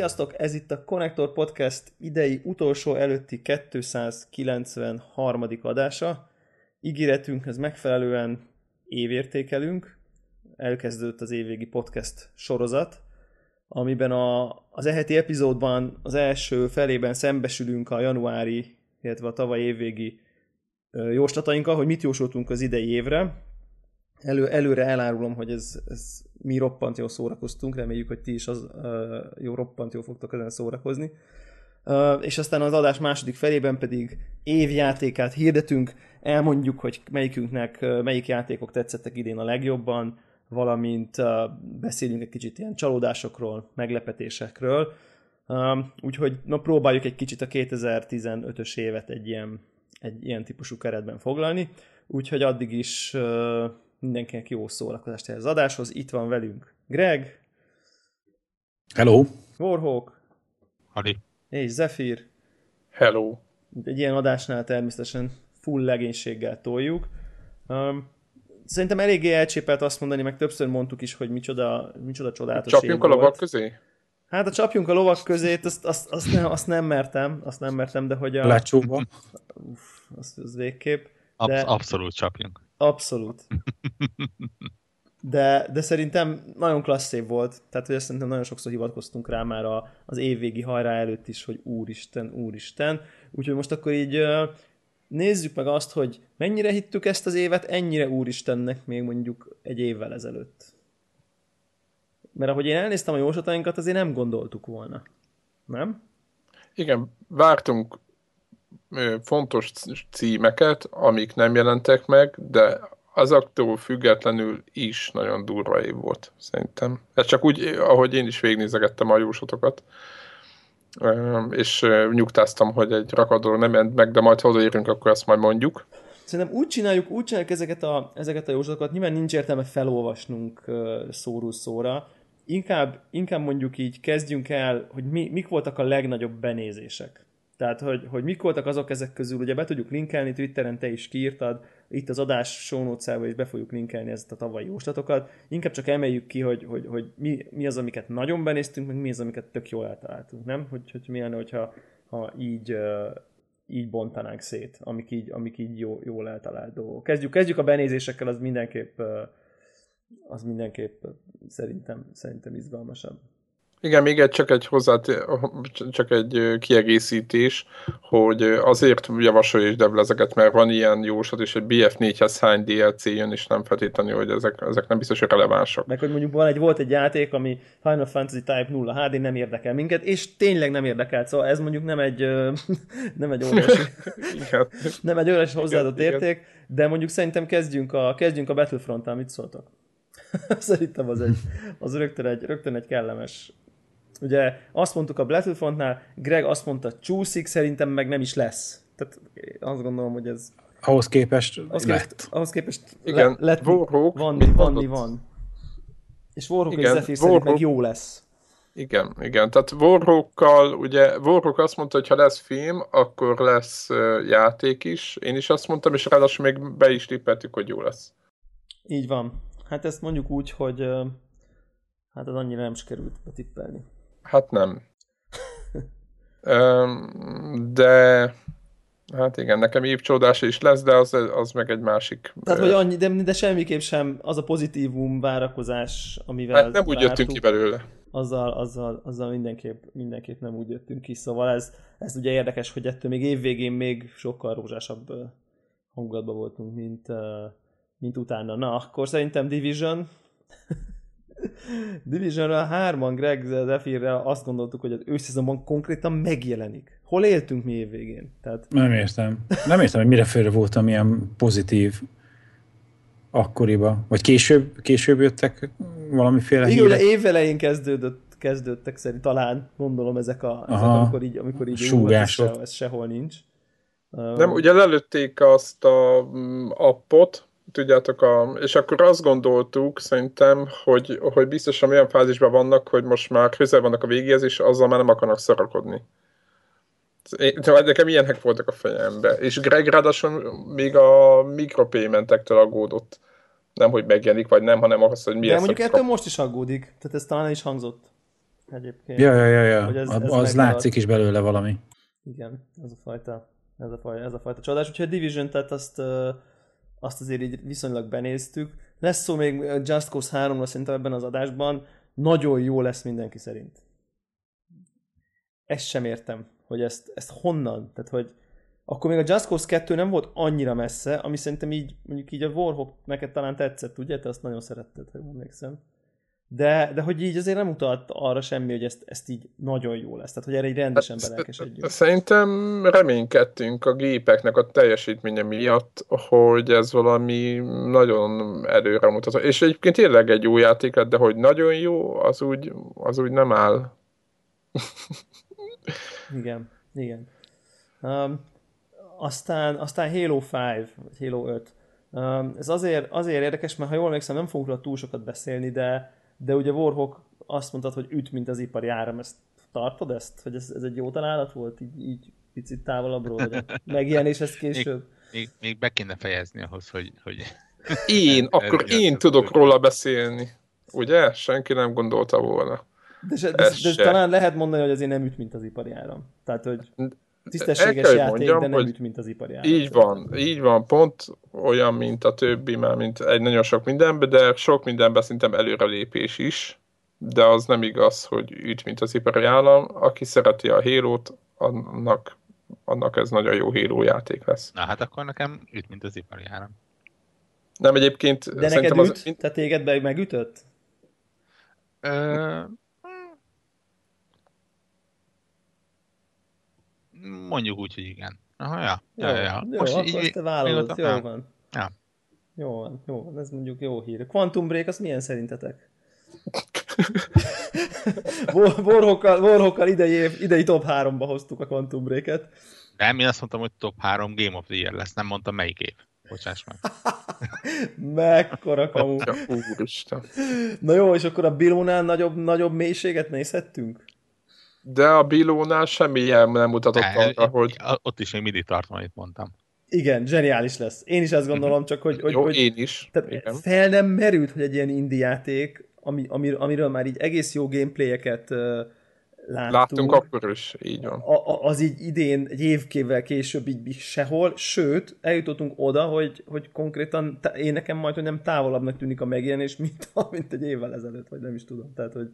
Sziasztok, ez itt a Connector Podcast idei utolsó előtti 293. adása. Ígéretünkhez megfelelően évértékelünk. Elkezdődött az évvégi podcast sorozat, amiben a, az eheti epizódban az első felében szembesülünk a januári, illetve a tavaly évvégi jóslatainkkal, hogy mit jósoltunk az idei évre. Elő, előre elárulom, hogy ez, ez mi roppant jól szórakoztunk, reméljük, hogy ti is az, uh, jó roppant jól fogtok ezen szórakozni. Uh, és aztán az adás második felében pedig évjátékát hirdetünk, elmondjuk, hogy melyikünknek uh, melyik játékok tetszettek idén a legjobban, valamint uh, beszélünk egy kicsit ilyen csalódásokról, meglepetésekről. Uh, úgyhogy na, próbáljuk egy kicsit a 2015-ös évet egy ilyen, egy ilyen típusú keretben foglalni. Úgyhogy addig is mindenkinek jó szórakozást ehhez az adáshoz. Itt van velünk Greg. Hello. Warhawk. Hadi. És Zephyr. Hello. Egy ilyen adásnál természetesen full legénységgel toljuk. Um, szerintem eléggé elcsépelt azt mondani, meg többször mondtuk is, hogy micsoda, micsoda csodálatos Csapjunk a lovak közé? Hát a csapjunk a lovak közé, azt, azt, azt, nem, azt nem mertem, azt nem mertem, de hogy a... Lecsóba. Uff, az, az végképp. De... Absz- abszolút csapjunk. Abszolút. De, de szerintem nagyon klassz év volt. Tehát, hogy ezt szerintem nagyon sokszor hivatkoztunk rá már a, az évvégi hajrá előtt is, hogy úristen, úristen. Úgyhogy most akkor így nézzük meg azt, hogy mennyire hittük ezt az évet, ennyire úristennek még mondjuk egy évvel ezelőtt. Mert ahogy én elnéztem a jóslatainkat, azért nem gondoltuk volna. Nem? Igen, vártunk fontos címeket, amik nem jelentek meg, de azoktól függetlenül is nagyon durva év volt, szerintem. Ez csak úgy, ahogy én is végignézegettem a jósotokat, és nyugtáztam, hogy egy rakadról nem ment meg, de majd ha odaérünk, akkor ezt majd mondjuk. Szerintem úgy csináljuk, úgy csináljuk ezeket a, ezeket a jóslatokat, nyilván nincs értelme felolvasnunk szóról szóra, inkább, inkább mondjuk így kezdjünk el, hogy mi, mik voltak a legnagyobb benézések. Tehát, hogy, hogy mik voltak azok ezek közül, ugye be tudjuk linkelni, Twitteren te is kiírtad, itt az adás notes is be fogjuk linkelni ezt a tavalyi jóslatokat. Inkább csak emeljük ki, hogy, hogy, hogy mi, mi, az, amiket nagyon benéztünk, meg mi az, amiket tök jól eltaláltunk, nem? Hogy, hogy milyen, hogyha ha így, így bontanánk szét, amik így, amik így jó, jól eltalált dolgok. Kezdjük, kezdjük a benézésekkel, az mindenképp, az mindenképp szerintem, szerintem izgalmasabb. Igen, még egy, csak egy hozzá, csak egy kiegészítés, hogy azért javasolja is Devil ezeket, mert van ilyen jóslat, és egy BF4-hez hány DLC jön, és nem feltétlenül, hogy ezek, ezek nem biztos, hogy relevánsak. Meg hogy mondjuk van egy, volt egy játék, ami Final Fantasy Type 0 HD nem érdekel minket, és tényleg nem érdekelt, szóval ez mondjuk nem egy, nem egy óriási, nem egy óriási hozzáadott igen, érték, igen. de mondjuk szerintem kezdjünk a, kezdjünk a Battlefront-tal, mit szóltak? Szerintem az, egy, az rögtön, egy, rögtön egy kellemes, Ugye azt mondtuk a Battlefrontnál, Greg azt mondta, csúszik, szerintem meg nem is lesz. Tehát azt gondolom, hogy ez... Ahhoz képest ahhoz lett. Képest, ahhoz képest Igen, le, lett, Warhawk, van, mi, van, mi van. És Warhawk Igen, és Zephyr szerint meg jó lesz. Igen, igen. Tehát Warhawkkal, ugye Warhawk azt mondta, hogy ha lesz film, akkor lesz játék is. Én is azt mondtam, és ráadásul még be is tippeltük, hogy jó lesz. Így van. Hát ezt mondjuk úgy, hogy hát az annyira nem sikerült betippelni. Hát nem. de hát igen, nekem évcsódás is lesz, de az, az meg egy másik. Tehát, hogy annyi, de, de semmiképp sem az a pozitívum várakozás, amivel Hát nem úgy jöttünk ki belőle. Azzal, azzal, azzal mindenképp, mindenképp nem úgy jöttünk ki, szóval ez, ez ugye érdekes, hogy ettől még évvégén még sokkal rózsásabb hangulatban voltunk, mint, mint utána. Na, akkor szerintem Division Division-ra hárman Greg Zephyrre azt gondoltuk, hogy az őszezonban konkrétan megjelenik. Hol éltünk mi évvégén? Tehát... Nem értem. Nem értem, hogy mire félre voltam ilyen pozitív akkoriba. Vagy később, később jöttek valamiféle Igen, hírek? évelején kezdődött, kezdődtek szerint talán, gondolom ezek a, ezek, amikor így, amikor így ú, ez, se, ez sehol nincs. Nem, ugye lelőtték azt a mm, appot, tudjátok, a, és akkor azt gondoltuk szerintem, hogy, hogy biztosan olyan fázisban vannak, hogy most már közel vannak a végéhez, és azzal már nem akarnak szarakodni. Nekem ilyenek voltak a fejembe. És Greg ráadásul még a mikropaymentektől aggódott. Nem, hogy megjelenik, vagy nem, hanem az, hogy mi De mondjuk ettől most is aggódik. Tehát ez talán is hangzott. egyébként. Ja, ja, ja, ja. Ez- az, ez az látszik is belőle valami. Igen, ez a fajta, ez a fajta, ez a fajta csodás. Úgyhogy a Division, tehát azt, azt azért így viszonylag benéztük. Lesz szó még Just Cause 3-ról szerintem ebben az adásban. Nagyon jó lesz mindenki szerint. Ezt sem értem, hogy ezt, ezt honnan, tehát hogy akkor még a Just Cause 2 nem volt annyira messze, ami szerintem így, mondjuk így a Warhawk neked talán tetszett, ugye? Te azt nagyon szeretted, ha jól emlékszem. De, de hogy így azért nem utalt arra semmi, hogy ezt, ezt így nagyon jó lesz. Tehát, hogy erre így rendesen Hát, belelkesedjünk. Szerintem reménykedtünk a gépeknek a teljesítménye miatt, hogy ez valami nagyon előre mutató. És egyébként tényleg egy jó játék lett, de hogy nagyon jó, az úgy, az úgy nem áll. Igen, igen. Um, aztán, aztán Halo 5, vagy Halo 5. Um, ez azért, azért érdekes, mert ha jól emlékszem, nem fogunk róla túl sokat beszélni, de, de ugye Warhawk azt mondtad, hogy üt, mint az ipari áram. Ezt tartod ezt? Hogy ez, ez egy jó találat volt? Így, így picit távolabbról, vagy a megjelenéshez később? Még, még be kéne fejezni ahhoz, hogy... hogy Én, akkor Ez- én ez- tudok róla beszélni. Ugye? Senki nem gondolta volna. De, se, de, Ez de se. talán lehet mondani, hogy azért nem üt, mint az ipari áram. Tehát, hogy El tisztességes kell, játék, mondjam, de nem hogy üt, mint az ipari áram. Így van, így van, pont olyan, mint a többi, már mint egy nagyon sok mindenben, de sok mindenben szerintem előrelépés is, de az nem igaz, hogy üt, mint az ipari állam. Aki szereti a halo annak, annak ez nagyon jó Halo játék lesz. Na hát akkor nekem üt, mint az ipari áram. Nem egyébként De neked üt? az. Tehát téged meg megütött? Ö, mondjuk úgy, hogy igen. Aha, ja. Jó, ja, ja. jó Most akkor így- ezt te vállalod, jó nem. van. Ja. Jó van, jó van, ez mondjuk jó hír. Quantum Break, az milyen szerintetek? Warhawkkal, Warhawkkal idei, év, idei top 3-ba hoztuk a Quantum Break-et. Nem, én azt mondtam, hogy top 3 Game of the Year lesz, nem mondtam melyik év. Bocsáss meg. Mekkora kamu. Úristen. Na jó, és akkor a Bilónál nagyobb, nagyobb mélységet nézhettünk? De a Bilónál semmi jel nem mutatott Ne, arra, hogy Ott is még mindig tartom, amit mondtam. Igen, zseniális lesz. Én is azt gondolom, csak hogy, hogy, jó, hogy én is. Tehát Igen. fel nem merült, hogy egy ilyen indie játék, ami, amir, amiről már így egész jó gameplayeket uh, láttunk, Láttunk akkor is, így van. a, a, az így idén, egy évkével később így, így sehol, sőt, eljutottunk oda, hogy, hogy konkrétan én nekem majd, hogy nem távolabbnak tűnik a megjelenés, mint, mint egy évvel ezelőtt, vagy nem is tudom. Tehát, hogy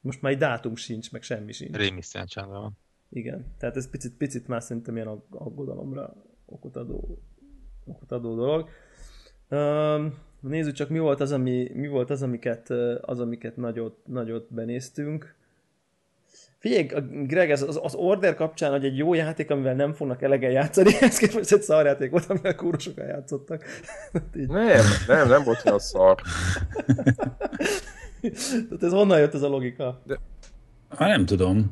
most már egy dátum sincs, meg semmi sincs. Rémisztően csendben van. Igen, tehát ez picit, picit már szerintem ilyen ag- aggodalomra okot adó, okot adó dolog. Um, nézzük csak, mi volt az, ami, mi volt az, amiket, az, amiket nagyot, nagyot benéztünk. Figyelj, Greg, ez az, az Order kapcsán, hogy egy jó játék, amivel nem fognak elegen játszani, ez képest egy szarjáték volt, amivel kúra sokan játszottak. Így. Nem, nem, nem volt olyan szar. Tehát ez honnan jött ez a logika? Hát nem tudom.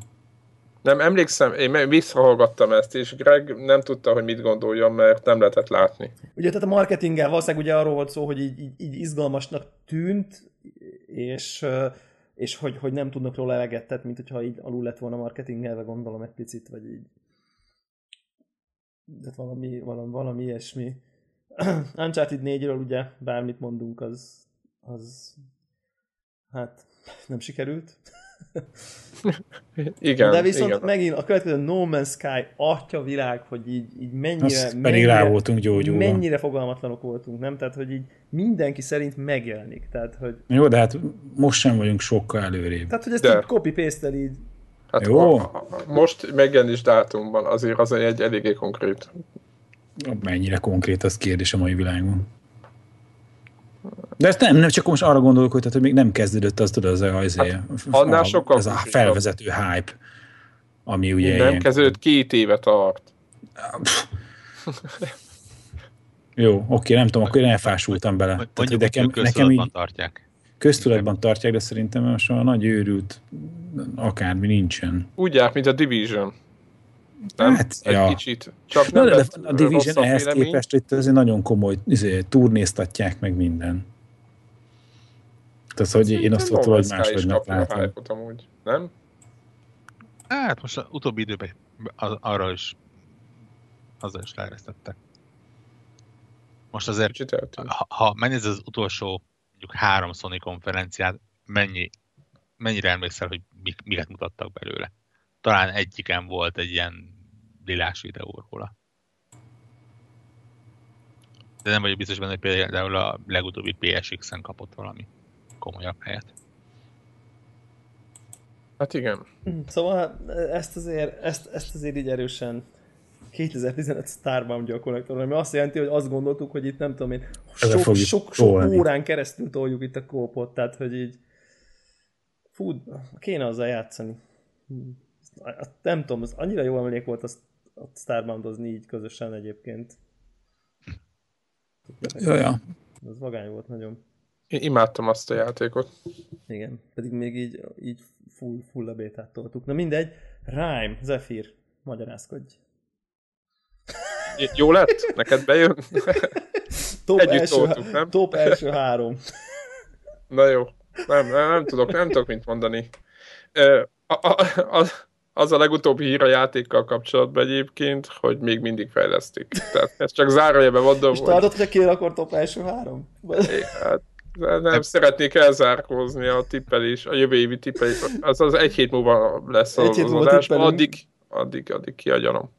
Nem, emlékszem, én visszahallgattam ezt, és Greg nem tudta, hogy mit gondoljon, mert nem lehetett látni. Ugye tehát a marketinggel valószínűleg ugye arról volt szó, hogy így, így, így izgalmasnak tűnt, és, és hogy, hogy nem tudnak róla eleget, tehát mint hogyha így alul lett volna marketingelve, gondolom egy picit, vagy így. Tehát valami, valami, valami ilyesmi. Uncharted 4-ről ugye bármit mondunk, az, az hát nem sikerült. Igen, De viszont igen. megint a következő No Man's Sky atya világ, hogy így, így mennyire, Azt pedig mennyire, rá voltunk gyógyulva. mennyire fogalmatlanok voltunk, nem? Tehát, hogy így mindenki szerint megjelenik. Tehát, hogy, Jó, de hát most sem vagyunk sokkal előrébb. tehát, hogy ezt De. így copy paste így. Hát Jó. A, a, most megjelenés dátumban azért az egy eléggé konkrét. Mennyire konkrét az kérdés a mai világban. De ezt nem, nem csak most arra gondolok, hogy, tehát, hogy még nem kezdődött az, tudod, az a, az Hát, annál sokkal ez a felvezető hype, ami ugye nem ilyen, kezdődött, két éve tart. Jó, oké, nem tudom, akkor én elfásultam bele. Tehát, hogy Mondjuk, nekem, hogy nekem így köztudatban tartják. köztudatban tartják, de szerintem most a nagy őrült akármi nincsen. Úgy jár, mint a Division. Nem? Hát, egy ja. kicsit. Csak Na, nem de lett a Division ehhez képest itt azért nagyon komoly izé, turnéztatják meg minden. Tehát, hogy én azt ott vagy máshogynak látom. hype-ot amúgy, nem? Hát most az utóbbi időben az, arra is azzal is leeresztettek. Most azért, ha, ha megnézed az utolsó mondjuk három Sony konferenciát, mennyi mennyire emlékszel, hogy mik, miket mutattak belőle? Talán egyiken volt egy ilyen lilás videó róla. De nem vagyok biztos benne, hogy például a legutóbbi PSX-en kapott valami komolyabb helyet. Hát igen. Szóval ezt azért, ezt, ezt azért így erősen 2015 Starbound gyakorlatilag, ami azt jelenti, hogy azt gondoltuk, hogy itt nem tudom én, sok, sok, sok, sok órán keresztül toljuk itt a kópot, tehát hogy így fú, kéne azzal játszani. Nem tudom, az annyira jó emlék volt azt, a Starboundozni így közösen egyébként. Ja, ja. Az vagány volt nagyon. Én imádtam azt a játékot. Igen, pedig még így, így full, full a bétát toltuk. Na mindegy, Rhyme, Zephyr, magyarázkodj. Jó lett? Neked bejön? top, Együtt első, toltuk, nem? top első három. Na jó, nem, nem, nem tudok, nem tudok mit mondani. A, a, a, az a legutóbbi hír a játékkal kapcsolatban egyébként, hogy még mindig fejlesztik. Tehát ez csak zárójelben mondom. És tartod, hogy ki akkor top első három? É, hát, nem, nem szeretnék elzárkózni a tippelés, a jövő évi tippelés. Az az egy hét múlva lesz egy az adás, addig, addig, addig kiagyanom.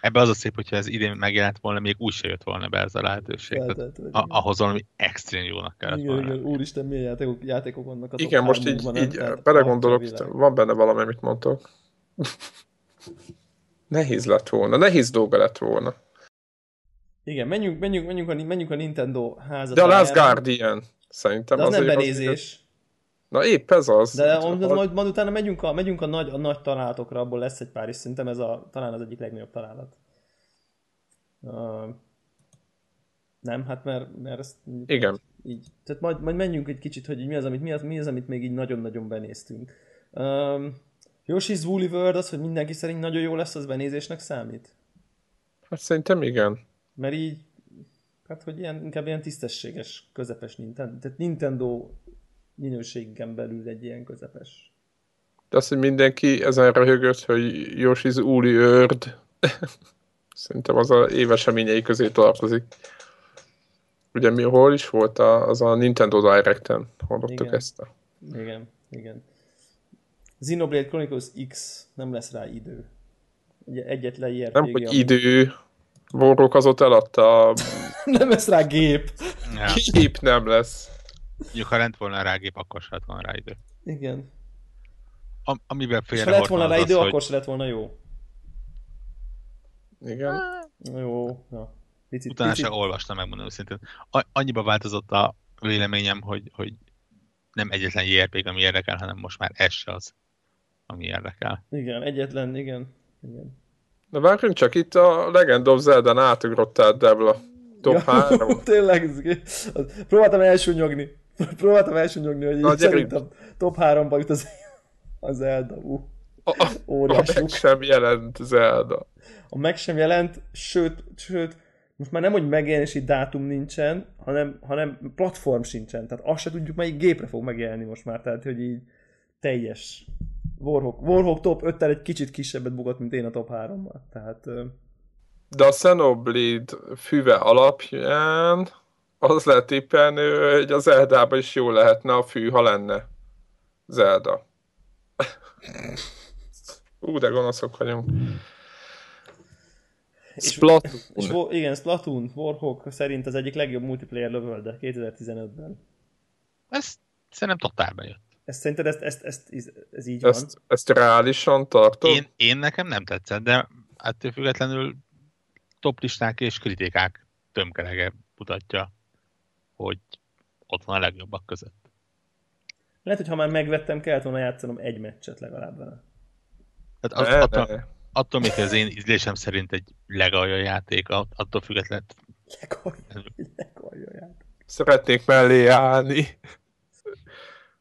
Ebben az a szép, hogyha ez idén megjelent volna, még úgy se jött volna be ez a lehetőség. Tehát, a, ahhoz valami extrém jónak kellett igen, volna. Igen, úristen, milyen játékok, játékok vannak. Igen, most így, így belegondolok, van benne valami, amit mondtok. Nehéz lett volna, nehéz dolga lett volna. Igen, menjünk, menjünk, menjünk, a, menjünk a Nintendo házat. De a Last Guardian, szerintem. De az nem benézés. Az, Na épp ez az. De az, majd, majd utána megyünk a, megyünk a nagy, a nagy találatokra, abból lesz egy pár, és szerintem ez a, talán az egyik legnagyobb találat. Uh, nem, hát mert, mert ezt... Igen. Így, tehát majd, majd menjünk egy kicsit, hogy mi az, amit, mi az, mi az, amit még így nagyon-nagyon benéztünk. Um, Yoshi's Woolly World az, hogy mindenki szerint nagyon jó lesz, az benézésnek számít? Hát szerintem igen. Mert így, hát hogy ilyen, inkább ilyen tisztességes, közepes Nintendo. Tehát Nintendo minőségen belül egy ilyen közepes. De azt, hogy mindenki ezen röhögött, hogy Yoshi's Uli World, szerintem az a éveseményei közé tartozik. Ugye mi, hol is volt a, az a Nintendo Direct-en, hallottuk igen. ezt a... Igen, igen. Xenoblade Chronicles X, nem lesz rá idő. Ugye egyetlen ilyen Nem, hogy idő, Warrock azóta eladta. nem lesz rá gép. Ja. Gép nem lesz. Mondjuk, ha lent volna rá gép, akkor se lett volna rá idő. Igen. Am- amiben félre ha lett volna rá idő, az, akkor hogy... se lett volna jó. Igen. Jó, na. Picit, Utána picit. se olvastam, megmondom őszintén. A- annyiba változott a véleményem, hogy, hogy nem egyetlen JRPG, ami érdekel, hanem most már ez se az, ami érdekel. Igen, egyetlen, igen. igen. Na várjunk csak, itt a Legend of Zelda-n átugrottál, Debla. Top ja, 3. Tényleg, próbáltam elsúnyogni. Próbáltam elsúnyogni, hogy Na, szerintem top 3-ba jut az, az Zelda. Uh, a, a meg sem jelent Zelda. A meg sem jelent, sőt, sőt, most már nem, hogy megjelenési dátum nincsen, hanem, hanem platform sincsen. Tehát azt se tudjuk, melyik gépre fog megjelenni most már. Tehát, hogy így teljes Warhawk, Warhawk top 5 egy kicsit kisebbet bugott, mint én a top 3-mal. Tehát... De a Xenoblade füve alapján az lehet tippelni, hogy az Zeldában is jó lehetne a fű, ha lenne Zelda. Ú, de gonoszok vagyunk. Splatoon. És, és, igen, Splatoon, Warhawk szerint az egyik legjobb multiplayer lövölde 2015-ben. Ez szerintem totál bejött. Ezt szerinted ezt, ezt, ezt, ezt, ez így ezt, van? Ezt reálisan tartod? Én, én nekem nem tetszett, de ettől függetlenül toplisták és kritikák tömkelege mutatja, hogy ott van a legjobbak között. Lehet, hogy ha már megvettem, kellett volna játszanom egy meccset legalább vele. Hát az, attól, attól, még az én ízlésem szerint egy legalja játék, attól függetlenül... Legalja játék. Szeretnék mellé állni.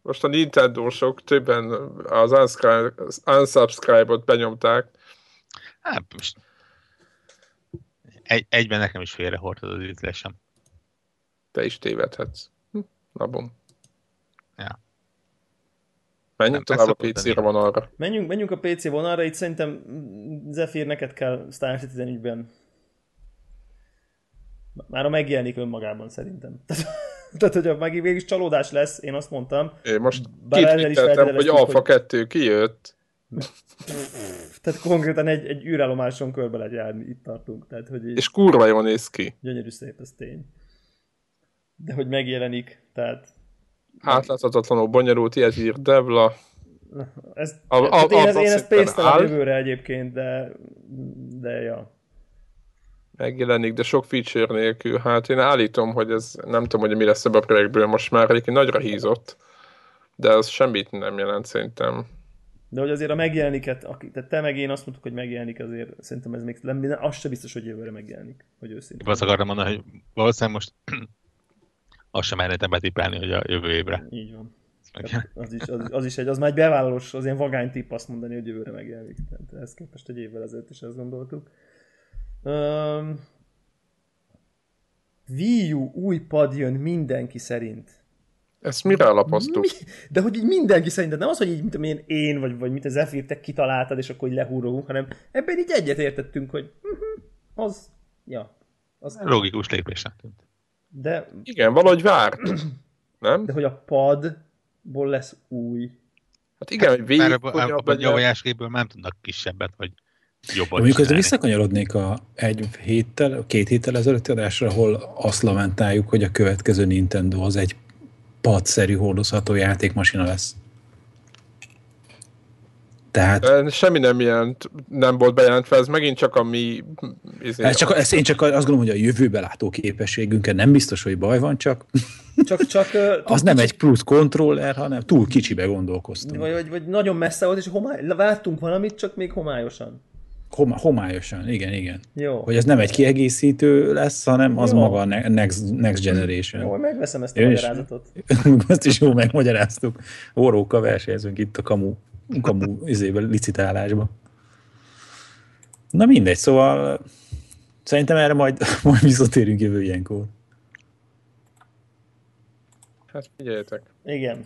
Most a Nintendo-sok többen az unsubscribe-ot benyomták. Hát most egy, egyben nekem is félrehordtad az ízlésem. Te is tévedhetsz. Hm, na bon. Ja. Menjünk tovább a PC vonalra. Menjünk, menjünk a PC vonalra, itt szerintem Zephyr neked kell Star Citizen ügyben. Már a megjelenik önmagában szerintem. Tehát, hogy megint végig csalódás lesz, én azt mondtam. Én most Bár is kitwitteltem, hogy Alpha hogy- 2 kijött. Tehát konkrétan egy, egy űrállomáson körbe lehet járni, itt tartunk. Tehát, hogy így És kurva jól néz ki. gyönyörű szép, ez tény. De hogy megjelenik, tehát Átláthatatlanul bonyolult, ilyet ír Devla. ez, A- a- tehát én, ez, én ezt pénztelem jövőre egyébként, de, de ja. megjelenik, de sok feature nélkül. Hát én állítom, hogy ez nem tudom, hogy mi lesz ebből a projektből most már egyébként nagyra hízott, de ez semmit nem jelent szerintem. De hogy azért a megjelenik, aki, tehát te meg én azt mondtuk, hogy megjelenik, azért szerintem ez még nem, az se biztos, hogy jövőre megjelenik, hogy őszintén. Azt akartam mondani, hogy valószínűleg most azt sem mernétem betippelni, hogy a jövő évre. Így van. Az, is, az, az, is egy, az már egy bevállalós, az ilyen vagány tipp azt mondani, hogy jövőre megjelenik. Tehát ezt képest egy évvel ezelőtt is ezt gondoltuk. Um, Wii U új pad jön mindenki szerint. Ezt mire alapoztuk? Mi? De hogy így mindenki szerint, de nem az, hogy így, mint én, én vagy, vagy mint az Zephyr, te kitaláltad, és akkor így lehúrogunk, hanem ebben így egyetértettünk, hogy uh-huh, az, ja, az, Logikus lépésnek tűnt. de, Igen, valahogy vártuk. Nem? de hogy a padból lesz új. Hát igen, hogy Mert végig abban a nyavajásgépből nem tudnak kisebbet, vagy Mondjuk azért csinálni. visszakanyarodnék a egy héttel, két héttel ezelőtti adásra, ahol azt lamentáljuk, hogy a következő Nintendo az egy padszerű hordozható játékmasina lesz. Tehát Semmi nem jelent, nem volt bejelentve, ez megint csak a mi... izé- ez csak, ez én csak azt gondolom, hogy a jövőbe látó képességünkkel nem biztos, hogy baj van, csak Csak, csak az nem egy plusz kontroller, hanem túl kicsibe gondolkoztunk. vagy, vagy, vagy nagyon messze volt, és homály, vártunk valamit, csak még homályosan. Homa, homályosan, igen, igen. Jó. Hogy ez nem egy kiegészítő lesz, hanem az Jó. maga a ne- next, next Jó, generation. megveszem ezt a Én magyarázatot. Azt is jól megmagyaráztuk. Órókkal versenyzünk itt a kamu, kamu izébe, licitálásba. Na mindegy, szóval szerintem erre majd, majd visszatérünk jövő ilyenkor. Hát figyeljetek. Igen.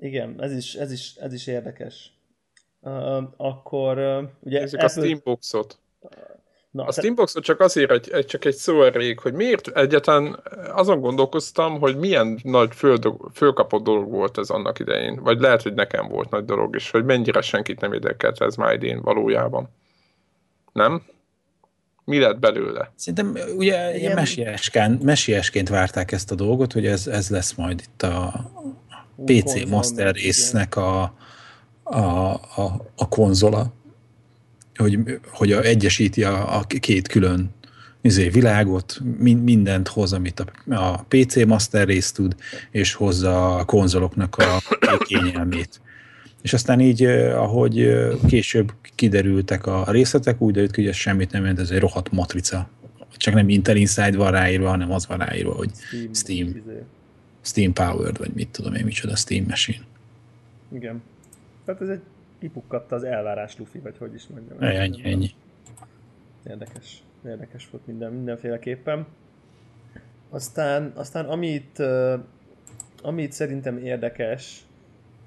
Igen, ez is, ez is, ez is érdekes. Uh, akkor uh, ugye Nézzük a Steamboxot. Na, A Steamboxot csak azért, egy, egy, csak egy szó elég, hogy miért egyáltalán azon gondolkoztam, hogy milyen nagy föld, fölkapott dolog volt ez annak idején. Vagy lehet, hogy nekem volt nagy dolog is, hogy mennyire senkit nem érdekelt ez már idén valójában. Nem? Mi lett belőle? Szerintem ugye ilyen mesieskán, mesiesként várták ezt a dolgot, hogy ez, ez lesz majd itt a PC Master résznek a, a, a, a konzola, hogy, hogy a, egyesíti a, a két külön izé, világot, min, mindent hoz, amit a, a PC Master rész tud, és hozza a konzoloknak a kényelmét. És aztán így, ahogy később kiderültek a részletek, úgy derült ki, hogy ez semmit nem jelent, ez egy rohadt matrica. Csak nem Intel Inside van ráírva, hanem az van ráírva, hogy Steam. Steam. izé. Steam Powered, vagy mit tudom én, micsoda Steam Machine. Igen. Tehát ez egy kipukkadt az elvárás lufi, vagy hogy is mondjam. Ennyi, ennyi. Érdekes. Érdekes volt minden, mindenféleképpen. Aztán, aztán amit, amit szerintem érdekes,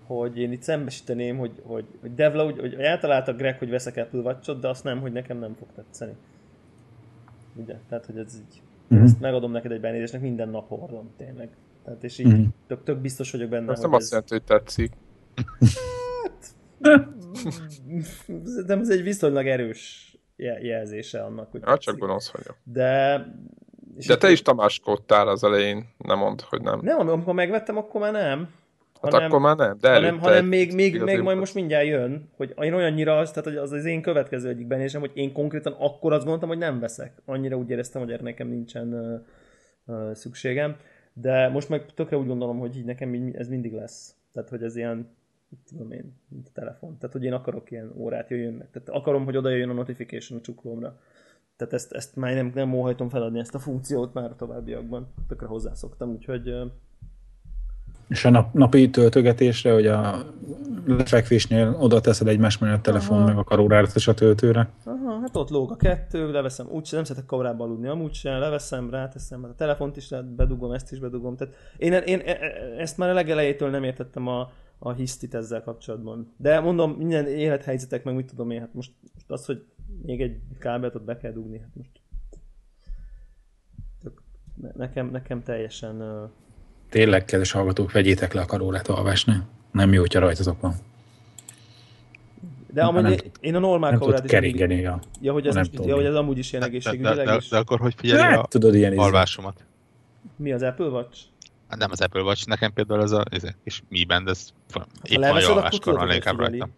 hogy én itt szembesíteném, hogy, hogy, hogy Devla, úgy, hogy eltalálta Greg, hogy veszek Apple watch de azt nem, hogy nekem nem fog tetszeni. Ugye? Tehát, hogy ez így, Mhm. ezt megadom neked egy benézésnek, minden nap hordom, tényleg. Tehát, és így Mhm. tök, tök biztos vagyok benne, Ez hogy nem ez... azt jelenti, hogy tetszik. De ez egy viszonylag erős je- jelzése annak, hogy Hát csak gonosz vagyok. De... De te is tamáskodtál az elején, nem mondd, hogy nem. Nem, am- amikor megvettem, akkor már nem. Hát hanem- akkor már nem, de hanem, hanem még, még, még majd most mindjárt jön, hogy én olyannyira az, tehát hogy az az én következő egyik benésem, hogy én konkrétan akkor azt gondoltam, hogy nem veszek. Annyira úgy éreztem, hogy erre nekem nincsen uh, uh, szükségem. De most meg tökre úgy gondolom, hogy így nekem így, ez mindig lesz. Tehát, hogy ez ilyen, tudom én, mint a telefon. Tehát, hogy én akarok ilyen órát jöjjön meg. Tehát akarom, hogy oda jöjjön a notification a csuklómra. Tehát ezt, ezt már nem, nem óhajtom feladni, ezt a funkciót már a továbbiakban. Tökre hozzászoktam, úgyhogy És a nap, napi töltögetésre, hogy a lefekvésnél oda teszed egymás mellett a telefon, Aha. meg a karórádat és a töltőre. Aha, hát ott lóg a kettő, leveszem, úgyse nem szeretek kamerába aludni, amúgy sem, leveszem, ráteszem, a telefont is bedugom, ezt is bedugom. Tehát én, én e- ezt már a legelejétől nem értettem a, a hisztit ezzel kapcsolatban. De mondom, minden élethelyzetek, meg mit tudom én, hát most, most az, hogy még egy kábelt ott be kell dugni, hát most nekem, nekem teljesen uh, Tényleg, kedves hallgatók, vegyétek le a karórát alvásni. Nem jó, hogyha rajtatok van. De Nem amúgy tud- én a normál Nem kamerát is keringeni a... Ja, hogy ez, nem most, ja, hogy ez amúgy is ilyen De, de, egészségügyileg, de, és de akkor hogy figyelj Hát, a tudod, ilyen izé. alvásomat? mi az Apple Watch? Hát nem az Apple Watch, nekem például ez a ez a kis Mi Band, ez épp van leveszed, akkor inkább figyeli. rajta.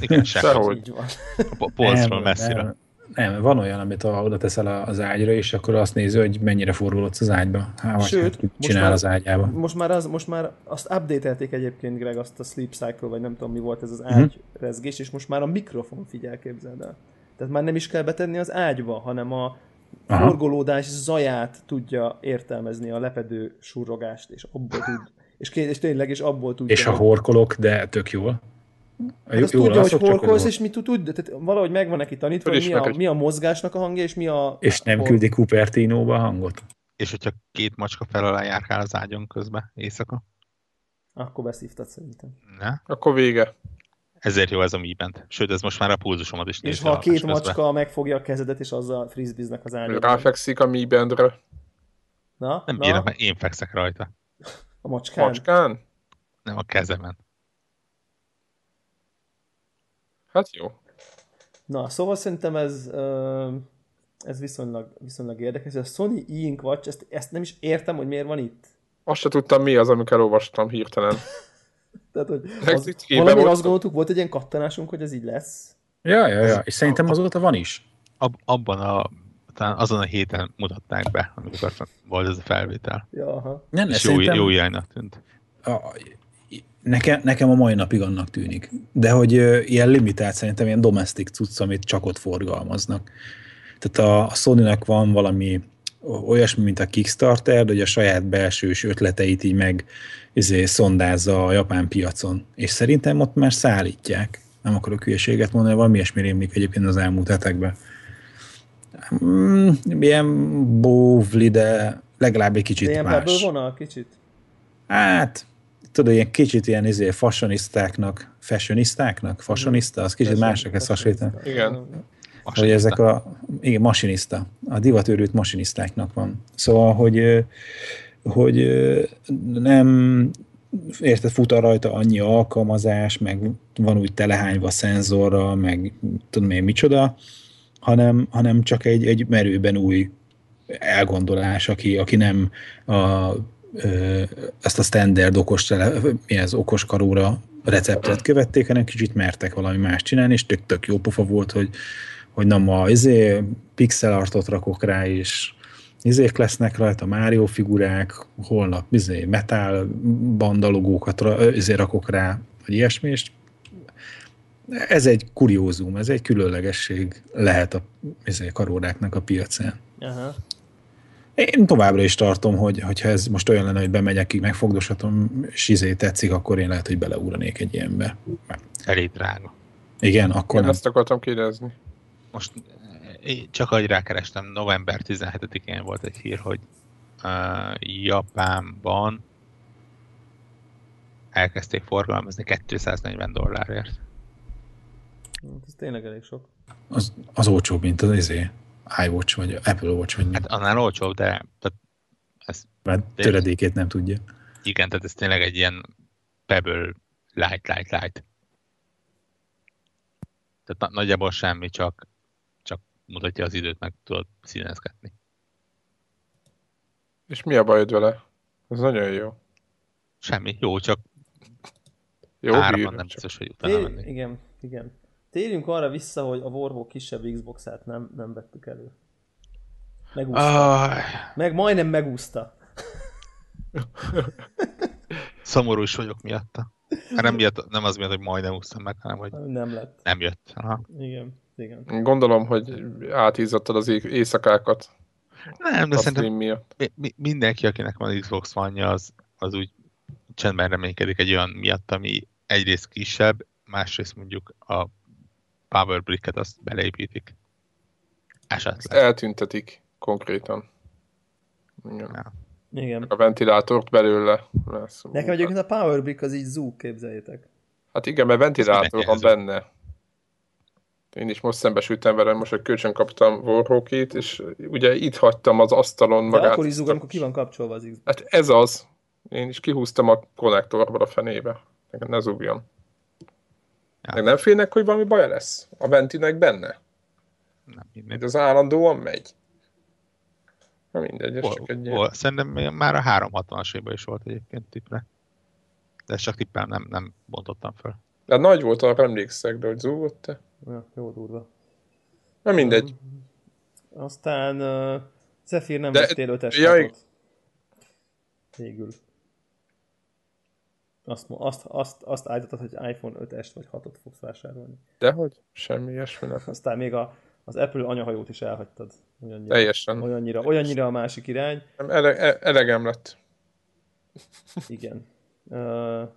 Igen. Sehogy. Van. A po- polcról messzire. Nem, nem, van olyan, amit a, oda teszel a- az ágyra, és akkor azt nézi, hogy mennyire forgolódsz az ágyba. Há, vagy Sőt, hát, csinál már- az ágyába. Most már, az, most már azt updatelték egyébként, Greg, azt a Sleep Cycle, vagy nem tudom mi volt ez az Mhm. ágyrezgés, és most már a mikrofon figyel, képzeld el. Tehát már nem is kell betenni az ágyba, hanem a Aha. forgolódás zaját tudja értelmezni a lepedő surrogást, és abból tud, és, és tényleg, és abból tudja. És ha hogy- horkolok, de tök jól. Hát azt Jól tudja, hogy horkolsz, és mit tud, tud tehát valahogy meg van neki tanítva, hogy mi a, mi a mozgásnak a hangja, és mi a... És nem hol- küldi Cupertino-ba a hangot? És hogyha két macska fel alá járkál az ágyon közben éjszaka, Akkor beszívtad szerintem. ne? Akkor vége. Ezért jó ez a Mi Band. Sőt, ez most már a pulzusomat is És ha a két közben. macska megfogja a kezedet, és azzal frisbiznek az ágyban. Ráfekszik a Mi Bandre. Na, Nem na, bírok, mert én fekszek rajta. a macskán. Macskán? Nem a kezemen. Hát jó. Na, szóval szerintem ez, ez viszonylag, viszonylag érdekes. A Sony e-ink Watch, ezt, ezt nem is értem, hogy miért van itt. Azt se tudtam mi az, amikor elolvastam hirtelen. Tehát, hogy az, valami volt- azt gondoltuk, volt egy ilyen kattanásunk, hogy ez így lesz. Ja, ja, ja. És szerintem azóta van is. Ab, abban a, talán azon a héten mutatták be, amikor volt ez a felvétel. Ja, aha. Nem, És jó, jó iránynak tűnt. a, nekem, nekem a mai napig annak tűnik. De hogy ö, ilyen limitált szerintem ilyen domestic cucc, amit csak ott forgalmaznak. Tehát a, a Sony-nak van valami olyasmi, mint a Kickstarter, de hogy a saját belsős ötleteit így meg izé, szondázza a japán piacon. És szerintem ott már szállítják. Nem akarok hülyeséget mondani, valami ilyesmi rémlik egyébként az elmúlt hetekben. Mm, ilyen bóvli, de legalább egy De kicsit ilyen más. Vonal kicsit. Hát, tudod, ilyen kicsit ilyen izé fashionistáknak, fashionistáknak, fashionista, az kicsit másra kezd hasonlítani. Igen. Hogy ezek a, igen, masinista, a divatőrült masinisztáknak van. Szóval, hogy, hogy nem, érted, fut rajta annyi alkalmazás, meg van úgy telehányva szenzorral, meg tudom én micsoda, hanem, hanem csak egy, egy merőben új elgondolás, aki, aki nem a, ö, ezt a standard okos, tele, mi ez, okos karóra receptet követték, hanem kicsit mertek valami más csinálni, és tök, tök jó pofa volt, hogy, hogy nem a izé, pixel artot rakok rá, és izék lesznek rajta, Mario figurák, holnap izé, metal bandalogókat izé rakok rá, vagy ilyesmi, és ez egy kuriózum, ez egy különlegesség lehet a izé, karóráknak a piacán. Aha. Én továbbra is tartom, hogy hogyha ez most olyan lenne, hogy bemegyek, így megfogdoshatom, és izé tetszik, akkor én lehet, hogy beleugranék egy ilyenbe. Elég drága. Igen, akkor Én nem. ezt akartam kérdezni. Most eh, én csak ahogy rákerestem, november 17-én volt egy hír, hogy uh, Japánban elkezdték forgalmazni 240 dollárért. Hát Ez tényleg elég sok. Az, az olcsóbb, mint az izé, iWatch, vagy Apple Watch, vagy Hát annál olcsóbb, de tehát ez, mert töredékét nem tudja. igen, tehát ez tényleg egy ilyen Pebble light, light, light. Tehát na- nagyjából semmi, csak mutatja az időt, meg tudod színezgetni. És mi a bajod vele? Ez nagyon jó. Semmi, jó, csak Jó bír. nem biztos, hogy utána Té- menni. igen, igen. Térjünk arra vissza, hogy a Warhawk kisebb Xbox-át nem, nem vettük elő. Megúszta. Ah, Meg majdnem megúszta. szomorú is vagyok miatta. Hát nem, miatt, nem az miatt, hogy majdnem úsztam meg, hanem hogy Nem lett. nem jött. Aha. Igen, igen. Gondolom, hogy átízadtad az éjszakákat Nem, de szerintem miatt. mi, mi, mindenki, akinek van Xbox One-ja, az, az úgy csendben reménykedik egy olyan miatt, ami egyrészt kisebb, másrészt mondjuk a Power Brick-et azt beleépítik. Ezt Esetleg. eltüntetik konkrétan. Igen. Igen. A ventilátort belőle. lesz. Nekem egyébként a Power Brick az így zúg, képzeljétek. Hát igen, mert ventilátor van benne. Én is most szembesültem vele, most egy kölcsön kaptam Warhawkit, és ugye itt hagytam az asztalon De magát. akkor is zúg, amikor ki van kapcsolva az Xbox. Hát ez az. Én is kihúztam a konnektorból a fenébe. Nekem ne zúgjon. Ja. Meg nem félnek, hogy valami baja lesz? A ventinek benne? Nem mindegy. az állandóan megy? Na mindegy, ez Hol, csak egy ilyen... hol, szerintem már a 360-as évben is volt egyébként tippre. De ezt csak tippel nem, nem bontottam föl. De nagy volt, arra emlékszek, de hogy zúgott-e? Ja, jó durva. Na mindegy. Aztán uh, Zephyr nem De- ötes jaj. hatot. Végül. Azt, azt, azt, azt állítottad, hogy iPhone 5-est vagy 6-ot fogsz vásárolni. Dehogy? Semmi ilyesmi nem. Aztán még a, az Apple anyahajót is elhagytad. Olyannyira, Teljesen. olyannyira, olyannyira a másik irány. Nem, ele, e- elegem lett. Igen. Uh,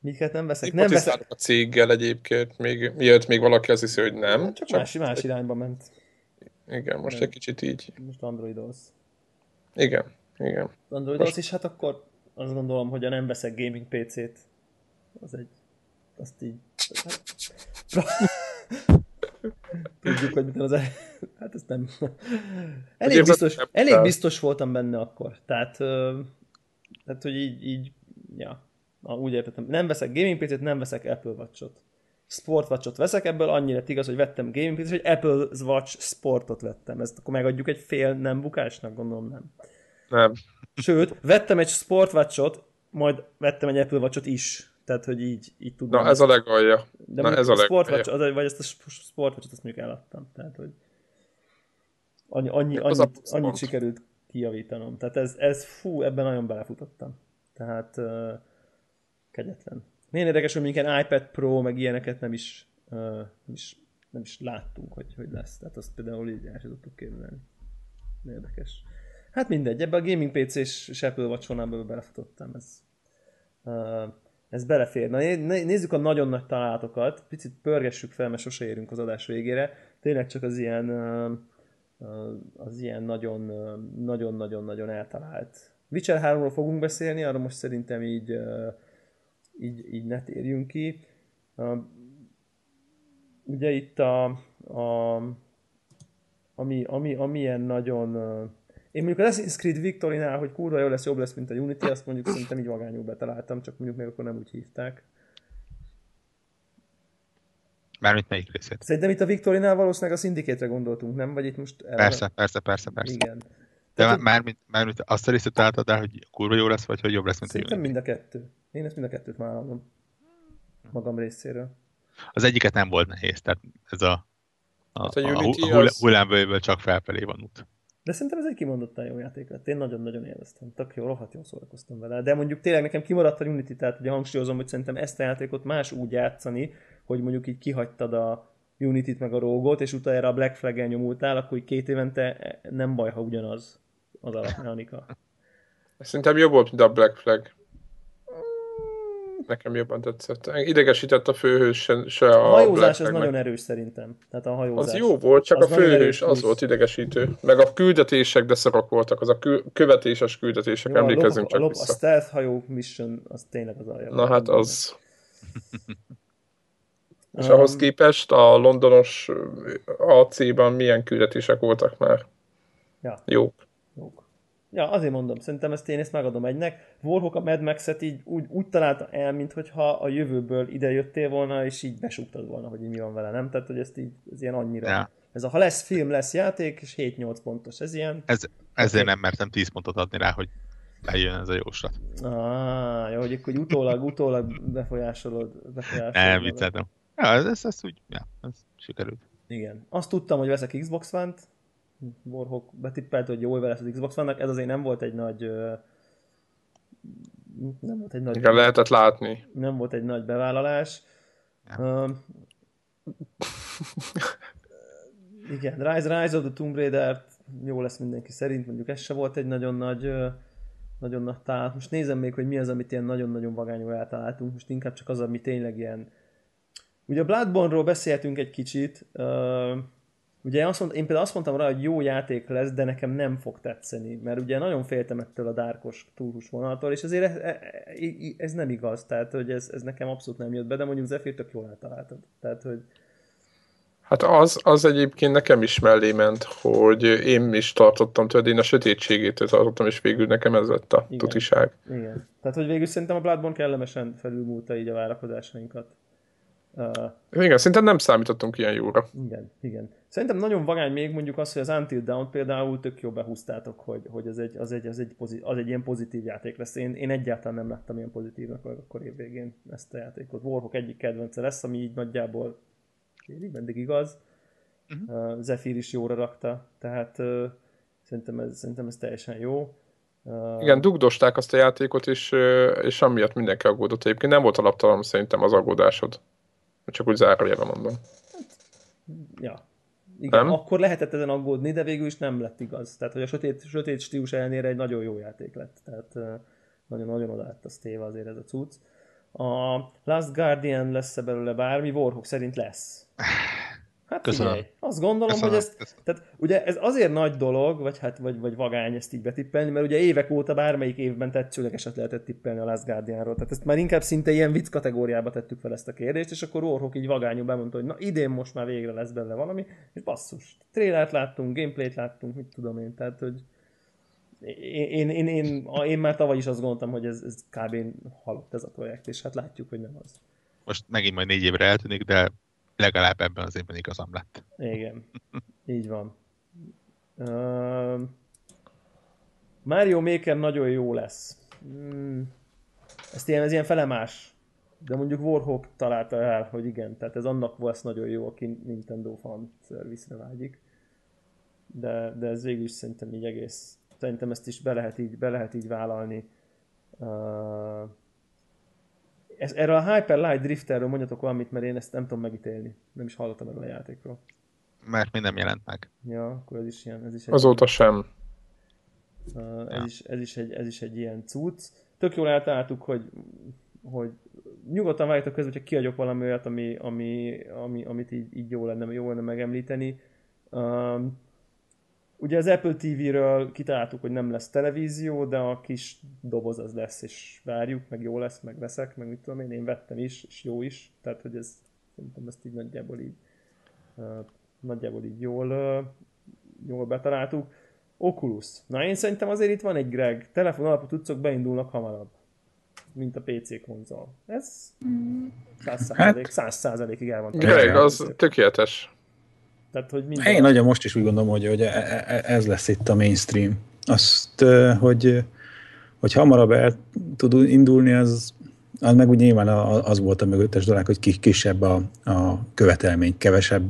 miket nem veszek? Nem veszek. A céggel egyébként, még, mielőtt még valaki azt hiszi, hogy nem. Csak, más, más irányba ment. Igen, most Nem. egy kicsit így. Most androidolsz. Igen, igen. Androidolsz, és hát akkor azt gondolom, hogy a nem veszek gaming PC-t, az egy, azt így, tudjuk, hogy mit az. Hát ez nem... Elég biztos, elég biztos voltam benne akkor. Tehát, tehát hogy így, így ja, Úgy értettem. Nem veszek gaming PC-t, nem veszek Apple Watch-ot. Sport Watch-ot veszek, ebből annyira igaz, hogy vettem gaming PC-t, hogy Apple Watch Sportot vettem. Ezt akkor megadjuk egy fél nem bukásnak, gondolom nem. Nem. Sőt, vettem egy Sport Watch-ot, majd vettem egy Apple Watch-ot is. Tehát, hogy így, így tudom. Na, ez a legalja. De Na, ez a a Sport legalja. Watch, az- vagy ezt a Sport Watch-ot azt mondjuk eladtam. Tehát, hogy annyi, annyi, annyit, annyit pont. sikerült kijavítanom. Tehát ez, ez fú, ebben nagyon belefutottam. Tehát uh, kegyetlen. Milyen érdekes, hogy ilyen iPad Pro, meg ilyeneket nem is, uh, nem is, nem is láttunk, hogy, hogy lesz. Tehát azt például így el sem tudtuk képzelni. Érdekes. Hát mindegy, ebbe a gaming PC és, Apple Watch vonalába belefutottam. Ez, uh, ez belefér. Na né- né- nézzük a nagyon nagy találatokat, picit pörgessük fel, mert sose érünk az adás végére. Tényleg csak az ilyen uh, az ilyen nagyon, nagyon-nagyon-nagyon eltalált. Witcher 3-ról fogunk beszélni, arra most szerintem így, uh, így, így ne térjünk ki. Ugye itt a, a ami, ami, ami ilyen nagyon... Én mondjuk az Assassin's Creed Victorinál, hogy kurva jó lesz, jobb lesz, mint a Unity, azt mondjuk szerintem így vagányul betaláltam, csak mondjuk még akkor nem úgy hívták. Mármint melyik részét. Szerintem itt a Victorinál valószínűleg a Syndicate-re gondoltunk, nem? Vagy itt most... erre- Persze, persze, persze, persze. Igen. De már, mármint, mármint azt a részét találtad el, hogy kurva jó lesz, vagy hogy jobb lesz, mint a Szerintem Unity. mind a kettő. Én ezt mind a kettőt vállalom. Magam részéről. Az egyiket nem volt nehéz, tehát ez a, a, Hát a a, a, a az- hullámvölgyből csak felfelé van út. De szerintem ez egy kimondottan jó játék lett. Én nagyon-nagyon élveztem. Tök jó, rohadt jól szórakoztam vele. De mondjuk tényleg nekem kimaradt a Unity, tehát ugye hangsúlyozom, hogy szerintem ezt a játékot más úgy játszani, hogy mondjuk így kihagytad a Unity-t meg a Rogot, és utána erre a Black Flag-el nyomultál, akkor így két évente nem baj, ha ugyanaz az alapmechanika. Szerintem jobb volt, mint a Black Flag. Nekem jobban tetszett. Idegesített a főhős se, se A a, hajózás Black az nagyon erős szerintem. Tehát a hajózás. Az jó volt, csak Az a főhős az plusz. volt idegesítő. Meg a küldetések, de szarok voltak, az a kü- követéses küldetések, a lop, emlékezzünk a, csak lop, a vissza. stealth hajó mission, az tényleg az alja. Na hát az. És Um, ahhoz képest a londonos AC-ban milyen küldetések voltak már? Ja. Jó. Jók. Ja, azért mondom, szerintem ezt én ezt megadom egynek. Warhawk a Mad Max-et így úgy, úgy találta el, mintha a jövőből ide jöttél volna, és így besúgtad volna, hogy mi van vele, nem? Tehát, hogy ezt így, ez ilyen annyira. Ja. Ez a, ha lesz film, lesz játék, és 7-8 pontos. Ez ilyen, Ez, ezért nem mertem 10 pontot adni rá, hogy bejön ez a jóslat. ah, jó, hogy akkor utólag, utólag befolyásolod. befolyásolod Nem, vicceltem. Ja, ez, ez, ez úgy, ja, ez sikerült. Igen. Azt tudtam, hogy veszek Xbox One-t. Warhawk betippelt, hogy jól lesz az Xbox One-nak. Ez azért nem volt egy nagy... Nem volt egy nagy... Igen, lehetett látni. nem volt egy nagy bevállalás. Um, igen, Rise, Rise of the Tomb Raider jó lesz mindenki szerint, mondjuk ez se volt egy nagyon nagy nagyon nagy találat. Most nézem még, hogy mi az, amit ilyen nagyon-nagyon vagányul eltaláltunk. Most inkább csak az, ami tényleg ilyen... Ugye a Bloodborne-ról beszéltünk egy kicsit. Ugye azt mond, én például azt mondtam rá, hogy jó játék lesz, de nekem nem fog tetszeni, mert ugye nagyon féltem ettől a dárkos túlhús vonaltól, és azért ez, ez, ez nem igaz, tehát hogy ez, ez nekem abszolút nem jött be, de mondjuk Zephyr tök jól eltaláltad. Tehát, hogy Hát az, az egyébként nekem is mellé ment, hogy én is tartottam tőled, én a sötétségét tartottam, és végül nekem ez lett a Igen. tutiság. Igen. Tehát, hogy végül szerintem a Bloodborne kellemesen felülmúlta így a várakozásainkat. Uh, Igen, szerintem nem számítottunk ilyen jóra. igen, igen. Szerintem nagyon vagány még mondjuk az, hogy az Until Dawn például tök jó behúztátok, hogy, hogy az, egy, az, egy, az, egy pozit, az egy ilyen pozitív játék lesz. Én, én egyáltalán nem láttam ilyen pozitívnak akkor évvégén ezt a játékot. Warhawk egyik kedvence lesz, ami így nagyjából félig meddig igaz. Uh-huh. Uh, Zephyr is jóra rakta, tehát uh, szerintem, ez, szerintem ez teljesen jó. Uh, Igen, dugdosták azt a játékot, és, és amiatt mindenki aggódott. Egyébként nem volt alaptalan szerintem az aggódásod. Csak úgy zárójelben mondom. Ja. Igen, nem? akkor lehetett ezen aggódni, de végül is nem lett igaz. Tehát, hogy a sötét, sötét stílus ellenére egy nagyon jó játék lett. Tehát nagyon-nagyon oda lett a téve azért ez a cucc. A Last Guardian lesz-e belőle bármi? Warhawk szerint lesz. Hát Köszönöm. figyelj, azt gondolom, Köszönöm. hogy ezt, tehát ugye ez azért nagy dolog, vagy hát vagy, vagy vagány ezt így betippelni, mert ugye évek óta bármelyik évben tetszőlegeset lehetett tippelni a Last Guardianról. Tehát ezt már inkább szinte ilyen vicc kategóriába tettük fel ezt a kérdést, és akkor Warhawk így vagányú bemondta, hogy na idén most már végre lesz belőle valami, és basszus, trélert láttunk, gameplayt láttunk, mit tudom én, tehát hogy én, én, én, én, én már tavaly is azt gondoltam, hogy ez, ez kb. halott ez a projekt, és hát látjuk, hogy nem az. Most megint majd négy évre eltűnik, de legalább ebben az évben igazam lett. Igen, így van. Uh, Mario Maker nagyon jó lesz. Mm, ezt ilyen, ez ilyen felemás. De mondjuk Warhawk találta el, hogy igen, tehát ez annak lesz nagyon jó, aki Nintendo fan service vágyik. De, de ez végül is szerintem így egész, szerintem ezt is be lehet így, be lehet így vállalni. Uh, ez, erről a Hyper Light Drifterről mondjatok valamit, mert én ezt nem tudom megítélni. Nem is hallottam erről a játékról. Mert még nem jelent meg. Ja, akkor ez is ilyen. Ez is egy, Azóta sem. Uh, ez, ja. is, ez, is egy, ez is egy ilyen cucc. Tök jól eltaláltuk, hogy, hogy nyugodtan várjátok közben, hogyha kiadjuk valami olyat, ami, ami, ami, amit így, így jó, lenne, jó lenne megemlíteni. Um, Ugye az Apple TV-ről kitaláltuk, hogy nem lesz televízió, de a kis doboz az lesz, és várjuk, meg jó lesz, meg veszek, meg mit tudom én, én vettem is, és jó is, tehát hogy ez, szerintem ezt így nagyjából így, uh, nagyjából így jól, uh, jól betaláltuk. Oculus. Na én szerintem azért itt van egy Greg, telefon alapú tudszok beindulnak hamarabb, mint a PC konzol. Ez 100 százalék, 100 százalékig el van. Greg, az tökéletes. Tehát, hogy minden... Én nagyon most is úgy gondolom, hogy, hogy ez lesz itt a mainstream. Azt, hogy, hogy hamarabb el tud indulni, az, az meg úgy nyilván az volt a mögöttes dolog, hogy kisebb a, a követelmény, kevesebb,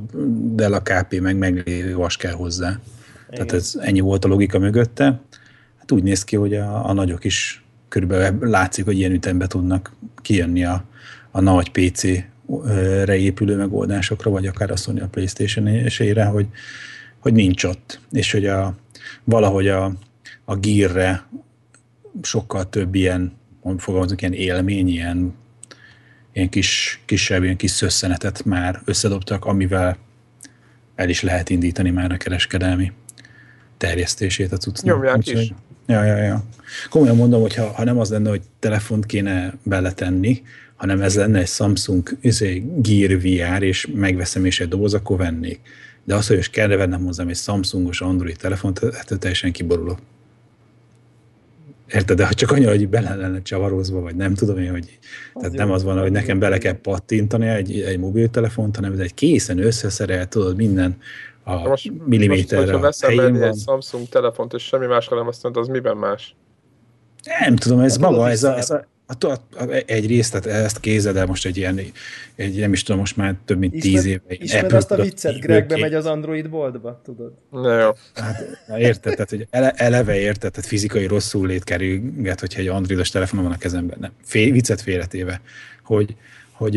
de a KP meg meglévő vas kell hozzá. Igen. Tehát ez ennyi volt a logika mögötte. Hát úgy néz ki, hogy a, a nagyok is körülbelül látszik, hogy ilyen ütembe tudnak kijönni a, a nagy PC épülő megoldásokra, vagy akár a Sony a Playstation-ére, hogy, hogy nincs ott, és hogy a, valahogy a, a Gear-re sokkal több ilyen, fogalmazunk, ilyen élmény, ilyen, ilyen kis, kisebb, ilyen kis szösszenetet már összedobtak, amivel el is lehet indítani már a kereskedelmi terjesztését a cuccnak. Nyomják Úgyhogy, is. Ja, ja, ja. Komolyan mondom, hogy ha, ha nem az lenne, hogy telefont kéne beletenni, hanem ez lenne egy Samsung izé, Gear VR, és megveszem és egy doboz, akkor vennék. De az, hogy most kell vennem hozzám egy Samsungos Android telefont, hát teljesen kiborulok. Érted? De ha csak annyi, hogy bele lenne csavarozva, vagy nem tudom én, hogy az tehát jó, nem az van, hogy nekem bele kell pattintani egy, egy mobiltelefont, hanem ez egy készen összeszerelt, tudod, minden a most, milliméterre most, hogyha veszel egy Samsung telefont, és semmi másra nem azt mondta, az miben más? Nem tudom, ez hát maga, ez a, ez a, egyrészt, tehát ezt kézed el most egy ilyen, egy, nem is tudom, most már több mint Ismer, tíz éve. Ismered azt a viccet, Greg bemegy az Android boltba, tudod? Na jó. Hát, na érted, tehát, hogy ele, eleve érted, tehát fizikai rosszul lét kerülget, hogyha egy androidos telefonom van a kezemben. Nem, fél, viccet félretéve, hogy, hogy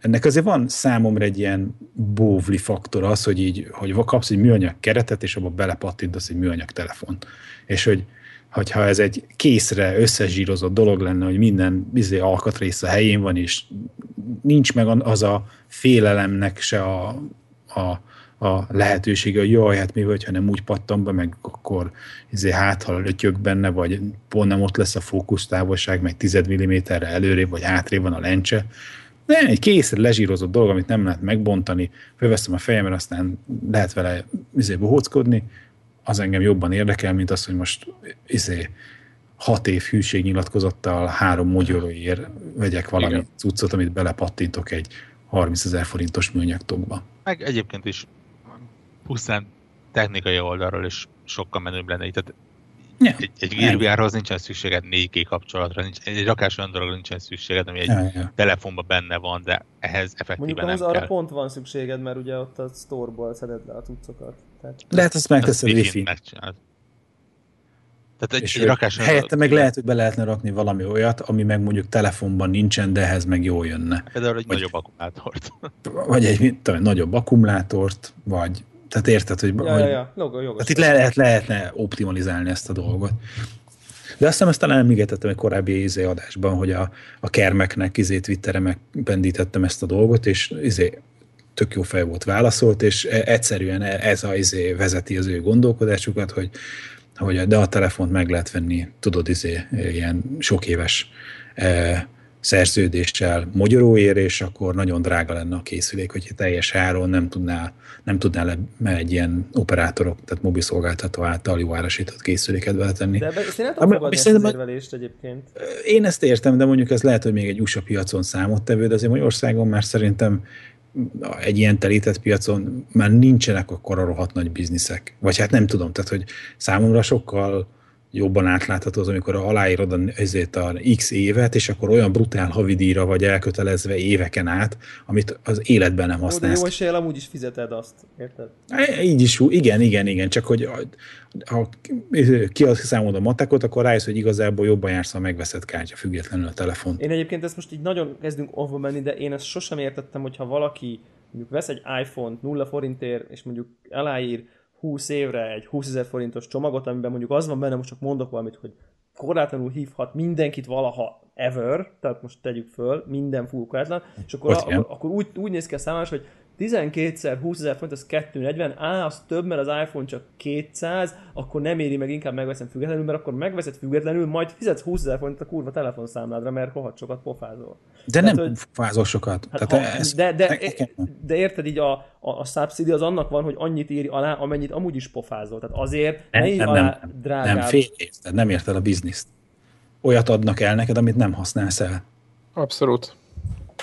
ennek azért van számomra egy ilyen bóvli faktor az, hogy így, hogy kapsz egy műanyag keretet, és abba belepattintasz egy műanyag telefon. És hogy hogyha ez egy készre összezsírozott dolog lenne, hogy minden bizony alkatrész a helyén van, és nincs meg az a félelemnek se a, a, a lehetősége, hogy jaj, hát mi vagy, ha nem úgy pattam be, meg akkor izé háthal lötyög benne, vagy pont nem ott lesz a fókusztávolság, meg 10 mm előrébb, vagy hátrébb van a lencse, Ne, egy készre lezsírozott dolog, amit nem lehet megbontani, fölveszem a fejemre, aztán lehet vele izé, bohóckodni, az engem jobban érdekel, mint az, hogy most izé, hat év hűségnyilatkozattal három mogyoróért vegyek valami Igen. cuccot, amit belepattintok egy 30 ezer forintos műanyagtokba. Meg egyébként is pusztán technikai oldalról is sokkal menőbb lenne. Tehát ja. egy, egy Gear nincsen szükséged 4G kapcsolatra, nincs, egy rakás olyan dologra nincsen szükséged, ami egy ja, ja. telefonban benne van, de ehhez effektíven Mondjuk nem arra pont van szükséged, mert ugye ott a store-ból szeded le a cuccokat. Tehát... Lehet, azt megteszed wifi tehát egy, és egy rakás helyette meg lehet, hogy be lehetne rakni valami olyat, ami meg mondjuk telefonban nincsen, de ehhez meg jól jönne. Például egy vagy, nagyobb akkumulátort. Vagy egy mit tudom, nagyobb akkumulátort, vagy tehát érted, hogy... Ja, hogy ja, ja. Logo, jogos. Tehát itt le, lehet, lehetne optimalizálni ezt a dolgot. De azt hiszem, ezt talán említettem egy korábbi izé adásban, hogy a, a kermeknek izé Twitterre megbendítettem ezt a dolgot, és izé tök jó fej volt válaszolt, és e- egyszerűen e- ez a izé vezeti az ő gondolkodásukat, hogy hogy de a telefont meg lehet venni, tudod, izé, ilyen sok éves e, szerződéssel magyaróér, és akkor nagyon drága lenne a készülék, hogy teljes áron nem tudná, nem tudná le egy ilyen operátorok, tehát mobil szolgáltató által jó árasított készüléket beletenni. De ezt én nem tudom fogadni ezt az érvelést egyébként. Én ezt értem, de mondjuk ez lehet, hogy még egy USA piacon számottevő, de azért Magyarországon már szerintem egy ilyen telített piacon már nincsenek akkor a rohadt nagy bizniszek. Vagy hát nem tudom, tehát hogy számomra sokkal jobban átlátható az, amikor aláírod ezért a X évet, és akkor olyan brutál havidíjra vagy elkötelezve éveken át, amit az életben nem használsz. Jó, de jó amúgy is fizeted azt, érted? Így is, igen, igen, igen, csak hogy ha kiszámolod a matekot, akkor rájössz, hogy igazából jobban jársz, ha megveszed kártya, függetlenül a telefon. Én egyébként ezt most így nagyon kezdünk offba menni, de én ezt sosem értettem, hogyha valaki mondjuk vesz egy iPhone-t nulla forintért, és mondjuk aláír 20 évre egy 20 ezer forintos csomagot, amiben mondjuk az van benne, most csak mondok valamit, hogy korlátlanul hívhat mindenkit valaha ever, tehát most tegyük föl, minden full korlátlan, és akkor, a, akkor, úgy, úgy néz ki a számás, hogy 12-szer 20 ezer font, az 240, á, az több, mert az iPhone csak 200, akkor nem éri meg, inkább megveszem függetlenül, mert akkor megveszed függetlenül, majd fizetsz 20 ezer forintot a kurva telefonszámládra, mert rohadt sokat pofázol. De Tehát, nem hogy, pofázol sokat. Hát Tehát ha, ez, de, de, de, érted, így a, a, a subsidy az annak van, hogy annyit éri alá, amennyit amúgy is pofázol. Tehát azért nem, ne nem, alá nem, drágább. Nem, fél érted, nem érted a bizniszt. Olyat adnak el neked, amit nem használsz el. Abszolút.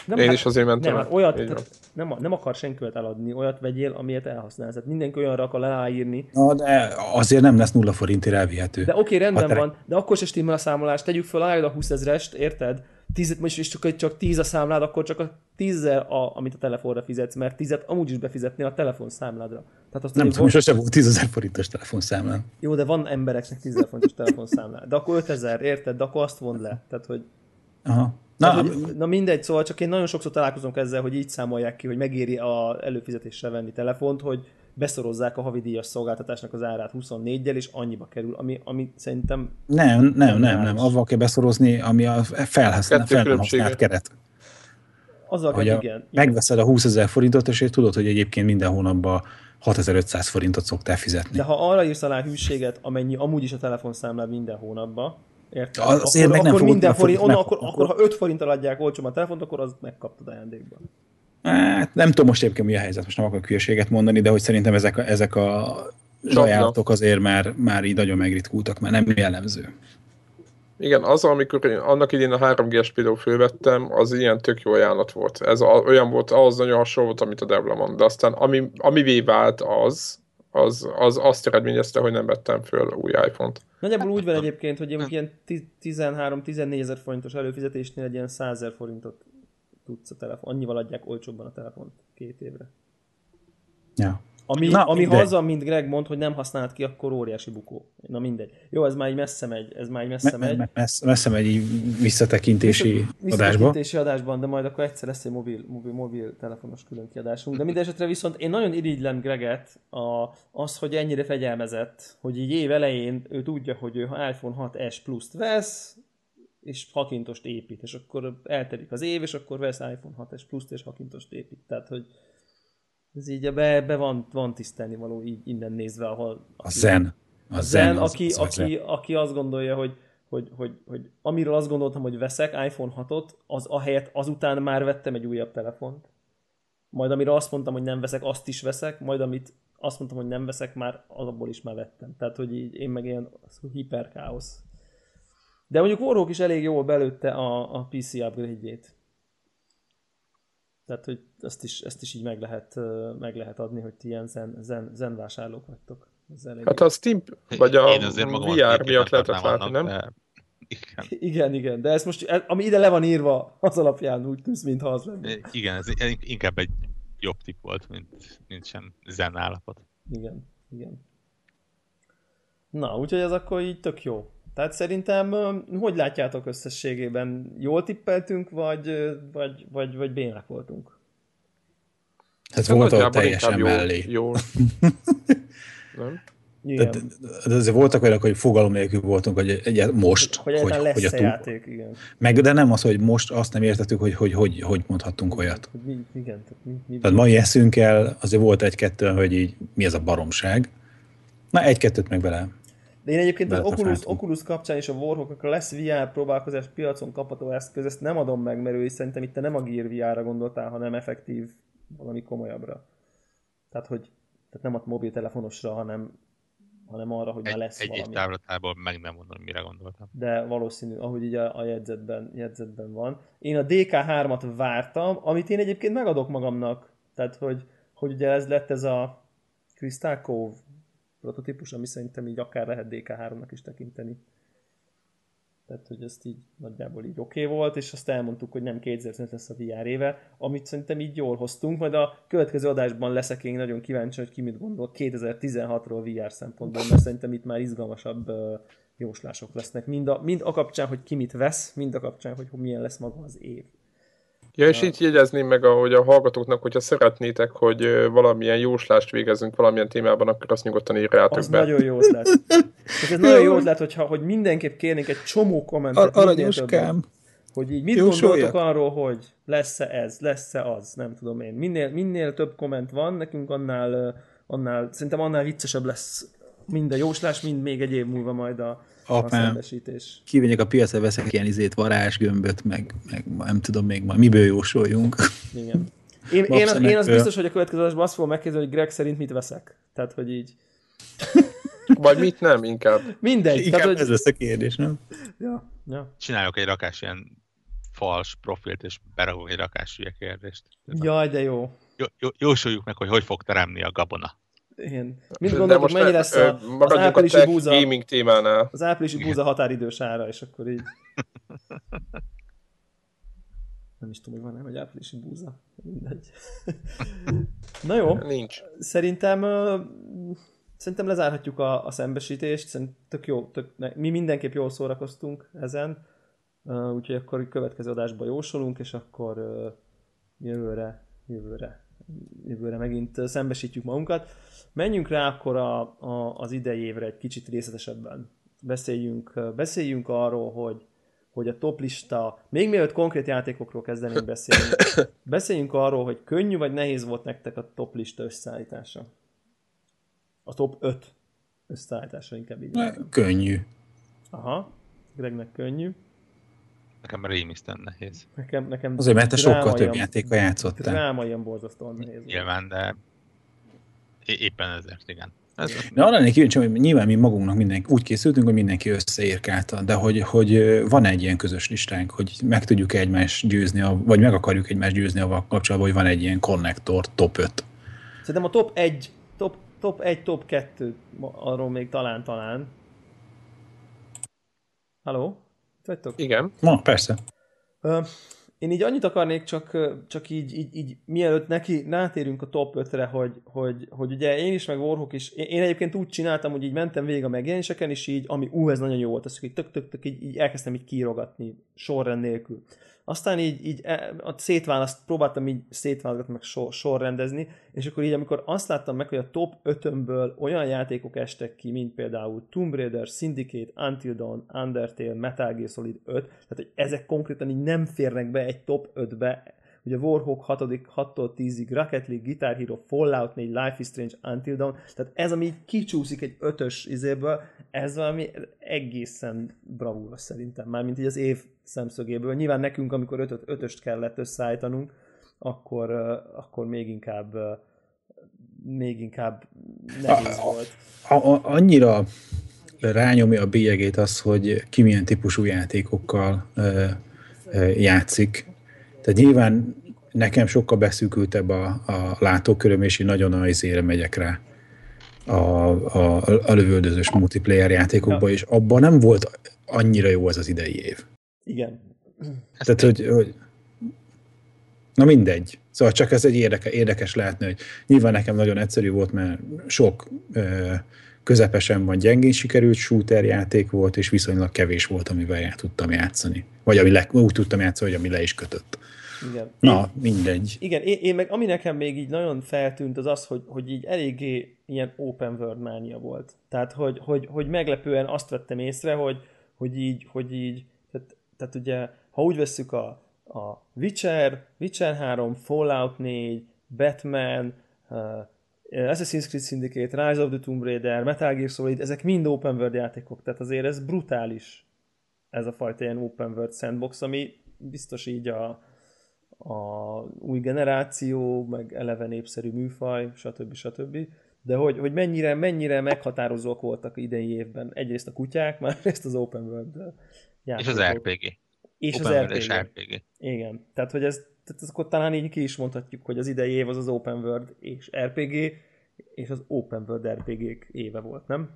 Nem, Én hát, is azért mentem. Nem, hát olyat, tehát nem, nem akar senkit eladni, olyat vegyél, amilyet elhasználsz. Tehát mindenki olyanra akar leállírni. Na, de azért nem lesz nulla forintért elvihető. De oké, okay, rendben te... van, de akkor se stimmel a számolás. Tegyük fel, állod a 20 ezerest, érted? 10, most is csak, csak 10 a számlád, akkor csak a 10 a, amit a telefonra fizetsz, mert 10 amúgy is befizetnél a telefonszámládra. Tehát azt nem tudom, sosem volt 10 ezer forintos telefonszámlán. Jó, de van embereknek 10 ezer forintos telefonszámlán. De akkor 5 ezer, érted? De akkor azt vond le. Tehát, hogy... Aha. Na, hogy, na mindegy, szóval csak én nagyon sokszor találkozom ezzel, hogy így számolják ki, hogy megéri a előfizetéssel venni telefont, hogy beszorozzák a havidíjas szolgáltatásnak az árát 24-jel, és annyiba kerül, ami, ami szerintem... Nem, nem, nem, nem. Avval kell beszorozni, ami a felhasznált, felhasznált keret. Azzal hogy a, igen. Megveszed a 20 ezer forintot, és tudod, hogy egyébként minden hónapban 6500 forintot szoktál fizetni. De ha arra írsz alá hűséget, amennyi amúgy is a telefonszámlád minden hónapban, Érted? Azért akkor, meg nem akkor minden forint, onnan, akkor, akkor, ha 5 forinttal adják olcsóban a telefont, akkor az megkaptad ajándékban. Hát nem tudom most egyébként mi a helyzet, most nem akarok hülyeséget mondani, de hogy szerintem ezek a, ezek a ajánlatok azért már, már így nagyon megritkultak, mert nem jellemző. Igen, az, amikor én annak idén a 3G-es például fölvettem, az ilyen tök jó ajánlat volt. Ez a, olyan volt, ahhoz nagyon hasonló volt, amit a Devla mond. De aztán ami, amivé vált az, az, az azt eredményezte, hogy nem vettem föl új iPhone-t. Nagyjából úgy van egyébként, hogy ilyen 13-14 ezer forintos előfizetésnél egy ilyen 100 ezer forintot tudsz a telefon. Annyival adják olcsóbban a telefont két évre. Ja. Ami, Na, ami ha az van, mint Greg mond, hogy nem használt ki, akkor óriási bukó. Na mindegy. Jó, ez már így messze megy. Ez már így messze me- megy. Messze, messze megy így visszatekintési Vissza, adásban. Visszatekintési adásban, de majd akkor egyszer lesz egy mobil, mobil, mobil telefonos külön kiadásunk. De mindesetre viszont én nagyon irigylem Greget a, az, hogy ennyire fegyelmezett, hogy így év elején ő tudja, hogy ő iPhone 6s Plus-t vesz, és hakintost épít, és akkor eltelik az év, és akkor vesz iPhone 6s Plus-t, és hakintost épít. Tehát, hogy ez így be, be van, van tisztelni való így innen nézve, ahol... A zen. A zen, zen az, aki, az aki, aki azt gondolja, hogy, hogy, hogy, hogy amiről azt gondoltam, hogy veszek iPhone 6-ot, az a helyet azután már vettem egy újabb telefont. Majd amire azt mondtam, hogy nem veszek, azt is veszek, majd amit azt mondtam, hogy nem veszek, már azabból is már vettem. Tehát, hogy így én meg ilyen hiperkáosz. De mondjuk Warhawk is elég jól belőtte a, a PC upgrade-jét. Tehát, hogy ezt is, ezt is így meg lehet, meg lehet adni, hogy ti ilyen zen, zen, zen vásárlók vagytok. Ez elég hát a Steam, vagy a VR miatt lehetett látni, nem? De... Igen. igen, igen, de ez most, ami ide le van írva, az alapján úgy tűz, mintha az lenne. Igen, ez inkább egy jobb tip volt, mint, mint sem zen állapot. Igen, igen. Na, úgyhogy ez akkor így tök jó. Tehát szerintem, hogy látjátok összességében? Jól tippeltünk, vagy, vagy, vagy, vagy bének voltunk? Hát volt ott teljesen jó, mellé. Jó. Nem? De, de azért voltak olyanok, hogy fogalom nélkül voltunk, hogy egy, most. Hogy, hogy, lesz hogy a túl... játék, igen. Meg, de nem az, hogy most azt nem értettük, hogy hogy, hogy, hogy mondhattunk olyat. Mi, igen. Tehát, mi, mi, tehát mai eszünkkel azért volt egy-kettő, hogy így mi ez a baromság. Na, egy-kettőt meg bele. De én egyébként az Oculus, Oculus kapcsán és a Warhawk, akkor lesz VR próbálkozás piacon kapható eszköz, ezt nem adom meg, mert ő is szerintem itt te nem a Gear VR-ra gondoltál, hanem effektív valami komolyabbra. Tehát, hogy tehát nem a mobiltelefonosra, hanem hanem arra, hogy egy, már lesz egy, valami. Egy távlatából meg nem mondom, mire gondoltam. De valószínű, ahogy így a, a jegyzetben, jegyzetben van. Én a DK3-at vártam, amit én egyébként megadok magamnak. Tehát, hogy, hogy ugye ez lett ez a Crystal Cove prototípus, ami szerintem így akár lehet DK3-nak is tekinteni. Tehát, hogy ezt így nagyjából így oké okay volt, és azt elmondtuk, hogy nem 2005 lesz a VR éve, amit szerintem így jól hoztunk, majd a következő adásban leszek én nagyon kíváncsi, hogy ki mit gondol 2016-ról VR szempontból, mert szerintem itt már izgalmasabb jóslások lesznek, mind a, mind a kapcsán, hogy ki mit vesz, mind a kapcsán, hogy milyen lesz maga az év. Ja, és így jegyezném meg, ahogy a hallgatóknak, hogyha szeretnétek, hogy valamilyen jóslást végezzünk valamilyen témában, akkor azt nyugodtan írjátok az be. nagyon jó ötlet. ez nagyon jó ötlet, hogyha, hogy mindenképp kérnénk egy csomó kommentet. Ar- Aranyoskám. Hogy így mit gondoltok arról, hogy lesz-e ez, lesz-e az, nem tudom én. Minél, minél több komment van, nekünk annál, annál, szerintem annál viccesebb lesz mind a jóslás, mind még egy év múlva majd a, apám, kivegyek a piacra, veszek ilyen izét, varázsgömböt, meg, meg nem tudom még majd, miből jósoljunk. Igen. Én, én, az, én az biztos, hogy a következő adásban azt fogom megkérdezni, hogy Greg szerint mit veszek. Tehát, hogy így... Vagy mit nem, inkább. Mindegy. Inkább tehát, hogy... ez lesz a kérdés, nem? Ja, ja. Csinálok egy rakás ilyen fals profilt, és berakok egy rakás hülye kérdést. Jaj, de jó. Jó, jó. Jósoljuk meg, hogy hogy fog teremni a gabona. Igen. Mit gondoltok, mennyi lesz a, az áprilisi a búza? gaming témánál. Az áprilisi búza határidős ára, és akkor így... Nem is tudom, hogy van-e, hogy áprilisi búza. Mindegy. Na jó. Nincs. Szerintem szerintem lezárhatjuk a, a szembesítést, szerintem tök jó, tök, mi mindenképp jól szórakoztunk ezen, úgyhogy akkor következő adásban jósolunk, és akkor jövőre, jövőre jövőre megint szembesítjük magunkat. Menjünk rá akkor a, a, az idei évre egy kicsit részletesebben. Beszéljünk, beszéljünk arról, hogy, hogy a top lista, még mielőtt konkrét játékokról kezdenénk beszélni, beszéljünk arról, hogy könnyű vagy nehéz volt nektek a top lista összeállítása. A top 5 összeállítása inkább így. Könnyű. Aha, Gregnek könnyű. Nekem rémisztően nehéz. Nekem, nekem Azért, mert te sokkal több játékkal játszottál. Dráma ilyen borzasztóan nehéz. Nyilván, de éppen ezért, igen. Ez de arra lennék kíváncsi, hogy nyilván mi magunknak mindenki, úgy készültünk, hogy mindenki összeérkálta, de hogy, hogy van egy ilyen közös listánk, hogy meg tudjuk egymást győzni, vagy meg akarjuk egymást győzni a kapcsolatban, hogy van egy ilyen konnektor top 5. Szerintem a top 1, top, top 1, top 2, arról még talán-talán. Halló? Vagytok? Igen. Na, persze. Uh, én így annyit akarnék csak, csak így, így, így mielőtt neki rátérünk a top 5-re, hogy, hogy, hogy ugye én is, meg Warhawk is, én, én egyébként úgy csináltam, hogy így mentem végig a megjelenéseken, és így, ami ú, ez nagyon jó volt, azt így tök, tök, tök, így, így elkezdtem így kírogatni sorrend nélkül. Aztán így, így e, a szétválaszt, próbáltam így szétválasztani, meg sor, sorrendezni, és akkor így, amikor azt láttam meg, hogy a top 5-ömből olyan játékok estek ki, mint például Tomb Raider, Syndicate, Until Dawn, Undertale, Metal Gear Solid 5, tehát hogy ezek konkrétan így nem férnek be egy top 5-be, ugye Warhawk 6 6-tól 10-ig, Rocket League, Guitar Hero, Fallout 4, Life is Strange, Until Dawn, tehát ez, ami kicsúszik egy ötös izéből, ez valami egészen bravúros szerintem, mármint így az év szemszögéből. Nyilván nekünk, amikor ötöt, ötöst kellett összeállítanunk, akkor, akkor még inkább még inkább nehéz volt. A, a, annyira rányomja a bélyegét az, hogy ki milyen típusú játékokkal ö, ö, játszik. Tehát nyilván nekem sokkal beszűkültebb a, a látóköröm, és én nagyon a izére megyek rá a, a, a lövöldözős multiplayer játékokba, ja. és abban nem volt annyira jó az az idei év. Igen. Tehát, hogy, hogy Na mindegy. Szóval csak ez egy érdeke, érdekes látni, hogy nyilván nekem nagyon egyszerű volt, mert sok ö, közepesen van gyengén sikerült shooter játék volt, és viszonylag kevés volt, amivel já, tudtam játszani. Vagy ami le, úgy tudtam játszani, hogy ami le is kötött. Igen. Na, mindegy. Igen, én, én meg ami nekem még így nagyon feltűnt, az az, hogy, hogy így eléggé ilyen open world mánia volt. Tehát, hogy, hogy, hogy meglepően azt vettem észre, hogy, hogy így, hogy így tehát, tehát ugye, ha úgy vesszük a, a Witcher, Witcher 3, Fallout 4, Batman, uh, Assassin's Creed Syndicate, Rise of the Tomb Raider, Metal Gear Solid, ezek mind open world játékok, tehát azért ez brutális ez a fajta ilyen open world sandbox, ami biztos így a, a új generáció, meg eleve népszerű műfaj, stb. stb. De hogy, hogy mennyire, mennyire meghatározók voltak idei évben. Egyrészt a kutyák, másrészt az open world játékok. És az RPG. És open az RPG. RPG. Igen. Tehát, hogy ez, tehát ez akkor talán így ki is mondhatjuk, hogy az idei év az az Open World és RPG, és az Open World RPG éve volt, nem?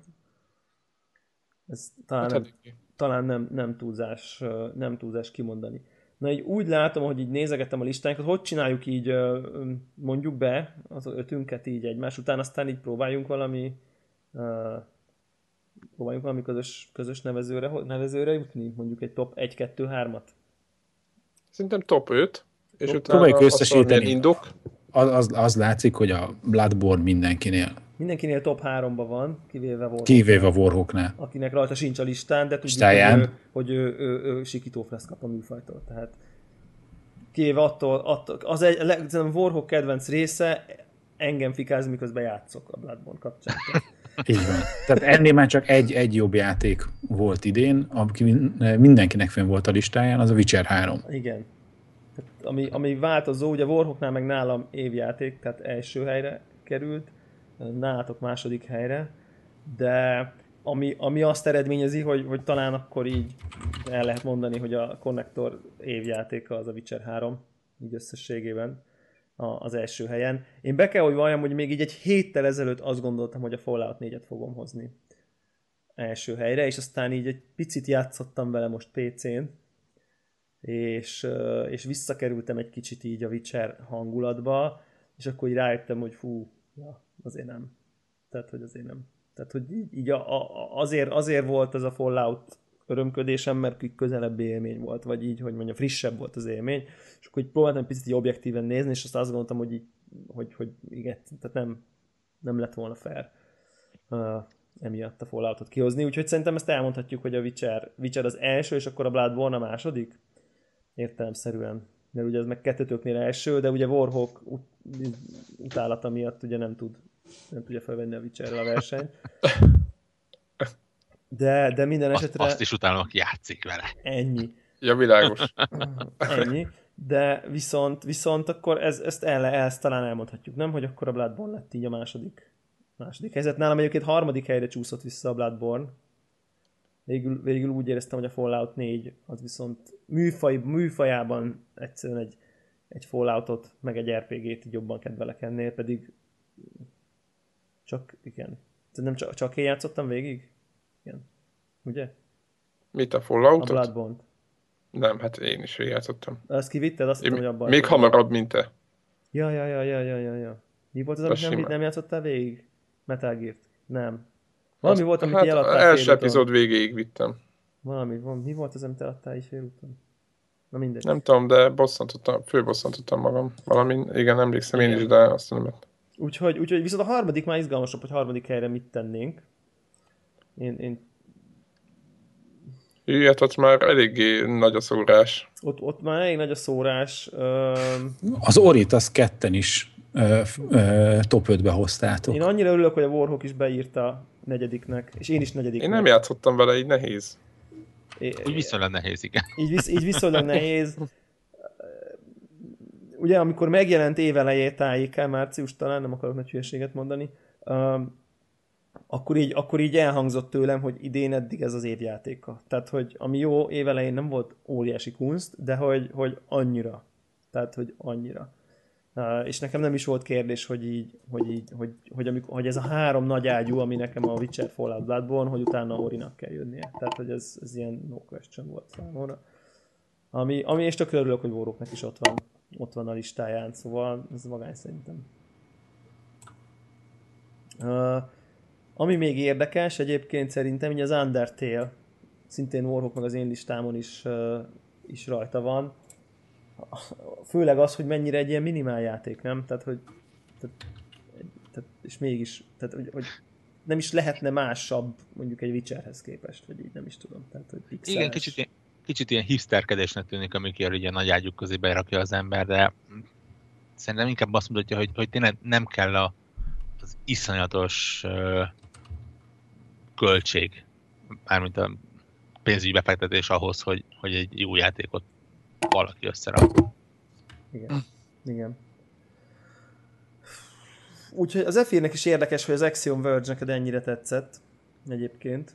Ez talán, hát, nem, talán nem, nem, túlzás, nem túlzás kimondani. Na így úgy látom, hogy így nézegettem a listánkat, hogy csináljuk így, mondjuk be az ötünket így egymás után, aztán így próbáljunk valami próbáljunk valami közös, közös nevezőre, nevezőre jutni, mondjuk egy top 1-2-3-at. Szerintem top 5, és top, utána összesíteni. indok. Az, az, az látszik, hogy a Bloodborne mindenkinél Mindenkinél top 3-ban van, kivéve Warhawknál. Kivéve Warhawknál. Akinek rajta sincs a listán, de tudjuk, Stáján. hogy, ő, hogy ő, ő, ő, sikító lesz kap a műfajtól. Tehát kivéve attól, attól az egy, a Warhawk kedvenc része engem fikáz, miközben játszok a Bloodborne kapcsán. Így van. Tehát ennél már csak egy, egy jobb játék volt idén, aki mindenkinek fenn volt a listáján, az a Witcher 3. Igen. Tehát ami, ami változó, ugye Warhawknál meg nálam évjáték, tehát első helyre került, nálatok második helyre, de ami, ami azt eredményezi, hogy, hogy talán akkor így el lehet mondani, hogy a Connector évjátéka az a Witcher 3, így összességében az első helyen. Én be kell, hogy valljam, hogy még így egy héttel ezelőtt azt gondoltam, hogy a Fallout 4-et fogom hozni első helyre, és aztán így egy picit játszottam vele most PC-n, és, és visszakerültem egy kicsit így a Witcher hangulatba, és akkor így rájöttem, hogy fú, ja, azért nem. Tehát, hogy azért nem. Tehát, hogy így, így a, a, azért, azért volt ez a Fallout örömködésem, mert közelebb élmény volt, vagy így, hogy mondjam, frissebb volt az élmény, és akkor így próbáltam picit objektíven nézni, és azt azt gondoltam, hogy, így, hogy, hogy igen, tehát nem, nem lett volna fair uh, emiatt a Falloutot kihozni, úgyhogy szerintem ezt elmondhatjuk, hogy a Witcher, Witcher az első, és akkor a Bloodborne a második, értelemszerűen. Mert ugye ez meg kettőtöknél első, de ugye Warhawk ut- utálata miatt ugye nem tud nem tudja felvenni a Witcher a versenyt. De, de minden esetre... Azt, azt is utálom, aki játszik vele. Ennyi. Ja, világos. Ennyi. De viszont, viszont akkor ez, ezt, el, ezt talán elmondhatjuk, nem? Hogy akkor a Bloodborne lett így a második, második helyzet. Nálam egyébként harmadik helyre csúszott vissza a Bloodborne. Végül, végül úgy éreztem, hogy a Fallout 4 az viszont műfaj, műfajában egyszerűen egy, egy Falloutot, meg egy RPG-t jobban kedvelek ennél, pedig csak, igen. Nem csak, csak én játszottam végig? Igen. Ugye? Mit a Fallout-ot? A bloodborne Nem, hát én is játszottam. Azt kivitted? Azt hittem, hogy abban... Még hamarabb, mint te. Ja, ja, ja, ja, ja, ja, ja. Mi volt az, amit nem, nem játszottál végig? Metal Gear? Nem. Valami Azt, volt, amit hát eladtál első epizód végéig vittem. Valami, van. mi volt az, amit eladtál is félúton? Na mindegy. Nem tudom, de bosszantottam, főbosszantottam magam. Valami, igen, emlékszem igen. én is, de azt nem Úgyhogy, úgyhogy viszont a harmadik már izgalmasabb, hogy harmadik helyre mit tennénk. Én, én... Hű, hát ott már eléggé nagy a szórás. Ott, ott már elég nagy a szórás. Um... Az Orit az ketten is ö, ö, top 5-be hoztátok. Én annyira örülök, hogy a Warhawk is beírta negyediknek, és én is negyediknek. Én nem játszottam vele, így nehéz. É, úgy viszonylag nehéz, igen. Így, visz, így viszonylag nehéz. Ugye, amikor megjelent évelejé tájékán, március talán, nem akarok nagy hülyeséget mondani, um, akkor így, akkor így elhangzott tőlem, hogy idén eddig ez az évjátéka. Tehát, hogy ami jó évelején nem volt óriási kunst, de hogy, hogy annyira. Tehát, hogy annyira. Uh, és nekem nem is volt kérdés, hogy így, hogy, így, hogy, hogy, amikor, hogy ez a három nagy ágyú, ami nekem a Witcher Fallout Bloodborne, hogy utána Orinak kell jönnie. Tehát, hogy ez, ez ilyen no question volt számomra. Ami, ami és tök örülök, hogy Warrocknek is ott van, ott van a listáján, szóval ez magány szerintem. Uh, ami még érdekes egyébként szerintem, így az Undertale, szintén Warhawk meg az én listámon is, uh, is rajta van. Főleg az, hogy mennyire egy ilyen minimál játék, nem? Tehát, hogy tehát, tehát, és mégis, tehát, hogy, hogy nem is lehetne másabb mondjuk egy Witcherhez képest, vagy így nem is tudom. Tehát, hogy pixeles. Igen, kicsit, kicsit ilyen hipsterkedésnek tűnik, amikor ugye nagy ágyuk közé berakja az ember, de szerintem inkább azt mutatja, hogy, hogy tényleg nem kell a, az iszonyatos uh, költség, mármint a pénzügyi befektetés ahhoz, hogy, hogy egy jó játékot valaki összerak. Igen. Igen. Úgyhogy az F-nek is érdekes, hogy az Axiom Verge neked ennyire tetszett egyébként.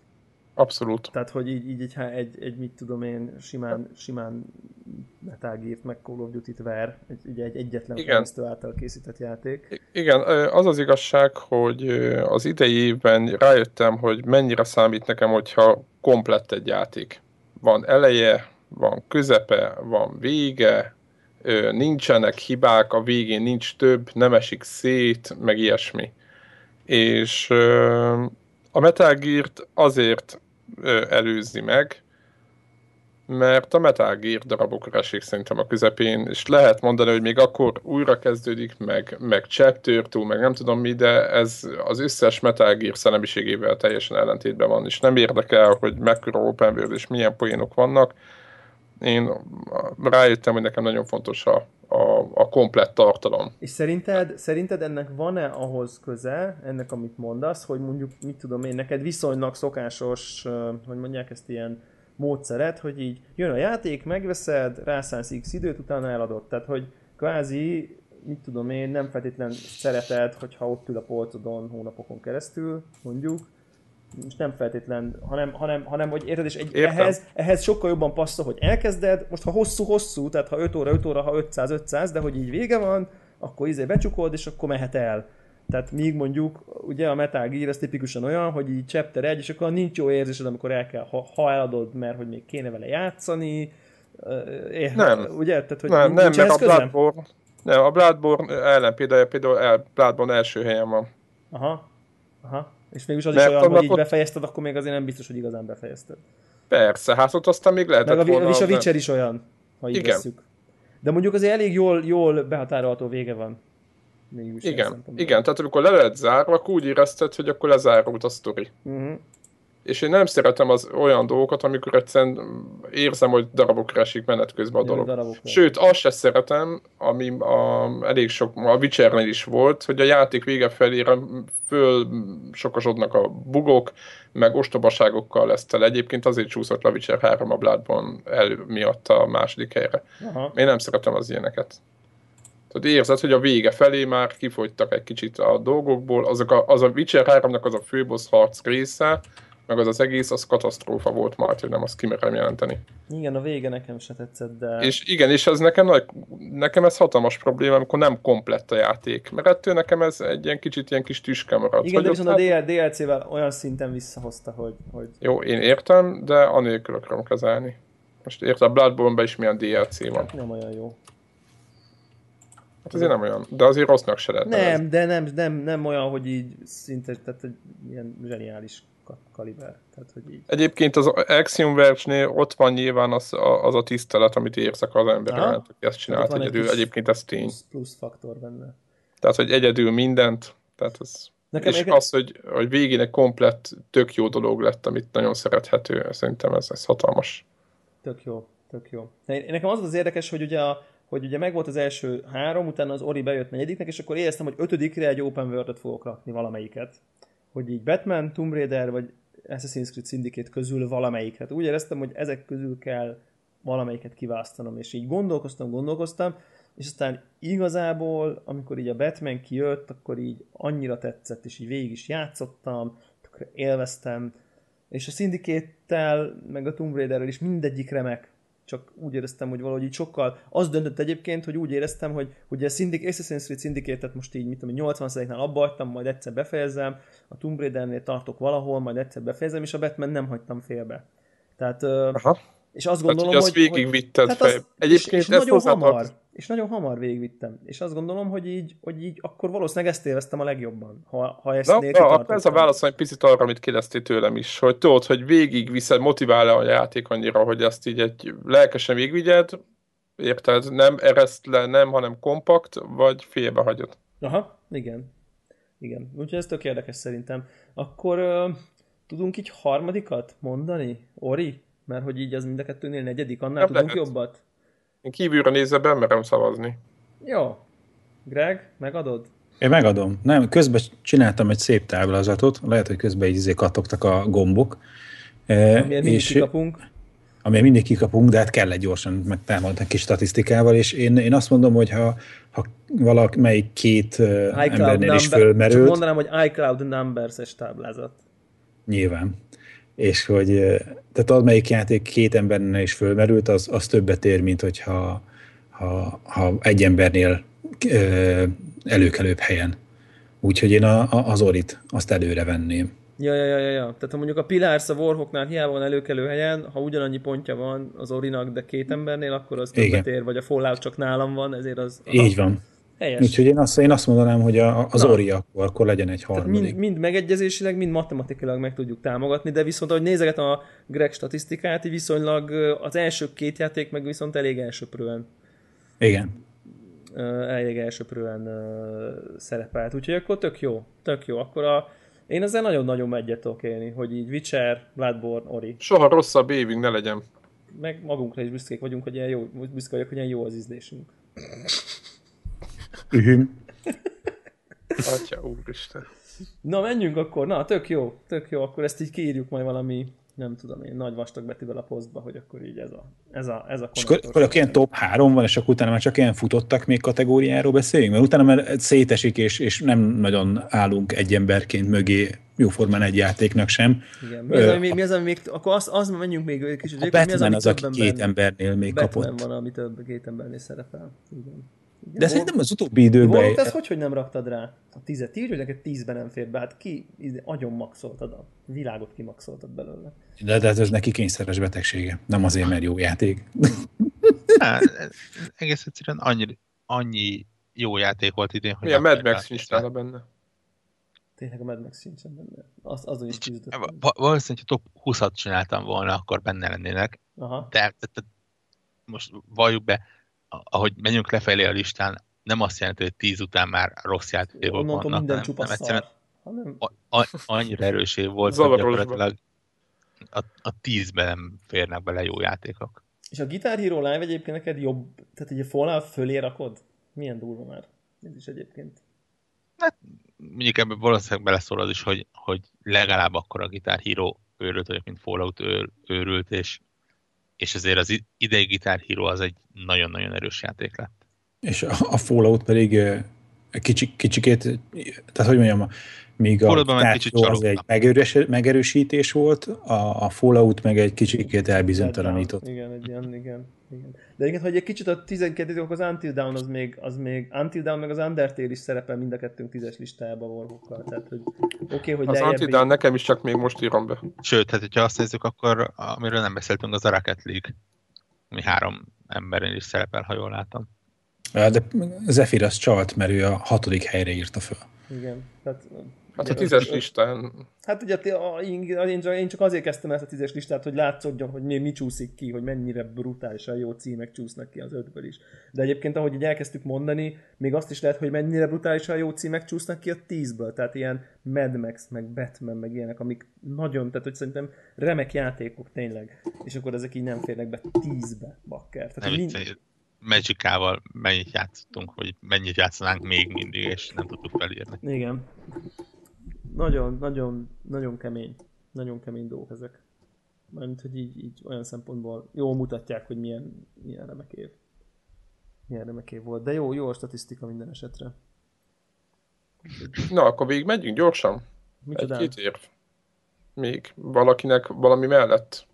Abszolút. Tehát, hogy így, így egy, egy, egy, mit tudom én, simán, simán Metal Gear-t, meg Call of Duty-t ver, egy, egy egyetlen fejlesztő által készített játék. Igen, az az igazság, hogy az idei évben rájöttem, hogy mennyire számít nekem, hogyha komplett egy játék. Van eleje, van közepe, van vége, nincsenek hibák, a végén nincs több, nem esik szét, meg ilyesmi. És a Metal Gear-t azért előzi meg, mert a Metal Gear darabokra esik szerintem a közepén, és lehet mondani, hogy még akkor újra kezdődik, meg, meg chapter two, meg nem tudom mi, de ez az összes Metal Gear szellemiségével teljesen ellentétben van, és nem érdekel, hogy mekkora open world és milyen poénok vannak. Én rájöttem, hogy nekem nagyon fontos a, a, a komplett tartalom. És szerinted, szerinted ennek van-e ahhoz köze, ennek amit mondasz, hogy mondjuk, mit tudom én, neked viszonylag szokásos, hogy mondják ezt ilyen módszeret, hogy így jön a játék, megveszed, rászánsz x időt, utána eladod. Tehát, hogy kvázi, mit tudom én, nem feltétlen szereted, hogyha ott ül a polcodon hónapokon keresztül, mondjuk, most nem feltétlen, hanem, hanem, hanem hogy érted, és egy, ehhez, ehhez sokkal jobban passzol, hogy elkezded, most ha hosszú-hosszú, tehát ha 5 óra, 5 óra, ha 500-500, de hogy így vége van, akkor izé becsukod, és akkor mehet el. Tehát míg mondjuk, ugye a Metal Gear ez tipikusan olyan, hogy így chapter 1, és akkor nincs jó érzésed, amikor el kell, ha, ha eladod, mert hogy még kéne vele játszani. Eh, nem. Ugye? Tehát, hogy nem, nem, mert a Bloodborne, nem, a Bloodborne ellen például, például el, Bloodborne első helyen van. Aha, aha. És mégis az is olyan, hogy így ott... befejezted, akkor még azért nem biztos, hogy igazán befejezted. Persze, hát ott aztán még lehetett Meg a, volna... És a Witcher is olyan, ha így Igen. Veszük. De mondjuk azért elég jól, jól behatárolható vége van. Mégis igen, igen, tehát amikor le lehet zárva, akkor úgy érezted, hogy akkor lezárult a sztori. Uh-huh és én nem szeretem az olyan dolgokat, amikor egyszerűen érzem, hogy darabokra esik menet közben a dolog. Darabokra. Sőt, azt se szeretem, ami a, elég sok, a Witchernél is volt, hogy a játék vége felére föl sokasodnak a bugok, meg ostobaságokkal lesz tele. Egyébként azért csúszott a Witcher 3 a Bloodborne el miatt a második helyre. Aha. Én nem szeretem az ilyeneket. Tehát érzed, hogy a vége felé már kifogytak egy kicsit a dolgokból. Azok a, az a Witcher 3-nak az a főboss harc része, meg az az egész, az katasztrófa volt már, hogy nem azt kimerem jelenteni. Igen, a vége nekem se tetszett, de... És igen, és ez nekem, nagy, nekem ez hatalmas probléma, amikor nem komplett a játék. Mert ettől nekem ez egy ilyen kicsit ilyen kis tüske marad. Igen, de viszont hát... a DLC-vel olyan szinten visszahozta, hogy, hogy... Jó, én értem, de anélkül akarom kezelni. Most érted, a Bloodborne-ben is milyen DLC van. Nem olyan jó. Hát azért nem olyan, de azért rossznak se lehet. Nem, de nem, nem, nem olyan, hogy így szinte, tehát hogy ilyen zseniális kaliber. Tehát, hogy így. Egyébként az Axiom Verge-nél ott van nyilván az a, az a tisztelet, amit érzek az ember iránt, hogy ezt csinált egyedül. Egy Egyébként ez tény. Plusz, plusz faktor benne. Tehát, hogy egyedül mindent, tehát ez... Nekem és az, hogy, hogy végén egy komplett, tök jó dolog lett, amit nagyon szerethető, szerintem ez, ez hatalmas. Tök jó, tök jó. Nekem az az érdekes, hogy ugye a, hogy ugye megvolt az első három, utána az Ori bejött negyediknek, és akkor éreztem, hogy ötödikre egy open world fogok rakni valamelyiket hogy így Batman, Tomb Raider vagy Assassin's Creed Syndicate közül valamelyik. Hát úgy éreztem, hogy ezek közül kell valamelyiket kiválasztanom, és így gondolkoztam, gondolkoztam, és aztán igazából, amikor így a Batman kijött, akkor így annyira tetszett, és így végig is játszottam, akkor élveztem, és a Syndicate-tel, meg a Tomb Raider-rel is mindegyik remek, csak úgy éreztem, hogy valahogy így sokkal, az döntött egyébként, hogy úgy éreztem, hogy ugye Syndic, Assassin's Creed Syndicate-et most így, mit tudom, 80%-nál abba hagytam, majd egyszer befejezem, a Tomb Raider-nél tartok valahol, majd egyszer befejezem, és a Batman nem hagytam félbe. Tehát, Aha. És azt gondolom, hát, hogy... Azt végigvitted hát az, Egyébként és, és nagyon hamar, és nagyon hamar végigvittem. És azt gondolom, hogy így, hogy így akkor valószínűleg ezt élveztem a legjobban, ha, ha ezt Na, na ez a válasz egy picit arra, amit kérdeztél tőlem is, hogy tudod, hogy végig viszed, motivál-e a játék annyira, hogy ezt így egy lelkesen végigvigyed, érted? Nem ereszt le, nem, hanem kompakt, vagy félbe hagyod. Aha, igen. Igen. Úgyhogy ez tök érdekes szerintem. Akkor uh, tudunk így harmadikat mondani, Ori? Mert hogy így az mind a kettőnél negyedik, annál nem tudunk lehet. jobbat? Én kívülre nézve bemerem szavazni. Jó. Greg, megadod? Én megadom. Nem, közben csináltam egy szép táblázatot, lehet, hogy közben így izé kattogtak a gombok. E, Amilyen mindig és, kikapunk. Amilyen mindig kikapunk, de hát kell egy gyorsan megtámadni egy kis statisztikával, és én, én azt mondom, hogy ha, ha valamelyik két iCloud embernél number, is fölmerült... Csak mondanám, hogy iCloud Numbers-es táblázat. Nyilván és hogy tehát az, melyik játék két embernél is fölmerült, az, az többet ér, mint hogyha ha, ha egy embernél ö, előkelőbb helyen. Úgyhogy én a, a, az Orit azt előre venném. Ja, ja, ja, ja, ja. Tehát ha mondjuk a Pillars a Warhawknál hiába van előkelő helyen, ha ugyanannyi pontja van az Orinak, de két embernél, akkor az többet Igen. ér, vagy a Fallout csak nálam van, ezért az... Aha. Így van. Helyes. Úgyhogy én azt, én azt mondanám, hogy a, az Na. Ori akkor, akkor legyen egy harmadik. Mind, mind megegyezésileg, mind matematikailag meg tudjuk támogatni, de viszont ahogy nézegetem a Greg statisztikát, viszonylag az első két játék meg viszont elég elsőprően. Igen. Elég elsőprően szerepelt. Úgyhogy akkor tök jó. Tök jó. Akkor a, én ezzel nagyon-nagyon egyet tudok élni, hogy így Witcher, Bloodborne, Ori. Soha rosszabb évünk ne legyen. Meg magunkra is büszkék vagyunk, hogy ilyen jó, büszke vagyok, hogy ilyen jó az ízlésünk. Ühüm. Atya úristen. Na, menjünk akkor. Na, tök jó, tök jó. Akkor ezt így kiírjuk majd valami, nem tudom én, nagy vastag betűvel a posztba, hogy akkor így ez a, ez a, ez a És akkor, akkor ilyen top három van, és akkor utána már csak ilyen futottak még kategóriáról beszéljünk, mert utána már szétesik, és, és nem nagyon állunk egy emberként mögé jóformán egy játéknak sem. Igen. Mi az, ami, mi az, ami még, akkor az, az menjünk még egy kicsit. A Batman mi az, ami az, aki két embernél még Batman kapott. van, ami több két embernél szerepel. Igen. De szerintem az utóbbi időben... Volt ez hogy, hogy nem raktad rá? A tizet írj, hogy neked tízben nem fér be. Hát ki, agyon maxoltad a világot kimaxoltad belőle. De, de ez neki kényszeres betegsége. Nem azért, mert jó játék. Há, egész egyszerűen annyi, annyi jó játék volt idén, hogy... Milyen Mad Max nincs nála benne. Tényleg a Mad Max sincsen benne. Az, azon is tízütöttem. Valószínűleg, ha top 20-at csináltam volna, akkor benne lennének. Aha. De, de, de most valljuk be, ahogy menjünk lefelé a listán, nem azt jelenti, hogy tíz után már rossz játékok vannak, minden hanem, nem egyszerűen hanem... A, a, annyira erős év volt, hogy gyakorlatilag a, a tízben nem férnek bele jó játékok. És a Guitar Hero Live egyébként neked jobb, tehát egy a Fallout fölé rakod? Milyen durva már? Ez is egyébként. Hát mondjuk ebben valószínűleg beleszól az is, hogy, hogy legalább akkor a Guitar Hero őrült, mint Fallout őrült, és és ezért az idei Guitar Hero az egy nagyon-nagyon erős játék lett. És a, Fallout pedig kicsi, kicsikét, tehát hogy mondjam, míg a Tárgyó az egy megerős, megerősítés volt, a, a Fallout meg egy kicsikét elbizonytalanított. Igen, egy ilyen, igen, igen. De igen, hogy egy kicsit a 12 az Until Dawn az még, az még Until Dawn meg az Undertale is szerepel mind a kettőnk tízes listájában warhawk Tehát, hogy oké, okay, hogy Az Until Dawn nekem is csak még most írom be. Sőt, hát hogyha azt nézzük, akkor amiről nem beszéltünk, az a Rocket League, ami három emberen is szerepel, ha jól látom. De Zephyr az csalt, mert ő a hatodik helyre írta föl. Igen, tehát Hát a tízes listán. Hát ugye én csak azért kezdtem ezt a tízes listát, hogy látszódjon, hogy mi, mi csúszik ki, hogy mennyire brutálisan jó címek csúsznak ki az ötből is. De egyébként, ahogy így elkezdtük mondani, még azt is lehet, hogy mennyire brutálisan jó címek csúsznak ki a tízből. Tehát ilyen Mad Max, meg Batman, meg ilyenek, amik nagyon, tehát hogy szerintem remek játékok tényleg. És akkor ezek így nem férnek be tízbe, bakker. Tehát, nem, mind... Magic-ával mennyit játszottunk, vagy mennyit játszanánk még mindig, és nem tudtuk felírni. Igen nagyon, nagyon, nagyon kemény, nagyon kemény dolgok ezek. Mert hogy így, így olyan szempontból jól mutatják, hogy milyen, milyen remek év. Milyen remek év volt. De jó, jó a statisztika minden esetre. Na, akkor végig megyünk gyorsan. Micsoda? Egy-két év. Még valakinek valami mellett.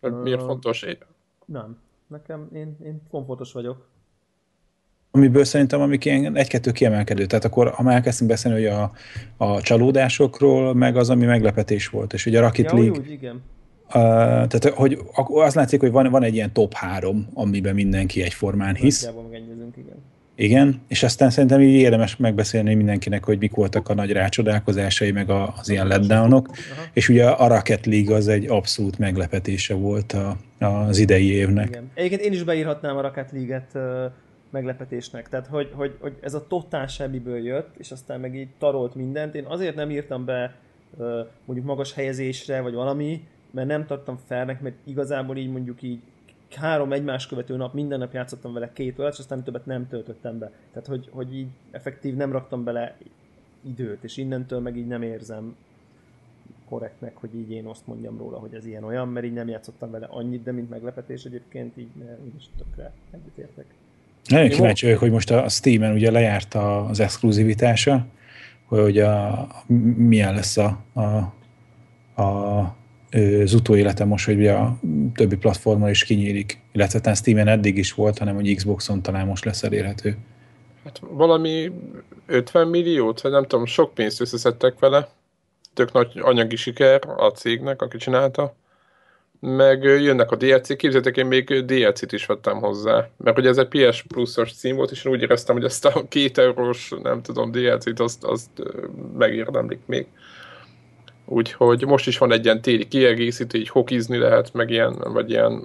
Uh, Miért fontos? Nem. Nekem, én, én komfortos vagyok. Amiből szerintem, amik ilyen egy-kettő kiemelkedő. Tehát akkor, ha már elkezdtünk beszélni, hogy a, a csalódásokról, meg az, ami meglepetés volt. És ugye a Rocket Ja, League, úgy, igen. Uh, tehát, hogy az látszik, hogy van, van egy ilyen top három, amiben mindenki egyformán hisz. Nagyjából megegyezünk, igen. Igen, és aztán szerintem így érdemes megbeszélni mindenkinek, hogy mik voltak a nagy rácsodálkozásai, meg az ilyen letdownok. Aha. És ugye a Rocket League az egy abszolút meglepetése volt a, az idei évnek. Igen. Egyébként én is beírhatnám a Rocket League-et meglepetésnek. Tehát, hogy, hogy, hogy ez a totál semmiből jött, és aztán meg így tarolt mindent. Én azért nem írtam be mondjuk magas helyezésre, vagy valami, mert nem tartom felnek, mert igazából így mondjuk így három egymás követő nap, minden nap játszottam vele két órát, és aztán többet nem töltöttem be. Tehát, hogy, hogy így effektív nem raktam bele időt, és innentől meg így nem érzem korrektnek, hogy így én azt mondjam róla, hogy ez ilyen olyan, mert így nem játszottam vele annyit, de mint meglepetés egyébként így úgyis tökre egyetértek. Nagyon Jó. kíváncsi vagyok, hogy most a Steam-en ugye lejárt az exkluzivitása, hogy a, milyen lesz a, a, a az utóélete most, hogy ugye a többi platformon is kinyílik, illetve talán Steam-en eddig is volt, hanem hogy Xboxon talán most lesz elérhető. Hát valami 50 milliót, vagy nem tudom, sok pénzt összeszedtek vele. Tök nagy anyagi siker a cégnek, aki csinálta. Meg jönnek a DLC, képzeljétek, én még DLC-t is vettem hozzá. Mert ugye ez egy PS Plus-os cím volt, és én úgy éreztem, hogy ezt a két eurós, nem tudom, DLC-t, azt, azt megérdemlik még. Úgyhogy most is van egy ilyen téli kiegészítő, így hokizni lehet, meg ilyen, vagy ilyen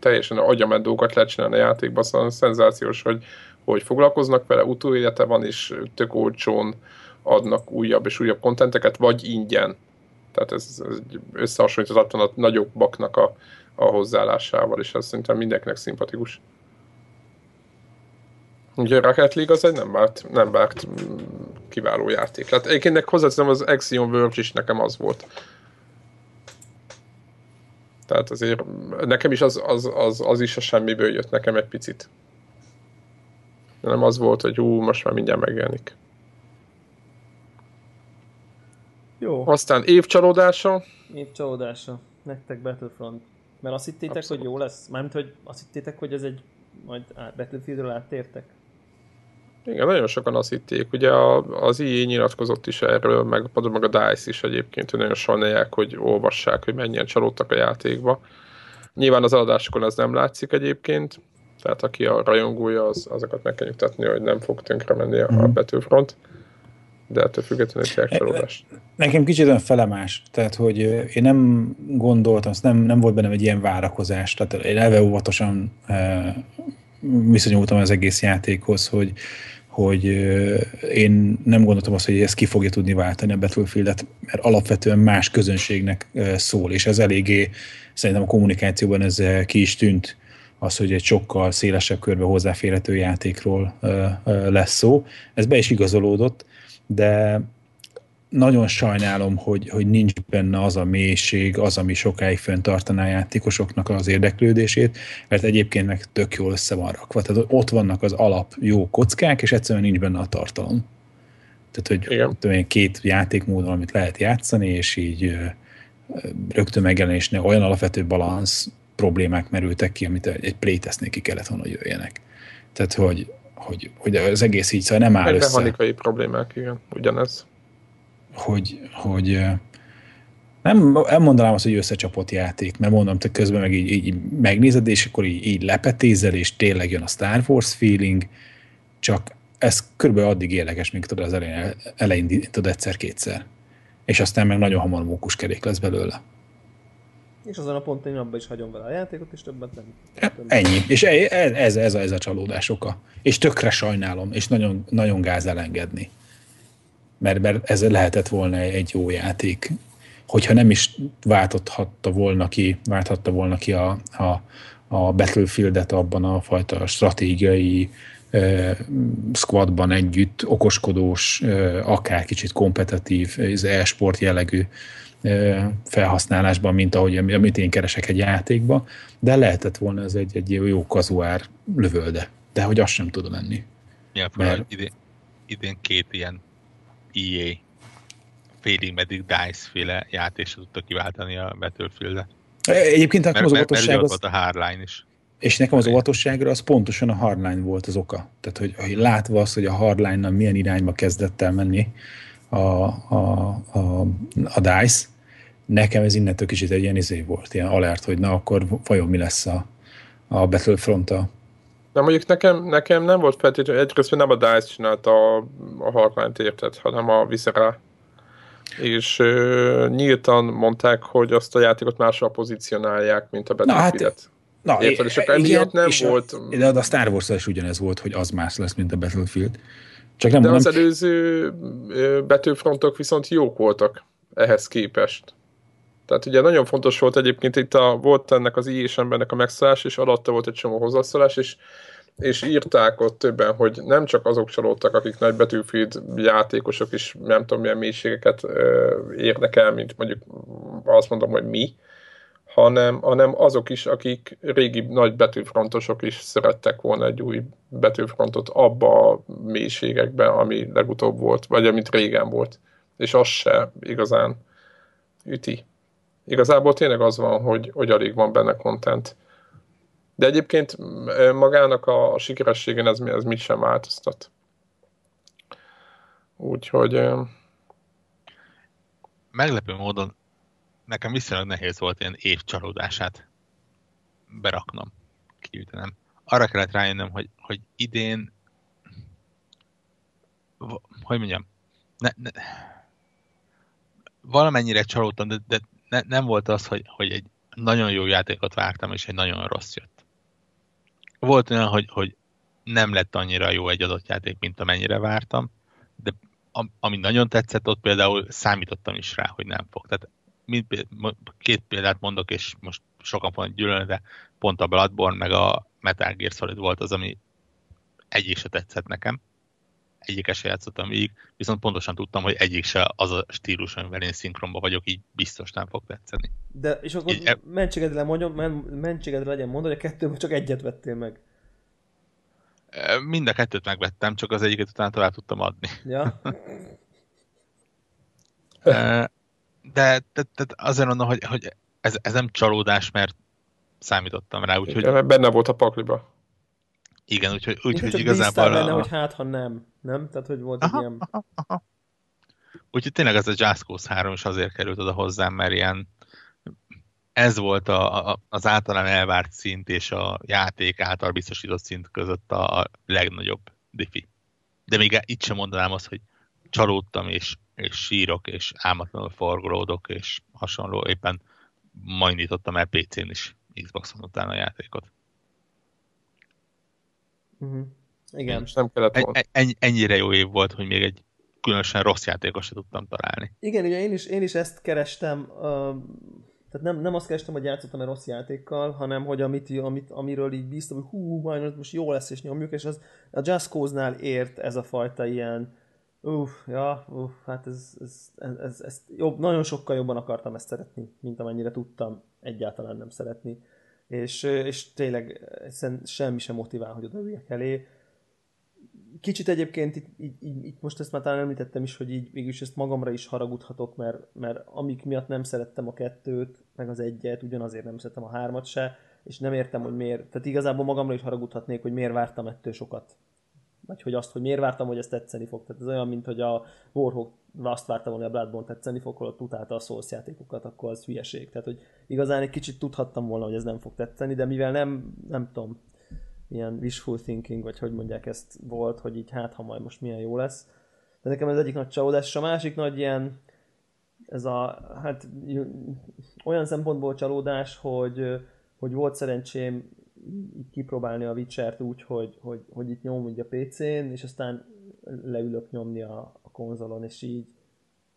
teljesen agyament dolgokat lehet csinálni a játékban, szóval szenzációs, hogy, hogy foglalkoznak vele, utóélete van, és tök olcsón adnak újabb és újabb kontenteket, vagy ingyen. Tehát ez, ez összehasonlíthatatlan a nagyobbaknak a, a hozzáállásával, és ez szerintem mindenkinek szimpatikus. Ugye a Rocket League az egy nem várt, nem várt kiváló játék. Hát egyébként hozzáteszem, az Axiom Verge is nekem az volt. Tehát azért nekem is az, az, az, az is a semmiből jött nekem egy picit. Nem az volt, hogy hú, most már mindjárt megjelenik. Jó, Aztán évcsalódása. év csalódása. Nektek Battlefront. Mert azt hittétek, Abszolút. hogy jó lesz? Mármint, hogy azt hittétek, hogy ez egy majd Battlefieldről áttértek? Igen, nagyon sokan azt hitték. Ugye az IE nyilatkozott is erről, meg, meg a DICE is egyébként, hogy nagyon sajnálják, hogy olvassák, hogy mennyien csalódtak a játékba. Nyilván az eladásokon ez nem látszik egyébként, tehát aki a rajongója, az, azokat meg kell nyugtatni, hogy nem fog tönkre menni a Mhm. Battlefront. De ettől függetlenül egy csalódás. Nekem kicsit olyan felemás, tehát hogy én nem gondoltam, nem, nem volt bennem egy ilyen várakozás, tehát én eleve óvatosan e, viszonyultam az egész játékhoz, hogy, hogy én nem gondoltam azt, hogy ez ki fogja tudni váltani a Battlefield-et, mert alapvetően más közönségnek szól, és ez eléggé szerintem a kommunikációban ez ki is tűnt, az, hogy egy sokkal szélesebb körbe hozzáférhető játékról lesz szó. Ez be is igazolódott, de nagyon sajnálom, hogy, hogy nincs benne az a mélység, az, ami sokáig fenntartaná a játékosoknak az érdeklődését, mert egyébként meg tök jól össze van rakva. Tehát ott vannak az alap jó kockák, és egyszerűen nincs benne a tartalom. Tehát, hogy Igen. olyan két játékmódon, amit lehet játszani, és így rögtön megjelenésnél olyan alapvető balansz problémák merültek ki, amit egy playtestnél ki kellett volna, hogy jöjjenek. Tehát, hogy, hogy, hogy az egész így szóval nem áll Meg össze problémák, igen, ugyanez. Hogy, hogy nem, nem mondanám azt, hogy összecsapott játék, mert mondom, te közben meg így, így megnézed, és akkor így, így lepetézel, és tényleg jön a Star Wars feeling, csak ez körülbelül addig érdekes, míg tudod az elején, elején indítod egyszer-kétszer. És aztán meg nagyon hamar mókuskerék lesz belőle. És azon a ponton én abba is hagyom vele a játékot, és többet nem. Ennyi. És e- e- ez, ez, a, ez a csalódás oka. És tökre sajnálom, és nagyon, nagyon gáz elengedni. Mert, mert ez lehetett volna egy jó játék. Hogyha nem is válthatta volna ki, válthatta volna ki a, a, a Battlefield-et abban a fajta stratégiai squadban együtt, okoskodós, akár kicsit kompetitív, az e-sport jellegű felhasználásban, mint ahogy amit én keresek egy játékba, de lehetett volna ez egy, egy jó kazuár lövölde, de hogy azt sem tudom enni. Ja, mert... idén, idén két ilyen EA félig meddig DICE féle játékot tudta kiváltani a Battlefield-et. Egyébként mert, az óvatosság mert, mert az... a Hardline is. És nekem az óvatosságra az pontosan a Hardline volt az oka. Tehát, hogy, hogy látva azt, hogy a Hardline-nal milyen irányba kezdett el menni a, a, a, a DICE, nekem ez innentől kicsit egy ilyen izé volt, ilyen alert, hogy na akkor vajon mi lesz a, a battlefront -a. Na mondjuk nekem, nekem nem volt feltétlenül, egyrészt nem a DICE csinálta a, a Hardline-t érted, hanem a Viscera és uh, nyíltan mondták, hogy azt a játékot másra pozícionálják, mint a Battlefield-et. Na, hát, Na, Érted? És akkor emiatt nem és volt... A, de a Star wars is ugyanez volt, hogy az más lesz, mint a Battlefield. Csak nem, de nem... az előző betűfrontok viszont jók voltak ehhez képest. Tehát ugye nagyon fontos volt egyébként itt a, volt ennek az IES embernek a megszállás, és alatta volt egy csomó hozzászólás, és és írták ott többen, hogy nem csak azok csalódtak, akik nagy Battlefield játékosok is nem tudom milyen mélységeket érnek el, mint mondjuk azt mondom, hogy mi, hanem, hanem azok is, akik régi nagy betűfrontosok is szerettek volna egy új betűfrontot abba a mélységekbe, ami legutóbb volt, vagy amit régen volt. És az se igazán üti. Igazából tényleg az van, hogy, hogy alig van benne content. De egyébként magának a sikerességen ez, ez mit sem változtat. Úgyhogy... Meglepő módon nekem viszonylag nehéz volt ilyen év csalódását beraknom, kiütenem. Arra kellett rájönnöm, hogy, hogy idén hogy mondjam, ne, ne, valamennyire csalódtam, de, de ne, nem volt az, hogy, hogy egy nagyon jó játékot vártam, és egy nagyon rossz jött. Volt olyan, hogy, hogy nem lett annyira jó egy adott játék, mint amennyire vártam, de ami nagyon tetszett, ott például számítottam is rá, hogy nem fog. Tehát mind, két példát mondok, és most sokan fognak gyűlölni, de pont a Bloodborne meg a Metal Gear Solid volt az, ami egyik se tetszett nekem. Egyik se játszottam végig, viszont pontosan tudtam, hogy egyik se az a stílus, amivel én szinkronban vagyok, így biztos nem fog tetszeni. De, és akkor így, e- mentségedre, mondjam, mentségedre legyen mondani, hogy a kettőből csak egyet vettél meg. Mind a kettőt megvettem, csak az egyiket utána tovább tudtam adni. Ja. de te, te, azért mondom, hogy, hogy ez, ez nem csalódás, mert számítottam rá, úgyhogy... Igen, benne volt a pakliba. Igen, úgyhogy, úgyhogy úgy, igazából... benne, a... hogy hát, ha nem. Nem? Tehát, hogy volt aha, egy ilyen... Aha, aha. Úgyhogy tényleg ez a Cause 3 is azért került oda hozzám, mert ilyen ez volt a, a, az általán elvárt szint és a játék által biztosított szint között a, a legnagyobb diffi. De még itt sem mondanám azt, hogy csalódtam és és sírok, és álmatlanul forgolódok, és hasonló. Éppen majd nyitottam el PC-n is Xboxon után a játékot. Uh-huh. Igen. És nem kellett volna. En, ennyire jó év volt, hogy még egy különösen rossz játékos se tudtam találni. Igen, ugye én is, én is ezt kerestem, uh, tehát nem, nem azt kerestem, hogy játszottam egy rossz játékkal, hanem hogy amit, amit, amiről így bíztam, hogy hú, majd most jó lesz és nyomjuk, és az a Just Cause-nál ért ez a fajta ilyen Uff, ja, uff, hát ez, ez, ez, ez, ez jobb, nagyon sokkal jobban akartam ezt szeretni, mint amennyire tudtam egyáltalán nem szeretni. És, és tényleg semmi sem motivál, hogy odaüljek elé. Kicsit egyébként itt, itt, itt, itt, most ezt már talán említettem is, hogy így mégis ezt magamra is haragudhatok, mert, mert amik miatt nem szerettem a kettőt, meg az egyet, ugyanazért nem szerettem a hármat se, és nem értem, hogy miért. Tehát igazából magamra is haragudhatnék, hogy miért vártam ettől sokat vagy hogy azt, hogy miért vártam, hogy ez tetszeni fog. Tehát ez olyan, mint hogy a Warhawk azt vártam hogy a Bloodborne tetszeni fog, ott utálta a Souls játékokat, akkor az hülyeség. Tehát, hogy igazán egy kicsit tudhattam volna, hogy ez nem fog tetszeni, de mivel nem, nem tudom, ilyen wishful thinking, vagy hogy mondják ezt volt, hogy így hát, ha majd most milyen jó lesz. De nekem ez egyik nagy csalódás, és a másik nagy ilyen, ez a, hát olyan szempontból csalódás, hogy, hogy volt szerencsém így kipróbálni a Witcher-t úgy, hogy, hogy, hogy itt nyomom a PC-n, és aztán leülök nyomni a, a konzolon, és így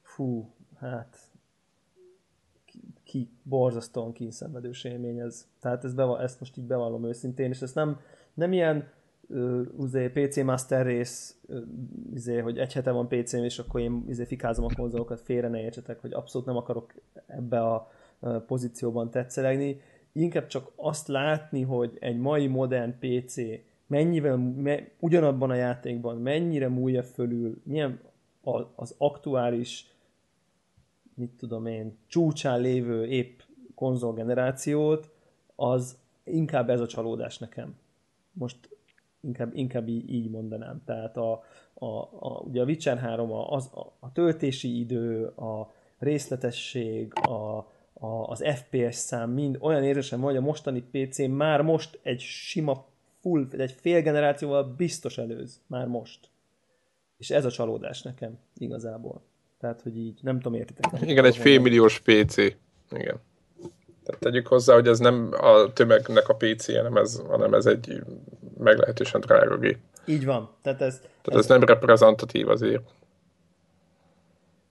fú, hát ki, ki borzasztóan kínszenvedős élmény ez. Tehát ez beva, ezt most így bevallom őszintén, és ezt nem, nem ilyen uh, PC Master Race, izé, hogy egy hete van PC-m, és akkor én izé, fikázom a konzolokat, félre ne értsetek, hogy abszolút nem akarok ebbe a pozícióban tetszelegni. Inkább csak azt látni, hogy egy mai modern PC mennyivel, me, ugyanabban a játékban mennyire múlja fölül, milyen a, az aktuális, mit tudom én, csúcsán lévő épp konzolgenerációt, az inkább ez a csalódás nekem. Most inkább, inkább így, mondanám. Tehát a, a, a, ugye a Witcher 3 a, az, a, a töltési idő, a részletesség, a, a, az FPS szám mind olyan érzésem van, hogy a mostani PC már most egy sima full, egy fél generációval biztos előz. Már most. És ez a csalódás nekem igazából. Tehát, hogy így nem tudom értitek. Igen, egy félmilliós PC. Igen. Tehát tegyük hozzá, hogy ez nem a tömegnek a PC, hanem ez, hanem ez egy meglehetősen drága gép. Így van. Tehát ez, Tehát ez, ez nem reprezentatív azért.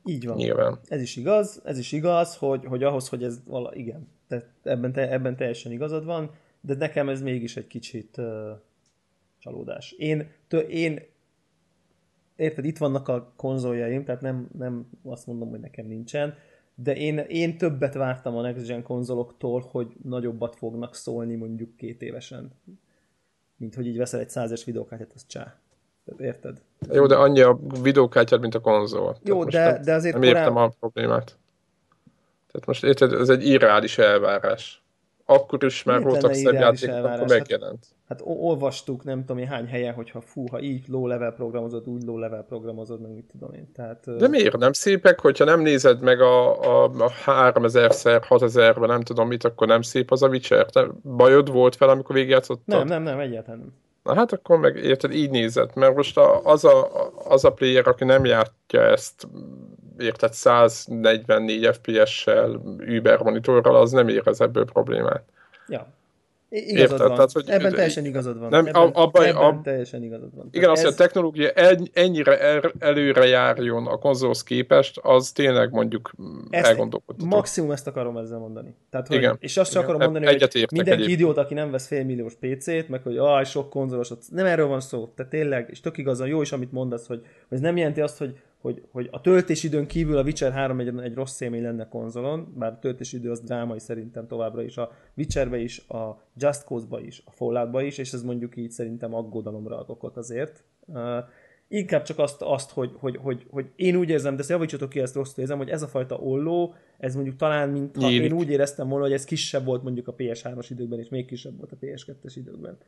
Így van. Nyilván. Ez is igaz, ez is igaz, hogy, hogy ahhoz, hogy ez vala, igen, tehát ebben, te, ebben teljesen igazad van, de nekem ez mégis egy kicsit uh, csalódás. Én, tő, én érted, itt vannak a konzoljaim, tehát nem, nem azt mondom, hogy nekem nincsen, de én, én többet vártam a Next Gen konzoloktól, hogy nagyobbat fognak szólni mondjuk két évesen. Mint hogy így veszel egy százes videókártyát, az csá. Érted? Jó, de annyi a videókártyád, mint a konzol. Jó, de, de azért Nem korán... értem a problémát. Tehát most érted, ez egy irreális elvárás akkor is már voltak szebb játékok, akkor hát- megjelent. Hát, hát olvastuk, nem tudom én hány helyen, hogyha fú, ha így low level programozod, úgy low level programozod, meg mit tudom én. Tehát, De miért nem szépek, hogyha nem nézed meg a, a, a 3000-szer, 6000-ben, nem tudom mit, akkor nem szép az a Witcher? Te bajod volt fel, amikor végigjátszottad? Nem, nem, nem, egyáltalán nem. Na hát akkor meg érted, így nézed, mert most a, az, a, az a player, aki nem játja ezt, érted 144 FPS-sel, Uber monitorral, az nem érez ebből problémát. Ja. Igazad Érted? van. Tehát, hogy ebben teljesen igazad van. Nem, ebben, abba, ebben ab, teljesen igazad van. Igen, az, ez... hogy a technológia ennyire el, előre járjon a konzolhoz képest, az tényleg mondjuk elgondolkodható. Maximum ezt akarom ezzel mondani. Tehát, hogy, igen. És azt sem akarom mondani, Egyet hogy mindenki idiót, aki nem vesz félmilliós PC-t, meg hogy aj, sok konzolos, nem erről van szó. Tehát tényleg, és tök igazan jó is, amit mondasz, hogy, hogy ez nem jelenti azt, hogy hogy, hogy a töltésidőn kívül a Witcher 3 egy, egy rossz élmény lenne konzolon, bár a töltésidő az drámai szerintem továbbra is a Witcherbe is, a Just Cause-ba is, a Falloutba is, és ez mondjuk így szerintem aggodalomra ad okot azért. Uh, inkább csak azt, azt hogy, hogy, hogy, hogy, én úgy érzem, de javítsatok ki, ezt rosszul érzem, hogy ez a fajta olló, ez mondjuk talán, mint ha én úgy éreztem volna, hogy ez kisebb volt mondjuk a PS3-as időkben, és még kisebb volt a PS2-es időkben.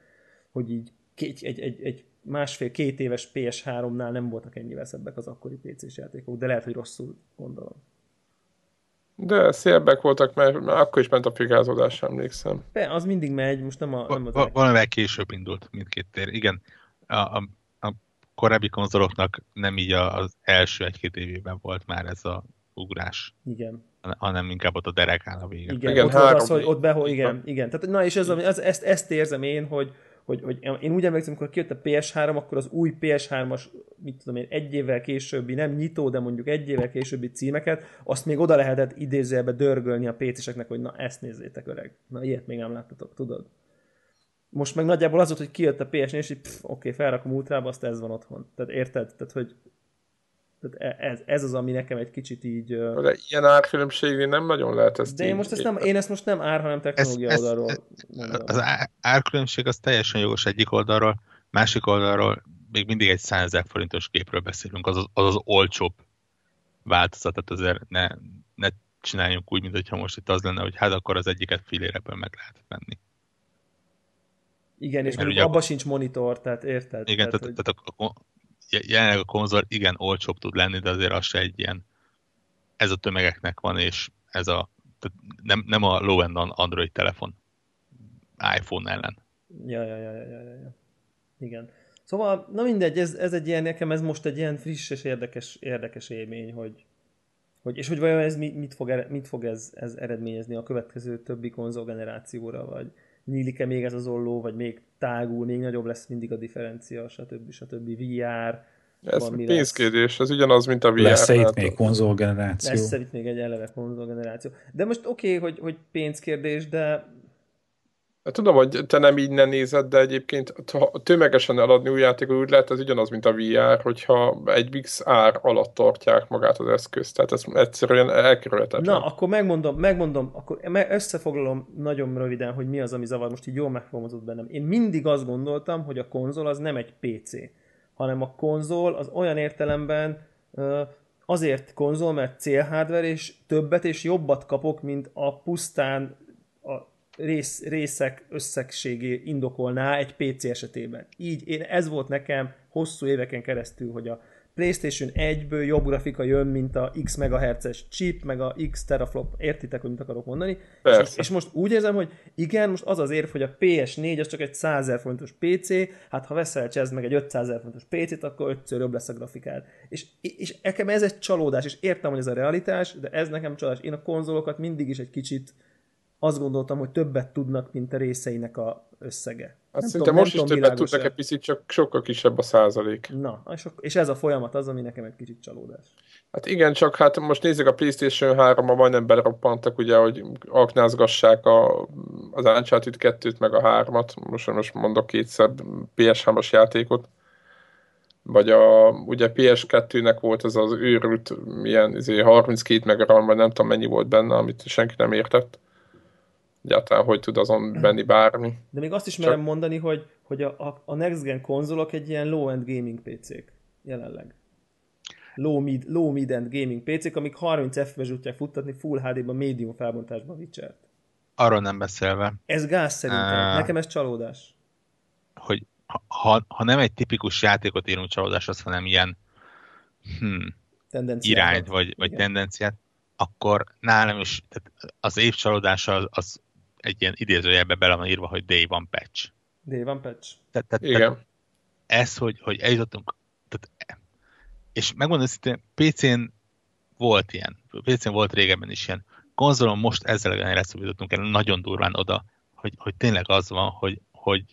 Hogy így egy, egy, egy, egy másfél-két éves PS3-nál nem voltak ennyivel szebbek az akkori PC-s játékok, de lehet, hogy rosszul gondolom. De szébbek voltak, mert akkor is ment a figázódás, emlékszem. De, az mindig megy, most nem a... Nem az Va- valamivel később indult mindkét tér. Igen, a, a, a korábbi konzoloknak nem így az első egy-két évében volt már ez a ugrás. Igen. Hanem inkább ott a derek áll a vége. Igen, igen ott, az, hogy ott behol, igen, igen. Tehát, na és ez, ez, ezt, ezt érzem én, hogy, hogy, hogy én úgy emlékszem, amikor kijött a PS3, akkor az új PS3-as, mit tudom én, egy évvel későbbi, nem nyitó, de mondjuk egy évvel későbbi címeket, azt még oda lehetett idézőjelbe dörgölni a PC-seknek, hogy na ezt nézzétek öreg. Na ilyet még nem láttatok, tudod? Most meg nagyjából az volt, hogy kijött a PS-nél, és így oké, okay, felrakom ultrába, azt ez van otthon. Tehát érted? Tehát, hogy tehát e- ez, ez az, ami nekem egy kicsit így... De ilyen árkülönbségén nem nagyon lehet ezt De én, most ezt nem, én ezt most nem ár, hanem technológia ez, oldalról ez, mondom. Az árkülönbség az teljesen jogos egyik oldalról, másik oldalról még mindig egy 100 ezer forintos képről beszélünk, az az, az, az olcsóbb változat, tehát azért ne, ne csináljunk úgy, mintha most itt az lenne, hogy hát akkor az egyiket filérebben meg lehet venni. Igen, és mondjuk abban sincs monitor, tehát érted? Igen, tehát, tehát, hogy... tehát a, jelenleg a konzol igen olcsóbb tud lenni, de azért az se egy ilyen, ez a tömegeknek van, és ez a, nem, nem a low-end Android telefon iPhone ellen. Ja, ja, ja, ja, ja, ja. Igen. Szóval, na mindegy, ez, ez egy ilyen, nekem ez most egy ilyen friss és érdekes, érdekes élmény, hogy, hogy, és hogy vajon ez mit, mit fog, mit fog ez, ez eredményezni a következő többi konzol generációra, vagy, nyílik-e még ez az olló, vagy még tágul, még nagyobb lesz mindig a differencia, stb. stb. VR, ez pénzkérdés, ez ugyanaz, mint a VR. Lesz-e itt még konzolgeneráció? Lesz-e itt még egy eleve konzolgeneráció. De most oké, okay, hogy, hogy pénzkérdés, de Tudom, hogy te nem ne nézed, de egyébként ha tömegesen eladni új játékot úgy lehet, ez ugyanaz, mint a VR, hogyha egy Bix ár alatt tartják magát az eszközt. Tehát ez egyszerűen elkerülhetetlen. Na, akkor megmondom, megmondom, akkor összefoglalom nagyon röviden, hogy mi az, ami zavar. Most így jól megfogalmazott bennem. Én mindig azt gondoltam, hogy a konzol az nem egy PC, hanem a konzol az olyan értelemben azért konzol, mert célhardware, és többet és jobbat kapok, mint a pusztán rész, részek összegségé indokolná egy PC esetében. Így én, ez volt nekem hosszú éveken keresztül, hogy a PlayStation 1-ből jobb grafika jön, mint a X megahertzes chip, meg a X teraflop. Értitek, hogy mit akarok mondani? És, és, most úgy érzem, hogy igen, most az az érv, hogy a PS4 az csak egy 100 000 forintos PC, hát ha veszel csezd meg egy 500 000 forintos PC-t, akkor ötször jobb lesz a grafikád. És, és nekem ez egy csalódás, és értem, hogy ez a realitás, de ez nekem csalódás. Én a konzolokat mindig is egy kicsit azt gondoltam, hogy többet tudnak, mint a részeinek a összege. Hát szerintem most is többet tudnak egy picit, csak sokkal kisebb a százalék. Na, és ez a folyamat az, ami nekem egy kicsit csalódás. Hát igen, csak hát most nézzük a PlayStation 3-ba majdnem beroppantak, ugye, hogy aknázgassák a, az Uncharted 2-t meg a 3-at, most, most mondok kétszer PS3-as játékot, vagy a, ugye PS2-nek volt ez az őrült, milyen 32 izé, meg vagy nem tudom mennyi volt benne, amit senki nem értett egyáltalán hogy tud azon benni bármi. De még azt is merem Csak... mondani, hogy, hogy a, a, Next Gen konzolok egy ilyen low-end gaming PC-k jelenleg. Low mid, low mid-end gaming PC-k, amik 30 FPS tudják futtatni Full HD-ban, medium felbontásban witcher -t. Arról nem beszélve. Ez gáz szerintem. Uh, Nekem ez csalódás. Hogy ha, ha nem egy tipikus játékot írunk csalódás, az hanem ilyen hmm, irányt vagy, vagy tendenciát, akkor nálam is tehát az év csalódása az, az egy ilyen idézőjelbe bele van írva, hogy day one patch. Day one patch. Tehát, tehát, Igen. Tehát ez, hogy, hogy eljutottunk, tehát, és megmondom hogy PC-n volt ilyen, PC-n volt régebben is ilyen, konzolon most ezzel a jutottunk el nagyon durván oda, hogy, hogy tényleg az van, hogy, hogy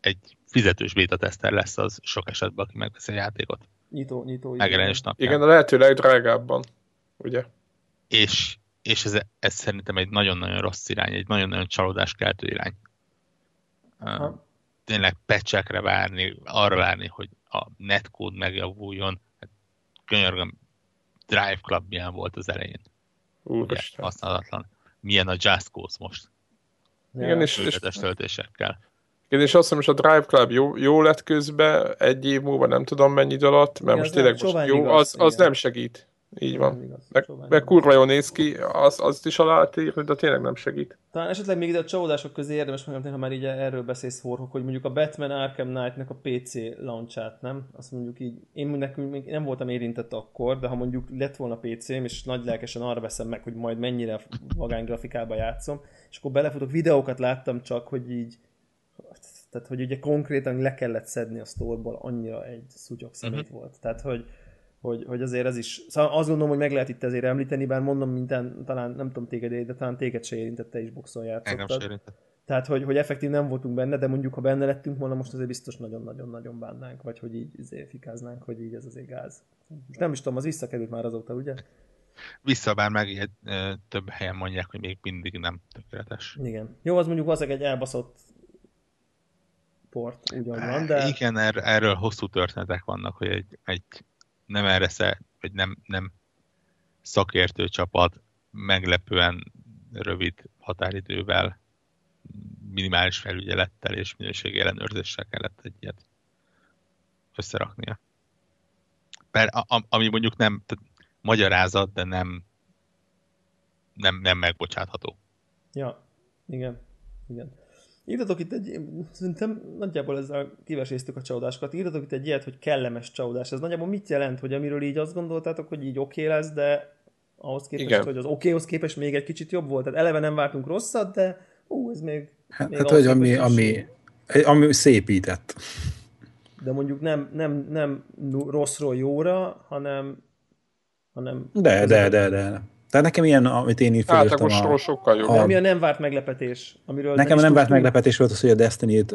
egy fizetős beta teszter lesz az sok esetben, aki megveszi a játékot. Nyitó, nyitó. Megjelenés napján. Igen, a lehető legdrágábban, ugye? És, és ez, ez szerintem egy nagyon-nagyon rossz irány, egy nagyon-nagyon csalódáskeltő irány. Ha. Tényleg pecsekre várni, arra várni, hogy a netcode megjavuljon. Hát, könyörgöm, Drive Club milyen volt az elején. Úristen. Használatlan. Milyen a Just Cause most. Igen, és, és, töltésekkel. Igen, és azt hiszem, hogy a Drive Club jó, jó lett közben, egy év múlva nem tudom mennyi alatt, mert igen, most tényleg most jó, igaz, az, az nem segít. Így van. Igaz, meg, meg kurva jól néz ki, az, azt is alá írni, de tényleg nem segít. Talán esetleg még ide a csalódások közé érdemes mondani, ha már így erről beszélsz Horhok, hogy mondjuk a Batman Arkham Knight-nek a PC launchát, nem? Azt mondjuk így, én nekünk még nem voltam érintett akkor, de ha mondjuk lett volna PC-m, és nagy lelkesen arra veszem meg, hogy majd mennyire vagány grafikába játszom, és akkor belefutok, videókat láttam csak, hogy így tehát, hogy ugye konkrétan le kellett szedni a sztorból, annyira egy szutyok szemét uh-huh. volt. Tehát, hogy, hogy, hogy azért ez is, szóval azt gondolom, hogy meg lehet itt azért említeni, bár mondom minden, talán nem tudom téged, de talán téged se érintette is boxon játszottad. Tehát, hogy, hogy effektív nem voltunk benne, de mondjuk, ha benne lettünk volna, most azért biztos nagyon-nagyon-nagyon bánnánk, vagy hogy így azért fikáznánk, hogy így ez azért gáz. Most nem is tudom, az visszakerült már azóta, ugye? Vissza, bár meg egy, e, több helyen mondják, hogy még mindig nem tökéletes. Igen. Jó, az mondjuk az egy elbaszott port, ugyan van, de... Igen, er, erről hosszú történetek vannak, hogy egy, egy nem erre sze, vagy nem, nem szakértő csapat meglepően rövid határidővel, minimális felügyelettel és minőségi ellenőrzéssel kellett egy ilyet összeraknia. Per, a, ami mondjuk nem tehát magyarázat, de nem, nem, nem megbocsátható. Ja, igen. igen. Írtatok itt egy, szerintem nagyjából ezzel kiveséztük a csalódásokat, írtatok itt egy ilyet, hogy kellemes csalódás. Ez nagyjából mit jelent, hogy amiről így azt gondoltátok, hogy így oké okay lesz, de ahhoz képest, Igen. hogy az okéhoz képest még egy kicsit jobb volt. Tehát eleve nem vártunk rosszat, de ú, ez még... Hát, még hát hogy ami, ami, ami szépített. De mondjuk nem, nem, nem rosszról jóra, hanem... hanem de, de, de, de. Tehát nekem ilyen, amit én így hát, a... sokkal jobb. A, ami a nem várt meglepetés. Amiről nekem a nem várt meglepetés volt az, hogy a Destiny-t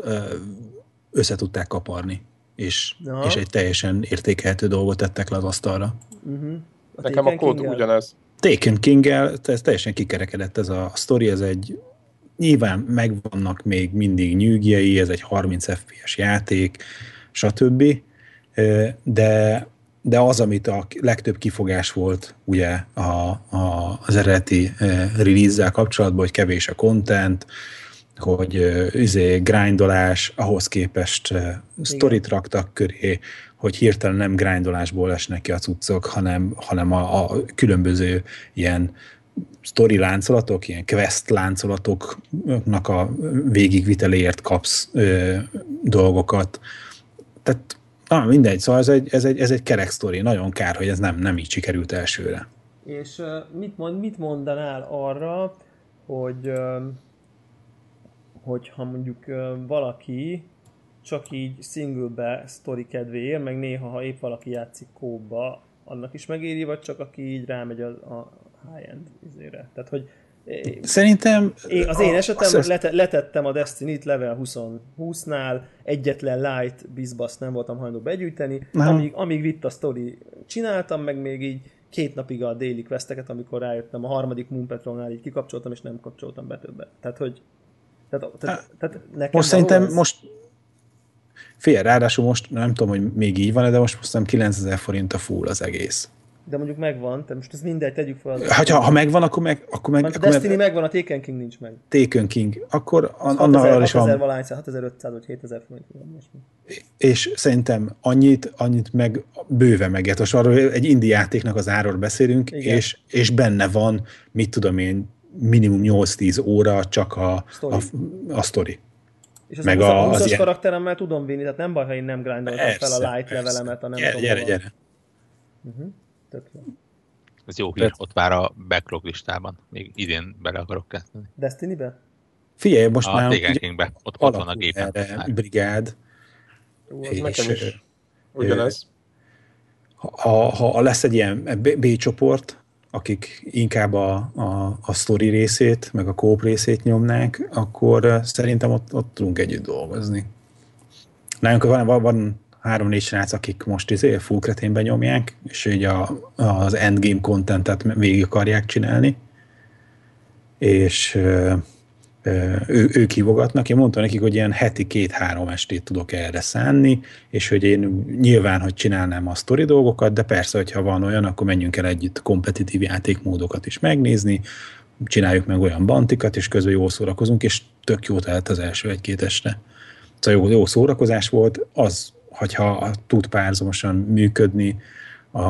össze tudták kaparni, és, és egy teljesen értékelhető dolgot tettek le az asztalra. Uh-huh. A nekem a kód ugyanez. Taken King-el, ez teljesen kikerekedett ez a sztori, ez egy nyilván megvannak még mindig nyűgjei, ez egy 30 FPS játék, stb. De, de az, amit a legtöbb kifogás volt ugye a, a, az eredeti release kapcsolatban, hogy kevés a content, hogy izé, grindolás, ahhoz képest sztorit raktak köré, hogy hirtelen nem grindolásból esnek ki a cuccok, hanem, hanem a, a különböző ilyen sztori láncolatok, ilyen quest láncolatoknak a végigviteléért kapsz ö, dolgokat. Tehát na, mindegy, szóval ez egy, ez egy, ez egy kerek sztori. Nagyon kár, hogy ez nem, nem így sikerült elsőre. És mit, mond, mit mondanál arra, hogy hogyha mondjuk valaki csak így singlebe sztori kedvéért, meg néha, ha épp valaki játszik kóba, annak is megéri, vagy csak aki így rámegy a, a high-end izére. Tehát, hogy Szerintem... Én, az én esetem, azt lete, letettem a Destiny-t level 20, 20-nál, egyetlen light bizbasz nem voltam hajlandó begyűjteni, amíg, amíg vitt a story csináltam, meg még így két napig a daily questeket, amikor rájöttem, a harmadik Moon Patrolnál így kikapcsoltam, és nem kapcsoltam be többet. Tehát, hogy tehát, tehát, tehát nekem most szerintem ez... most fél, ráadásul most nem tudom, hogy még így van de most hoztam 9000 forint a full az egész. De mondjuk megvan, tehát most ez mindegy, tegyük fel. Az hát, ha, ha megvan, akkor meg... Akkor meg a Destiny meg... megvan, a Taken King nincs meg. Taken King. Akkor annál is van... 6000 valány, 6500 vagy 7000 forint. És szerintem annyit, annyit meg bőve megért. Most arról egy indi játéknak az áról beszélünk, és, és benne van, mit tudom én, minimum 8-10 óra csak a story. A, a story. És az, meg a, az, az karakteremmel tudom vinni, tehát nem baj, ha én nem grindoltam fel a light persze. levelemet, hanem gyere, gyere, gyere. Uh-huh. Tök jó. Ez jó hír, ott vár a backlog listában. Még idén bele akarok kezdeni. Destiny-be? Figyelj, most a már... A Kingbe. Ott, ott van a gépen. Brigád. Jó, az és, nekem is. Ugyanez. Ha, ha lesz egy ilyen B csoport, akik inkább a, a, a story részét, meg a kóp részét nyomnák, akkor szerintem ott, ott tudunk együtt dolgozni. Nálunk van, van, van három-négy srác, akik most izé full kreténben nyomják, és így a, az endgame contentet végig akarják csinálni, és ő, ők hívogatnak. Én mondtam nekik, hogy ilyen heti két-három estét tudok erre szánni, és hogy én nyilván, hogy csinálnám a sztori dolgokat, de persze, hogyha van olyan, akkor menjünk el együtt kompetitív játékmódokat is megnézni, csináljuk meg olyan bantikat, és közben jól szórakozunk, és tök jó telt az első egy-két este. Szóval jó, jó szórakozás volt, az, hogyha tud párzamosan működni,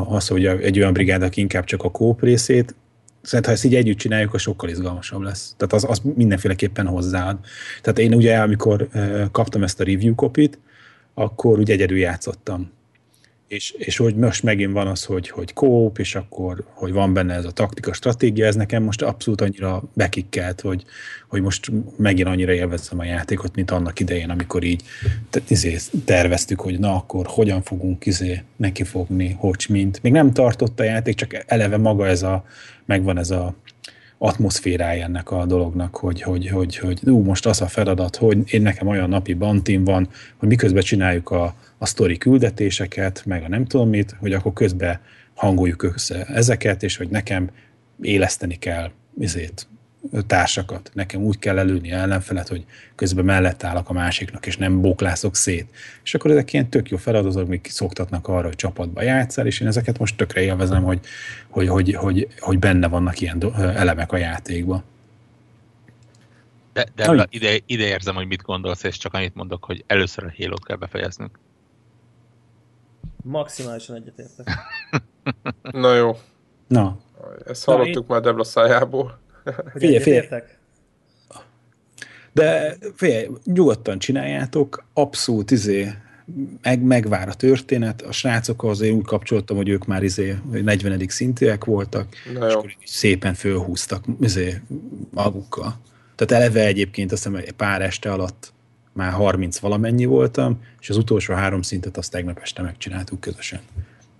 az, hogy egy olyan brigád, aki inkább csak a kóp részét, Szerintem, ha ezt így együtt csináljuk, akkor sokkal izgalmasabb lesz. Tehát az, az mindenféleképpen hozzáad. Tehát én ugye, amikor kaptam ezt a review kopit, akkor ugye egyedül játszottam és, és hogy most megint van az, hogy, hogy kóp, és akkor, hogy van benne ez a taktika, stratégia, ez nekem most abszolút annyira bekikkelt, hogy, hogy most megint annyira élvezem a játékot, mint annak idején, amikor így izé, terveztük, hogy na akkor hogyan fogunk izé nekifogni, hogy mint. Még nem tartott a játék, csak eleve maga ez a, megvan ez a atmoszférája ennek a dolognak, hogy, hogy, hogy, hogy ú, most az a feladat, hogy én nekem olyan napi bantim van, hogy miközben csináljuk a, a sztori küldetéseket, meg a nem tudom mit, hogy akkor közben hangoljuk össze ezeket, és hogy nekem éleszteni kell izét, társakat. Nekem úgy kell előni ellenfelet, hogy közben mellett állok a másiknak, és nem bóklászok szét. És akkor ezek ilyen tök jó feladatok, amik szoktatnak arra, hogy csapatba játszál, és én ezeket most tökre élvezem, hogy, hogy, hogy, hogy, hogy benne vannak ilyen elemek a játékban. De, de ide, ide érzem, hogy mit gondolsz, és csak annyit mondok, hogy először a halo kell befejeznünk. Maximálisan egyetértek. Na jó. Na. Ezt hallottuk Na, már Debla szájából. Figyelj, figyelj. De figyelj, nyugodtan csináljátok, abszolút izé, meg, megvár a történet. A srácok azért úgy kapcsoltam, hogy ők már izé 40. szintűek voltak, Na és akkor szépen fölhúztak izé, magukkal. Tehát eleve egyébként azt hiszem, egy pár este alatt már 30 valamennyi voltam, és az utolsó három szintet azt tegnap este megcsináltuk közösen.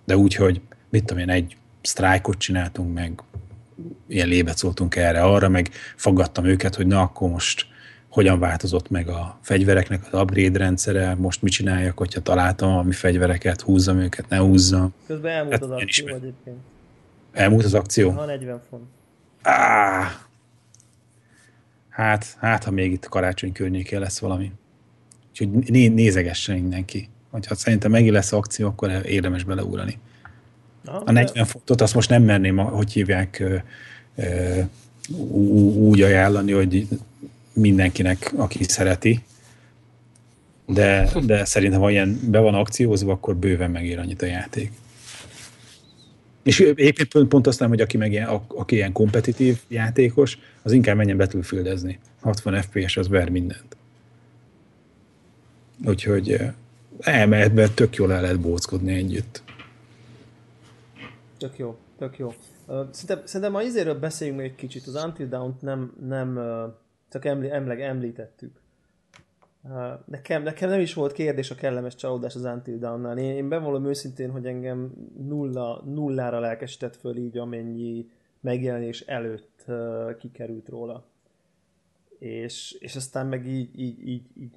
De úgy, hogy mit tudom én, egy sztrájkot csináltunk meg, ilyen lébet szóltunk erre, arra, meg fogadtam őket, hogy na akkor most hogyan változott meg a fegyvereknek az upgrade rendszere, most mit csináljak, hogyha találtam mi fegyvereket, húzzam őket, ne húzzam. Közben elmúlt hát, az akció egyébként. Elmúlt az akció? Ha 40 font. Á, hát, hát ha még itt karácsony környékén lesz valami. Úgyhogy né- nézegessen mindenki. Hogyha szerintem megint lesz akció, akkor érdemes beleúrani. a 40 fontot azt most nem merném, hogy hívják, ö, ö, úgy ajánlani, hogy mindenkinek, aki szereti, de, de szerintem, ha ilyen be van akciózva, akkor bőven megér annyit a játék. És éppen pont, pont azt nem, hogy aki, meg ilyen, aki ilyen kompetitív játékos, az inkább menjen Battlefieldezni. 60 FPS az ver mindent. Úgyhogy elmehetben tök jól el lehet bóckodni együtt. Tök jó, tök jó. Szerintem, szerintem ma izéről beszéljünk még egy kicsit. Az Until Dawn-t nem, nem csak emli, emleg, említettük. Nekem, nekem nem is volt kérdés a kellemes csalódás az Until Dawn-nál. Én, én bevallom őszintén, hogy engem nulla, nullára lelkesített föl így, amennyi megjelenés előtt kikerült róla. És, és aztán meg így, így, így, így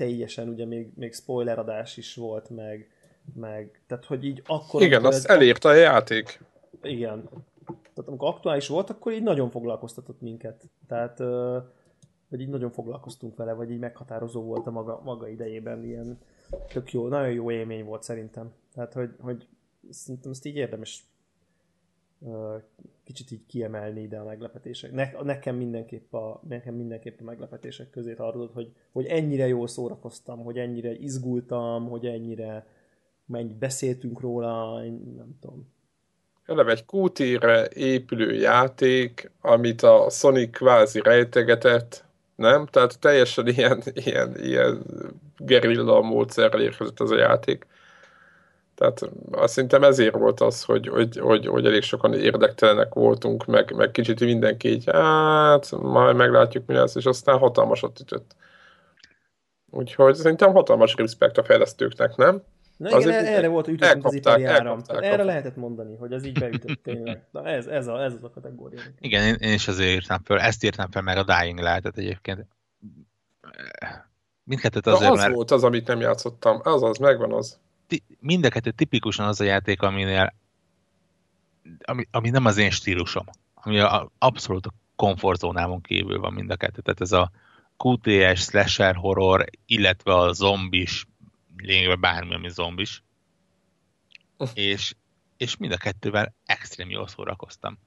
teljesen ugye még, még spoileradás is volt, meg, meg tehát hogy így akkor... Igen, azt ez, elérte a játék. Igen. Tehát amikor aktuális volt, akkor így nagyon foglalkoztatott minket. Tehát vagy így nagyon foglalkoztunk vele, vagy így meghatározó volt a maga, maga idejében, ilyen tök jó, nagyon jó élmény volt szerintem. Tehát, hogy, hogy szerintem ezt így érdemes kicsit így kiemelni ide a meglepetések. Ne, nekem, mindenképp a, nekem mindenképp a meglepetések közé tartozott, hogy, hogy ennyire jól szórakoztam, hogy ennyire izgultam, hogy ennyire mennyit beszéltünk róla, nem tudom. Eleve egy QT-re épülő játék, amit a Sonic kvázi rejtegetett, nem? Tehát teljesen ilyen, ilyen, ilyen gerilla módszerrel érkezett ez a játék. Tehát azt szerintem ezért volt az, hogy, hogy, hogy, hogy elég sokan érdektelenek voltunk, meg, meg kicsit mindenki így, hát majd meglátjuk mi lesz, és aztán hatalmasat ütött. Úgyhogy szerintem hatalmas respekt a fejlesztőknek, nem? Na igen, Azért erre volt, hogy ütöttünk az ipari áram. Erre lehetett mondani, hogy az így beütött tényleg. Na ez, ez, a, ez az a kategória. Igen, én, én is azért írtam fel, ezt írtam fel, meg a Dying lehetett egyébként. Mindkettőt azért, az mert... volt az, amit nem játszottam. Az az, megvan az. Mind a kettő tipikusan az a játék, aminél ami, ami nem az én stílusom. Ami a, abszolút a komfortzónámon kívül van mind a kettő. Tehát ez a QTS, slasher horror, illetve a zombis lényegében bármi, ami zombis. és, és mind a kettővel extrém jól szórakoztam.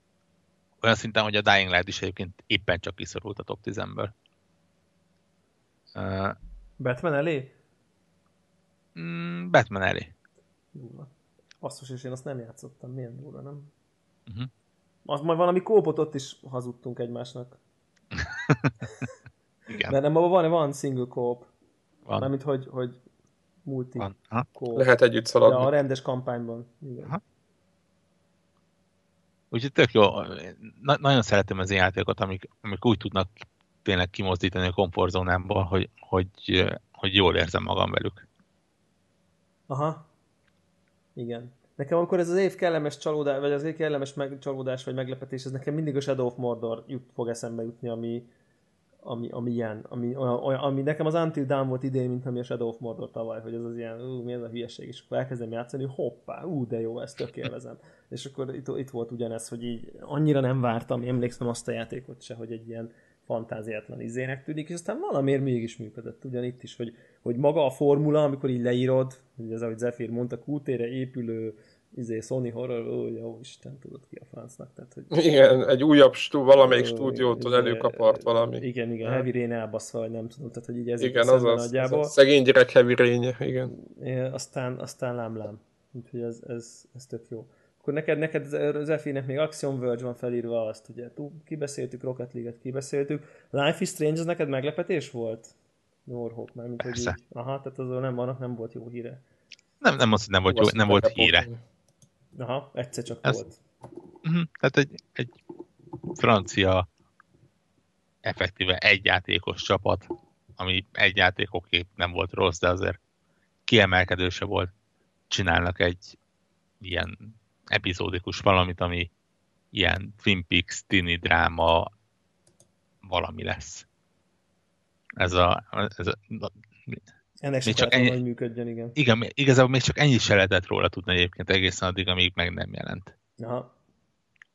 Olyan szinten, hogy a Dying Light is egyébként éppen csak kiszorult a top 10-ből. Uh, Batman elé? Mm, Batman elé. Durva. Basszus, és én azt nem játszottam. Milyen durva, nem? Uh-huh. Az majd valami kópot ott is hazudtunk egymásnak. Igen. Mert nem, van, van single kóp. Van. Mármint, hogy, hogy multi. Van. Lehet együtt szaladni. Ja, a rendes kampányban. Igen. Aha. Úgyhogy tök jó. Na, nagyon szeretem az játékokat, amik, amik úgy tudnak tényleg kimozdítani a komfortzónámból, hogy, hogy, hogy jól érzem magam velük. Aha. Igen. Nekem amikor ez az év kellemes csalódás, vagy az év kellemes meg, csalódás, vagy meglepetés, ez nekem mindig a Shadow of Mordor jut, fog eszembe jutni, ami, ami, ami ilyen, ami, olyan, ami nekem az Until Dawn volt idén, mint ami a Shadow of Mordor tavaly, hogy ez az ilyen, ú, mi ez a hülyeség, és akkor elkezdem játszani, hoppá, ú, de jó, ezt tök élvezem. és akkor itt, itt, volt ugyanez, hogy így annyira nem vártam, emlékszem azt a játékot se, hogy egy ilyen fantáziátlan izének tűnik, és aztán valamiért mégis működött ugyanitt is, hogy, hogy maga a formula, amikor így leírod, hogy ez, ahogy Zephyr mondta, kútére épülő izé, Sony Horror, ó, jó Isten, tudod ki a francnak. Tehát, hogy... Igen, egy újabb stú, valamelyik stúdiótól izé, előkapart valami. Igen, igen, Heavy Rain elbaszva, vagy nem tudom, tehát hogy így ez igen, az az, nagyjából. az, az szegény gyerek Heavy Rain, igen. É, aztán, aztán lám-lám. Úgyhogy ez, ez, ez tök jó. Akkor neked, neked Zephyr-nek még Action Verge van felírva azt, ugye, kibeszéltük, Rocket League-et kibeszéltük. Life is Strange, ez neked meglepetés volt? Warhawk, mert mint hogy így, aha, tehát azon nem, annak nem volt jó híre. Nem, nem az, nem volt, jó, nem volt híre. Aha, egyszer csak Ez, volt. Uh-huh, tehát egy, egy francia effektíve egy játékos csapat, ami egy játékoké nem volt rossz, de azért kiemelkedőse volt, csinálnak egy ilyen epizódikus valamit, ami ilyen Twin Peaks, tini dráma valami lesz. Ez a, ez a ennek még csak ennyi, hogy működjön, igen. Igen, igazából még csak ennyi se lehetett róla tudni egyébként egészen addig, amíg meg nem jelent. Aha.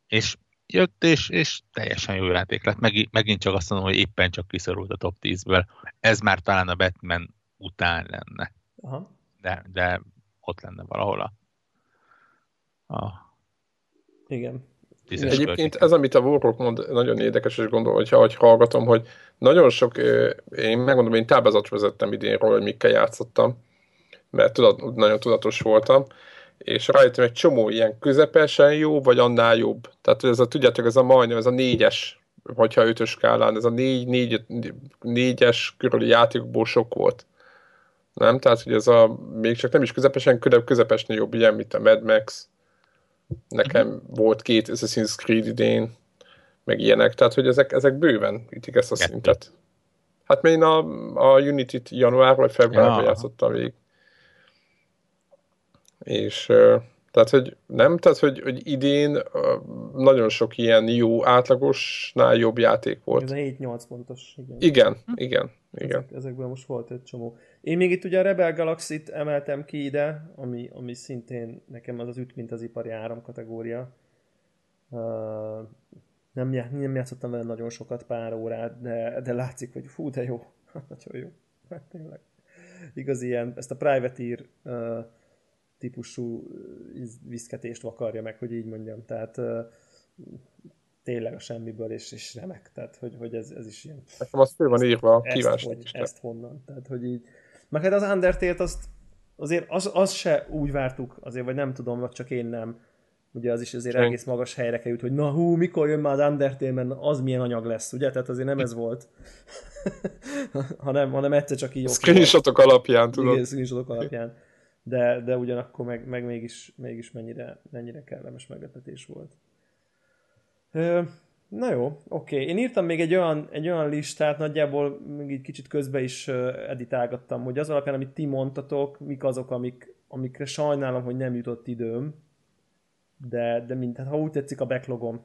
És jött, és, és teljesen jó játék lett. Meg, megint csak azt mondom, hogy éppen csak kiszorult a top 10-ből. Ez már talán a Batman után lenne. Aha. De, de ott lenne valahol a, a Igen. Egyébként környéken. ez, amit a Warrock mond, nagyon érdekes, és gondolom, hogyha hogy hallgatom, hogy nagyon sok, én megmondom, én táblázat vezettem idén róla, hogy mikkel játszottam, mert tudat, nagyon tudatos voltam, és rájöttem egy csomó ilyen közepesen jó, vagy annál jobb. Tehát ez a, tudjátok, ez a majdnem, ez a négyes, hogyha ötös skálán, ez a négy, négy, négyes körüli játékból sok volt. Nem? Tehát, hogy ez a, még csak nem is közepesen, közepesen jobb, ilyen, mint a Mad Max. Nekem mm-hmm. volt két Assassin's Creed idén, meg ilyenek, tehát, hogy ezek, ezek bőven ütik ezt a Kettő. szintet. Hát én a, a Unity-t január vagy februárban ja. játszottam végig és tehát, hogy nem, tehát, hogy, hogy idén nagyon sok ilyen jó, átlagosnál jobb játék volt. Ez a 7-8 pontos, igen. Igen, igen, igen. Ezek, ezekből most volt egy csomó. Én még itt ugye a Rebel Galaxy-t emeltem ki ide, ami, ami szintén nekem az az üt, mint az ipari áram kategória. Uh, nem, nem játszottam vele nagyon sokat, pár órát, de, de látszik, hogy fú, de jó. nagyon jó. Hát tényleg. Igaz ilyen, ezt a Privateer uh, típusú viszketést vakarja meg, hogy így mondjam. Tehát tényleg a semmiből, és, és remek. Tehát, hogy, hogy ez, ez is ilyen... Nekem az föl van írva a kívás. Ezt, hogy, ezt honnan. Tehát, hogy így... Meg hát az Undertale-t azt azért az, az se úgy vártuk, azért, vagy nem tudom, vagy csak én nem. Ugye az is azért Sen. egész magas helyre került, hogy na hú, mikor jön már az Undertale, mert az milyen anyag lesz, ugye? Tehát azért nem ez volt. hanem, hanem egyszer csak így... Screenshotok alapján, tudod. Igen, screenshotok alapján de, de ugyanakkor meg, meg mégis, mégis mennyire, mennyire kellemes meglepetés volt. Na jó, oké. Én írtam még egy olyan, egy olyan listát, nagyjából még egy kicsit közbe is editálgattam, hogy az alapján, amit ti mondtatok, mik azok, amik, amikre sajnálom, hogy nem jutott időm, de, de mint, hát, ha úgy tetszik a backlogom,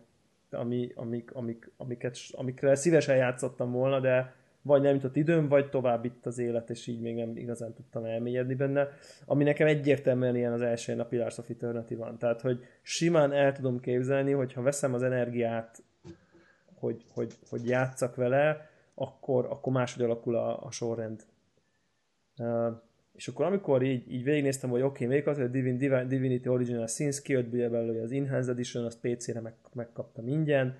ami, amik, amik, amiket, amikre szívesen játszottam volna, de, vagy nem jutott időm, vagy tovább itt az élet, és így még nem igazán tudtam elmélyedni benne. Ami nekem egyértelműen ilyen az első a Pillars of Eternity van. Tehát, hogy simán el tudom képzelni, hogy ha veszem az energiát, hogy, hogy, hogy játszak vele, akkor, akkor máshogy alakul a, a sorrend. Uh, és akkor amikor így, így végignéztem, hogy oké, okay, még az, hogy Divin, Divinity Original Sins kijött belőle az Enhanced Edition, azt PC-re meg, megkaptam ingyen,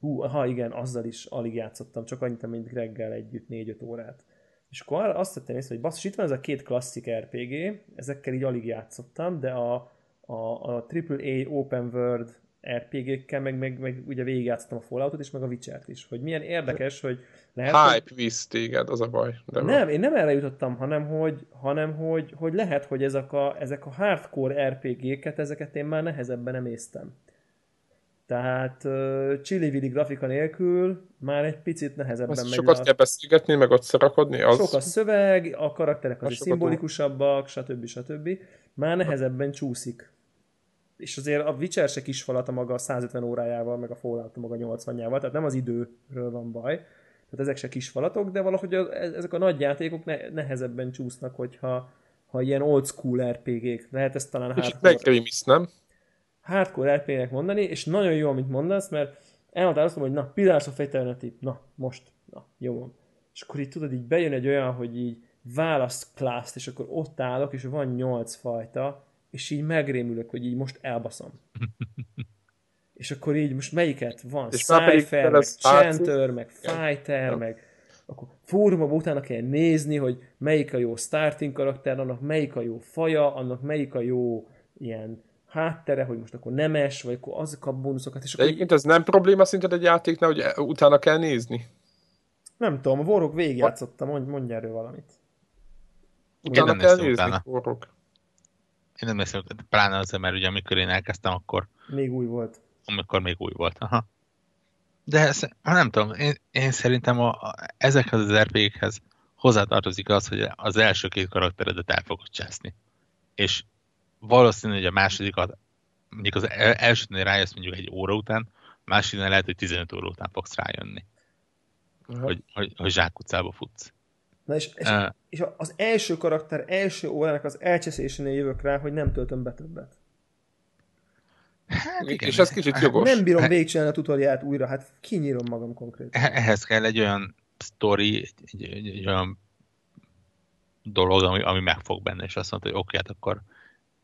hú, ha igen, azzal is alig játszottam, csak annyit, mint Greggel együtt 4-5 órát. És akkor azt tettem észre, hogy basszus, itt van ez a két klasszik RPG, ezekkel így alig játszottam, de a, a, a AAA Open World RPG-kkel, meg, meg, meg ugye végigjátszottam a Falloutot is, meg a Witcher-t is. Hogy milyen érdekes, hogy lehet... Hype hogy... visz téged, az a baj. De nem, én nem erre jutottam, hanem hogy, hanem hogy, hogy lehet, hogy ezek a, ezek a hardcore RPG-ket, ezeket én már nehezebben emésztem. Tehát uh, chili grafika nélkül már egy picit nehezebben Azt megy. Sokat a... kell beszélgetni, meg ott szarakodni? Az... Sok a szöveg, a karakterek azért szimbolikusabbak, stb. stb. Már nehezebben csúszik. És azért a Witcher se kis falat a maga 150 órájával, meg a Fallout a maga 80-jával, tehát nem az időről van baj. Tehát ezek se kis falatok, de valahogy e- ezek a nagy játékok ne, nehezebben csúsznak, hogyha ha ilyen old school RPG-k. Lehet ezt talán Kicsit megrémisz, nem? Hardcore RP-nek mondani, és nagyon jó, amit mondasz, mert elhatároztam, hogy na, Pillars of Eternity, na, most, na, jó van. És akkor így tudod, így bejön egy olyan, hogy így választ klászt, és akkor ott állok, és van nyolc fajta, és így megrémülök, hogy így most elbaszom. és akkor így most melyiket van? És Cypher, meg Chanter, meg Fighter, meg akkor fórumban utána kell nézni, hogy melyik a jó starting karakter, annak melyik a jó faja, annak melyik a jó ilyen háttere, hogy most akkor nemes, vagy akkor az kap bónuszokat. És De egyébként ez nem probléma szerinted egy játéknál, hogy utána kell nézni? Nem tudom, a Warrock végigjátszotta, mondj, mondj erről valamit. Utána kell nézni, utána. Warrock. Én nem néztem, pláne azért, mert ugye amikor én elkezdtem, akkor... Még új volt. Amikor még új volt, aha. De ez, nem tudom, én, én szerintem a, a, ezekhez az RPG-hez hozzátartozik az, hogy az első két karakteredet el fogod cseszni. És valószínű, hogy a másodikat, mondjuk az elsőnél rájössz mondjuk egy óra után, a másodiknél lehet, hogy 15 óra után fogsz rájönni. Uh-huh. Hogy, hogy, hogy zsákutcába futsz. Na és, és, uh, és az első karakter első órának az elcseszésénél jövök rá, hogy nem töltöm be többet. Hát, igen. És ez kicsit jogos. Nem bírom végigcsinálni a tutoriát újra, hát kinyírom magam konkrétan. Ehhez kell egy olyan story, egy, egy, egy olyan dolog, ami, ami megfog benne, és azt mondta, hogy oké, hát akkor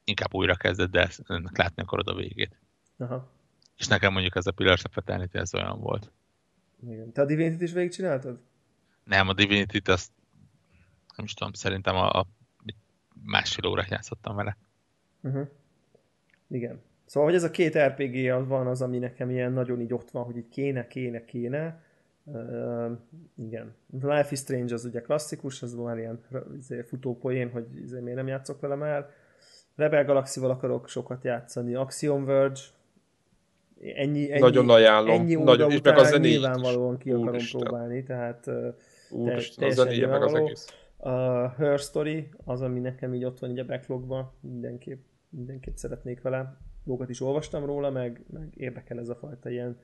inkább újra kezded, de ennek látni akarod a végét. Aha. És nekem mondjuk ez a Pillars of Eternity, ez olyan volt. Igen. Te a Divinity-t is végigcsináltad? Nem, a Divinity-t azt nem is tudom, szerintem a, a másfél órát játszottam vele. Uh-huh. Igen. Szóval, hogy ez a két RPG az van az, ami nekem ilyen nagyon így ott van, hogy így kéne, kéne, kéne. Uh, igen. Life is Strange az ugye klasszikus, az már ilyen izé, futópoén, hogy izé, miért nem játszok vele már. Rebel Galaxy-val akarok sokat játszani. Axiom Verge, ennyi, ennyi, Nagyon ajánlom. Ennyi Nagyon, után meg a nyilvánvalóan ki akarom Úristen. próbálni, tehát Úristen, te, a meg az egész. A Her Story az, ami nekem így ott van így a backlogban, mindenképp, mindenképp szeretnék vele. Dolgokat is olvastam róla, meg, meg érdekel ez a fajta ilyen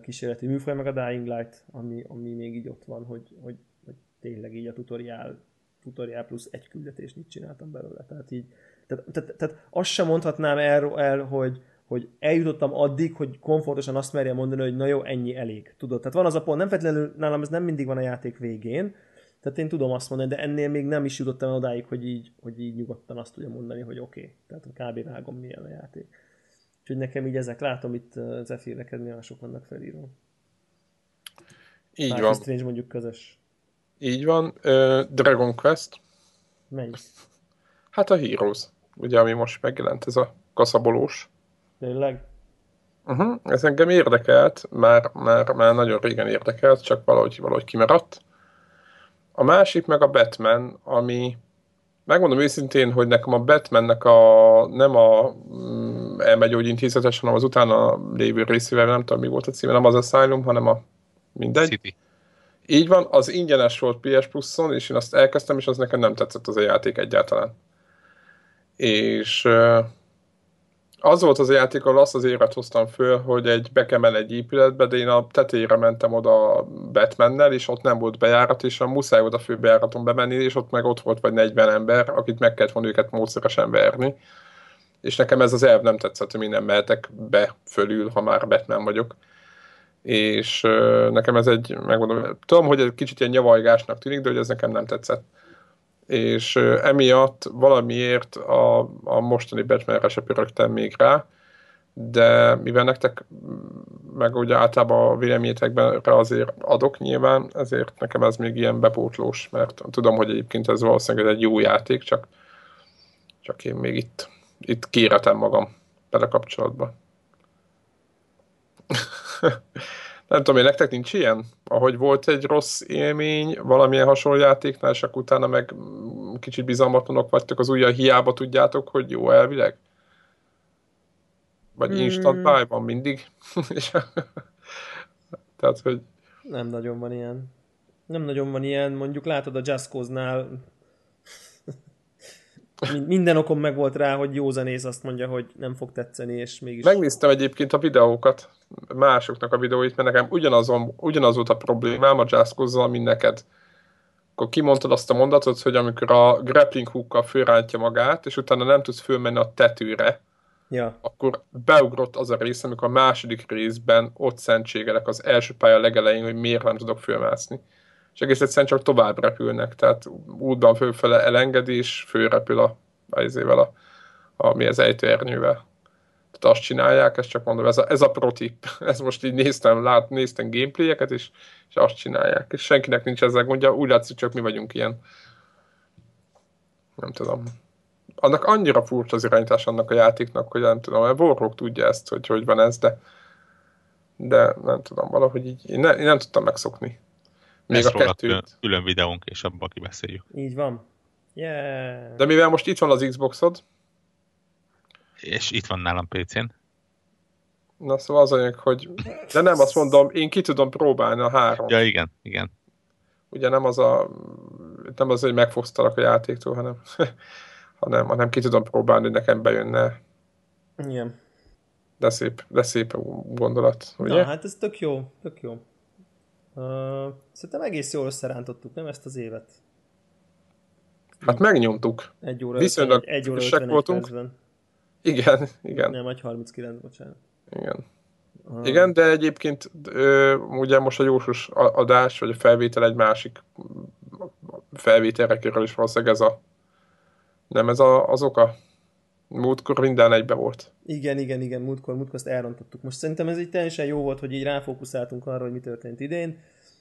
kísérleti műfaj, meg a Dying Light, ami, ami még így ott van, hogy, hogy, hogy tényleg így a tutoriál, tutoriál plusz egy küldetést mit csináltam belőle. Tehát így, tehát, tehát, tehát azt sem mondhatnám el, el hogy, hogy eljutottam addig, hogy komfortosan azt merjem mondani, hogy na jó, ennyi elég. Tudod? Tehát van az a pont, nem feltétlenül, nálam ez nem mindig van a játék végén, tehát én tudom azt mondani, de ennél még nem is jutottam el odáig, hogy így, hogy így nyugodtan azt tudja mondani, hogy oké. Okay. Tehát kb. vágom milyen a játék. Úgyhogy nekem így ezek látom itt Zephyr, neked milyen sok vannak felírva. Így Life van. Strange mondjuk közös. Így van. Uh, Dragon Quest. Melyik? Hát a Heroes. Ugye, ami most megjelent, ez a kaszabolós. Tényleg? Uh-huh. Ez engem érdekelt, már, már, már nagyon régen érdekelt, csak valahogy, valahogy kimaradt. A másik meg a Batman, ami megmondom őszintén, hogy nekem a Batmannek a nem a mm, elmegyógyintézetes, hanem az utána lévő részével, nem tudom mi volt a címe, nem az Asylum, hanem a mindegy. City. Így van, az ingyenes volt PS Plus-on, és én azt elkezdtem, és az nekem nem tetszett az a játék egyáltalán. És az volt az a játék, ahol azt az éret hoztam föl, hogy egy bekemel egy épületbe, de én a tetejére mentem oda Batmannel, és ott nem volt bejárat, és a muszáj oda fő bejáraton bemenni, és ott meg ott volt vagy 40 ember, akit meg kellett volna őket módszeresen verni. És nekem ez az elv nem tetszett, hogy nem mehetek be fölül, ha már Batman vagyok. És nekem ez egy, megmondom, tudom, hogy egy kicsit ilyen nyavajgásnak tűnik, de hogy ez nekem nem tetszett és emiatt valamiért a, a mostani Batman-re se pörögtem még rá, de mivel nektek meg ugye általában a véleményetekben azért adok nyilván, ezért nekem ez még ilyen bepótlós, mert tudom, hogy egyébként ez valószínűleg egy jó játék, csak, csak én még itt, itt kéretem magam vele kapcsolatban. nem tudom, hogy nektek nincs ilyen? Ahogy volt egy rossz élmény valamilyen hasonló játéknál, és akkor utána meg kicsit bizalmatlanok vagytok az ujjal, hiába tudjátok, hogy jó elvileg? Vagy hmm. instant buy van mindig? Tehát, hogy... Nem nagyon van ilyen. Nem nagyon van ilyen. Mondjuk látod a Just Cause-nál minden okom meg volt rá, hogy jó zenész azt mondja, hogy nem fog tetszeni, és mégis... Megnéztem egyébként a videókat, másoknak a videóit, mert nekem ugyanazon, ugyanaz volt a problémám a jazzkozzal, mint neked. Akkor kimondtad azt a mondatot, hogy amikor a grappling hookkal fölrántja magát, és utána nem tudsz fölmenni a tetőre, ja. akkor beugrott az a rész, amikor a második részben ott szentségelek az első pálya legelején, hogy miért nem tudok fölmászni és egész egyszerűen csak tovább repülnek, tehát útban fölfele elengedi, és fölrepül a, a, a, a, mi az ejtőernyővel. Tehát azt csinálják, ezt csak mondom, ez a, ez a pro tip. Ez most így néztem, lát, néztem gameplayeket, és, és azt csinálják. És senkinek nincs ezzel gondja, úgy látszik, csak mi vagyunk ilyen. Nem tudom. Annak annyira furcsa az irányítás annak a játéknak, hogy nem tudom, a Warhawk tudja ezt, hogy hogy van ez, de de nem tudom, valahogy így, én, ne, én nem tudtam megszokni. Még Lesz a kettőt. Külön, külön videónk, és abban kibeszéljük. Így van. Yeah. De mivel most itt van az Xboxod, és itt van nálam PC-n. Na szóval az anyag, hogy... De nem azt mondom, én ki tudom próbálni a három. Ja, igen, igen. Ugye nem az a... Nem az, hogy megfosztalak a játéktól, hanem, hanem, hanem ki tudom próbálni, hogy nekem bejönne. Igen. De szép, de szép gondolat, ugye? Na, hát ez tök jó, tök jó. Uh, szerintem egész jól összerántottuk, nem ezt az évet? Hát megnyomtuk. Egy óra Viszonylag egy, egy óra voltunk. Percben. Igen, igen. Nem, vagy 39, bocsánat. Igen. Ah. Igen, de egyébként ö, ugye most a jósos adás, vagy a felvétel egy másik felvételre kerül, és valószínűleg ez a nem ez a, az oka? Múltkor minden egybe volt. Igen, igen, igen, múltkor, múltkor azt elrontottuk. Most szerintem ez így teljesen jó volt, hogy így ráfókuszáltunk arra, hogy mi történt idén,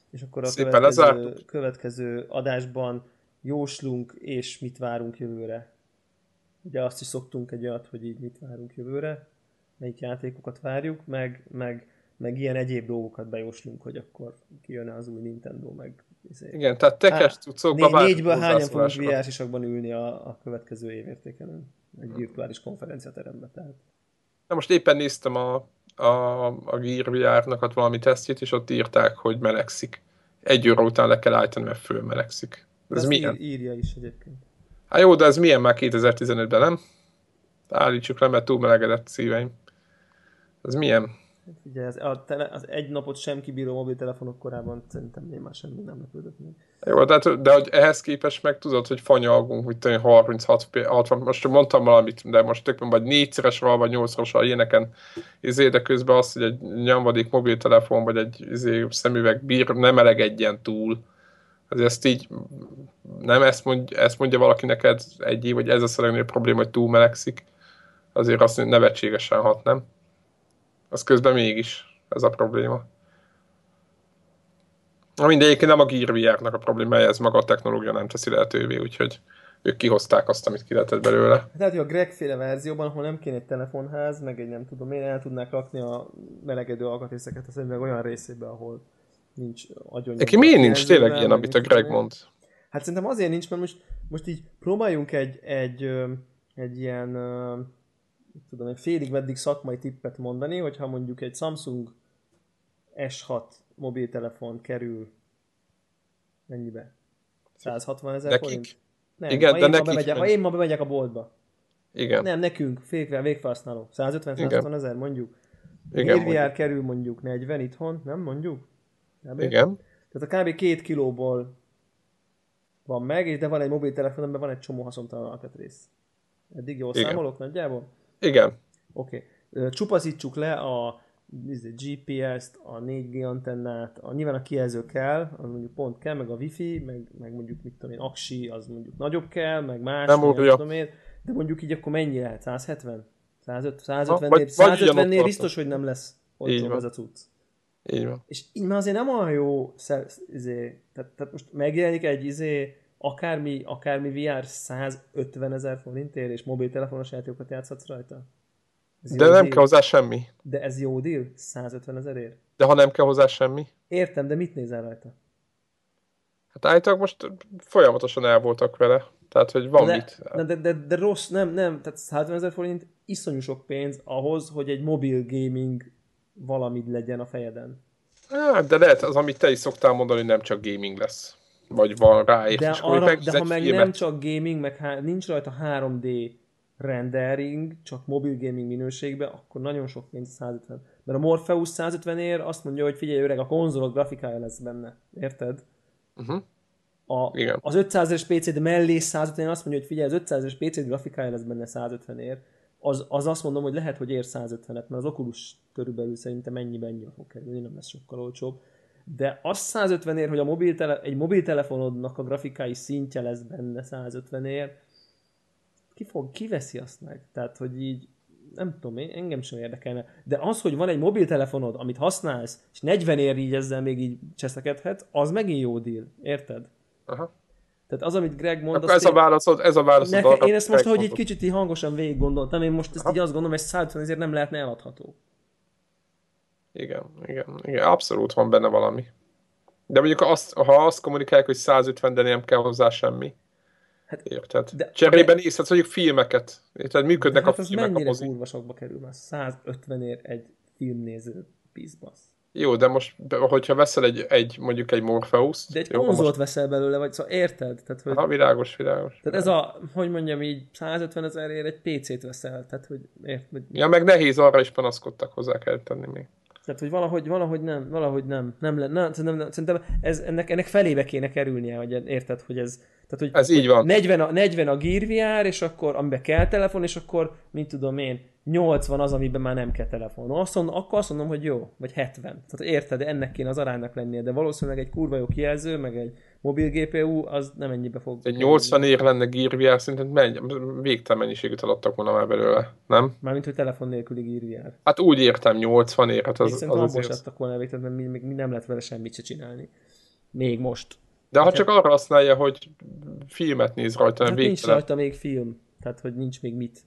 és akkor a következő, következő adásban jóslunk, és mit várunk jövőre. Ugye azt is szoktunk egy olyat, hogy így mit várunk jövőre, melyik játékokat várjuk, meg, meg, meg ilyen egyéb dolgokat bejóslunk, hogy akkor kijön az új Nintendo, meg izé. Igen, tehát tekes cuccokban né- Négyből hányan fogunk VR ülni a, a következő évértékelőn? Egy virtuális konferenciateremben, tehát. Na most éppen néztem a, a, a Gear VR-nak valami tesztjét, és ott írták, hogy melegszik. Egy óra után le kell állítani, mert fölmelegszik. Ez milyen? írja is egyébként. Hát jó, de ez milyen már 2015-ben, nem? Állítsuk le, mert túl melegedett szíveim. Ez milyen? Ugye az, a tele, az egy napot sem kibíró mobiltelefonok korában szerintem én már semmi nem lepődött meg. Jó, de, hát, de hogy ehhez képest meg tudod, hogy fanyalgunk, hogy 36 60, most mondtam valamit, de most tök vagy négyszeres val, vagy nyolcszeres ilyeneken izé, de közben az, hogy egy nyomvadék mobiltelefon, vagy egy izé, szemüveg bír, nem elegedjen túl. Azért ezt így, nem ezt, mond, ezt mondja valaki neked egy év, vagy ez a legnagyobb probléma, hogy túl melegszik. Azért azt nevetségesen hat, nem? Az közben mégis ez a probléma. Na mindegy, nem a Gear VR-nak a problémája, ez maga a technológia nem teszi lehetővé, úgyhogy ők kihozták azt, amit ki lehetett belőle. Tehát, hogy a Greg féle verzióban, ahol nem kéne egy telefonház, meg egy nem tudom én, el tudnák rakni a melegedő alkatrészeket az meg olyan részébe, ahol nincs agyon. Neki miért nincs tényleg ilyen, amit a Greg mond? Hát szerintem azért nincs, mert most, most így próbáljunk egy, egy, egy ilyen tudom, egy félig meddig szakmai tippet mondani, hogyha mondjuk egy Samsung S6 mobiltelefon kerül mennyibe? 160 ezer forint? Nem, Igen, ha, de én nekik... bemegyek, ha én ma bemegyek a boltba. Igen. Nem, nekünk, fékre, végfelhasználó. 150-160 ezer, mondjuk. Igen, mondjuk. kerül mondjuk 40 itthon, nem mondjuk? Nem Igen. Tehát a kb. két kilóból van meg, de van egy mobiltelefon, amiben van egy csomó haszontalan alkatrész. Eddig jól Igen. számolok nagyjából? Igen. Oké. Okay. Csupaszítsuk le a GPS-t, a 4G antennát, a, nyilván a kijelző kell, az mondjuk pont kell, meg a wifi, meg, meg mondjuk mit tudom én, aksi, az mondjuk nagyobb kell, meg más, nem meg, tudom én, de mondjuk így akkor mennyi lehet? 170? 150, 150 nél, 150 nél biztos, hogy nem lesz olcsóbb az a cucc. Így van. És így már azért nem olyan jó, izé, tehát, tehát most megjelenik egy izé, akármi, akármi VR 150 ezer forintért, és mobiltelefonos játékokat játszhatsz rajta? Ez De nem deal? kell hozzá semmi. De ez jó deal? 150 ezerért? De ha nem kell hozzá semmi? Értem, de mit nézel rajta? Hát állítólag most folyamatosan el voltak vele. Tehát, hogy van de, mit. De, de, de, de rossz, nem, nem. Tehát 150 ezer forint iszonyú sok pénz ahhoz, hogy egy mobil gaming valamit legyen a fejeden. Hát, de lehet, az, amit te is szoktál mondani, nem csak gaming lesz vagy van rá, és de, arra, de ha meg filmet. nem csak gaming, meg há, nincs rajta 3D rendering, csak mobil gaming minőségben, akkor nagyon sok pénz 150. Mert a Morpheus 150 ér azt mondja, hogy figyelj öreg, a konzolok grafikája lesz benne. Érted? Uh-huh. A, Igen. Az 500-es PC-d mellé 150 ér azt mondja, hogy figyelj, az 500-es PC grafikája lesz benne 150 ér. Az, az azt mondom, hogy lehet, hogy ér 150-et, mert az Oculus körülbelül szerintem ennyi ennyi fog kerülni, nem lesz sokkal olcsóbb de az 150 ér, hogy a mobiltele, egy mobiltelefonodnak a grafikai szintje lesz benne 150 ér, ki, fog, ki veszi azt meg? Tehát, hogy így nem tudom, én, engem sem érdekelne. De az, hogy van egy mobiltelefonod, amit használsz, és 40 ér így ezzel még így cseszekedhet, az megint jó deal. Érted? Aha. Tehát az, amit Greg mond... ez, a válaszod, ez a válaszod. Neke, arra, én ezt most, hogy egy kicsit így hangosan végig gondoltam, én most ezt Aha. így azt gondolom, hogy 150 ezért nem lehetne eladható. Igen, igen, igen, abszolút van benne valami. De mondjuk azt, ha azt kommunikálják, hogy 150, de nem kell hozzá semmi. Hát, Érted? De, Cserében de, nézhetsz mondjuk filmeket. Érted? Működnek hát a filmek. mennyire a kurva sokba kerül már? 150 ér egy filmnéző pizbasz. Jó, de most, hogyha veszel egy, egy mondjuk egy Morpheus De egy jó, konzolt most... veszel belőle, vagy szóval érted? Tehát, hogy... Ha, világos, világos. Tehát ez a, hogy mondjam így, 150 ezerért egy PC-t veszel, tehát hogy érted? Ja, meg nehéz, arra is panaszkodtak, hozzá kell tenni még. Tehát, hogy valahogy, valahogy nem, valahogy nem, nem, nem, nem, nem, szerintem ez, ennek, ennek felébe kéne kerülnie, hogy érted, hogy ez, Tehát, hogy, Ez így van. 40 a, 40 a Gear VR, és akkor amiben kell telefon, és akkor, mint tudom én, 80 az, amiben már nem kell telefon. Azt mondom, akkor azt mondom, hogy jó, vagy 70. Tehát érted, ennek kéne az aránynak lennie, de valószínűleg egy kurva jó kijelző, meg egy mobil GPU, az nem ennyibe fog. Egy 80 ér lenne Gear VR, szerinted menny, végtelen mennyiségűt adottak volna már belőle, nem? Mármint, hogy telefon nélküli Gear VR. Hát úgy értem, 80 ér, hát az, Én az, az most adtak volna végtelen, mert mi, mi, nem lehet vele semmit se csinálni. Még most. De ha csak arra használja, hogy filmet néz rajta, nem Hát nincs végtelen. rajta még film, tehát hogy nincs még mit.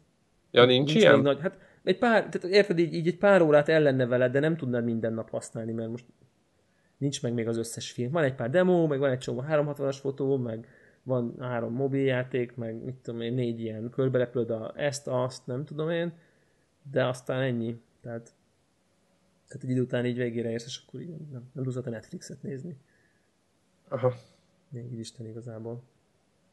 Ja, nincs, nincs ilyen? még nagy, hát egy pár, tehát érted, így, így egy pár órát ellenne veled, de nem tudnád minden nap használni, mert most nincs meg még az összes film. Van egy pár demo, meg van egy csomó 360-as fotó, meg van három mobiljáték, meg mit tudom én, négy ilyen körberepülöd a ezt, azt, nem tudom én, de aztán ennyi. Tehát, tehát egy idő után így végére érsz, és akkor így nem, nem tudsz a Netflixet nézni. Aha. Még Isten igazából.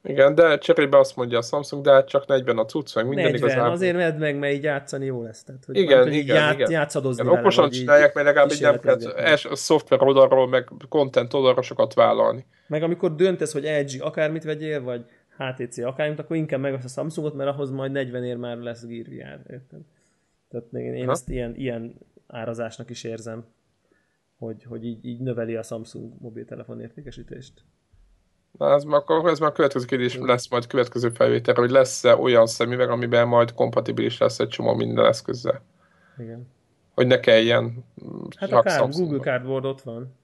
Igen, de cserébe azt mondja a Samsung, de hát csak 40 a cucc, meg minden 40, igazából. azért vedd meg, mert így játszani jó lesz. Tehát, hogy Igen, így igen, ját, igen. játszadozni Igen, vele, okosan csinálják, mert legalább így nem kell es- a szoftver oldalról, meg content oldalról sokat vállalni. Meg amikor döntesz, hogy LG akármit vegyél, vagy HTC akármit, akkor inkább meg azt a Samsungot, mert ahhoz majd 40 ér már lesz Gear VR, érted? Tehát én Aha. ezt ilyen, ilyen árazásnak is érzem, hogy, hogy így, így növeli a Samsung mobiltelefon értékesítést. Na, ez már, akkor ez már a következő kérdés lesz majd következő felvételre, hogy lesz-e olyan szemüveg, amiben majd kompatibilis lesz egy csomó minden eszközzel. Igen. Hogy ne kelljen mm, Hát akár Samsungnak. Google Cardboard ott van,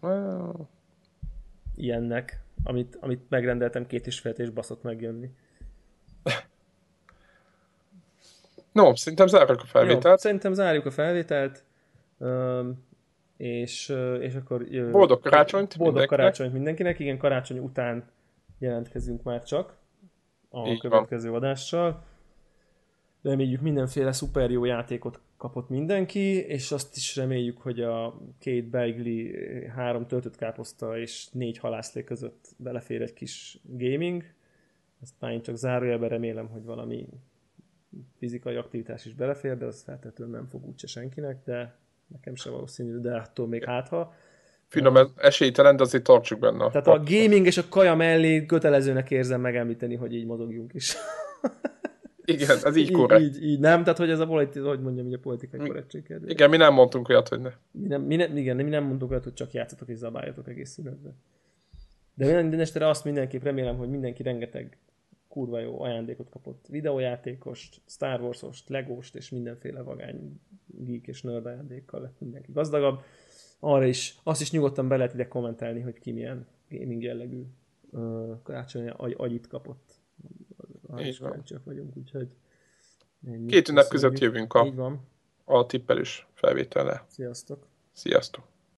Ah, ilyennek, amit, amit megrendeltem két és fél és baszott megjönni. No, szerintem zárjuk a Jó, felvételt. szerintem zárjuk a felvételt, öm, és, és akkor... Boldog karácsonyt Boldog mindenkinek. karácsonyt mindenkinek. Igen, karácsony után jelentkezünk már csak a Így következő adással. Reméljük mindenféle szuper jó játékot kapott mindenki, és azt is reméljük, hogy a két beigli, három töltött káposzta és négy halászlé között belefér egy kis gaming. Aztán én csak zárójelben remélem, hogy valami fizikai aktivitás is belefér, de az feltétlenül nem fog úgyse senkinek, de nekem se valószínű, de attól még hátha. Finom, ez esélytelen, de azért tartsuk benne. Tehát a gaming és a kaja mellé kötelezőnek érzem megemlíteni, hogy így mozogjunk is. Igen, ez így korrekt. így, így, nem, tehát hogy ez a politi, hogy mondjam, hogy a politikai korrektség kedvéért. Igen, mi nem mondtunk olyat, hogy ne. Mi nem, mi nem, igen, mi nem mondtuk olyat, hogy csak játszatok és zabáljatok egész szünetben. De minden estere azt mindenképp remélem, hogy mindenki rengeteg kurva jó ajándékot kapott. Videójátékost, Star Wars-ost, Legóst és mindenféle vagány geek és nerd ajándékkal lett mindenki gazdagabb. Arra is, azt is nyugodtan be lehet ide kommentálni, hogy ki milyen gaming jellegű uh, karácsonyi agy, agyit kapott. Arra is kíváncsiak vagyunk, úgyhogy ennyi. Két ünnep között jövünk a, Így van. a tippelős felvétellel. Sziasztok! Sziasztok!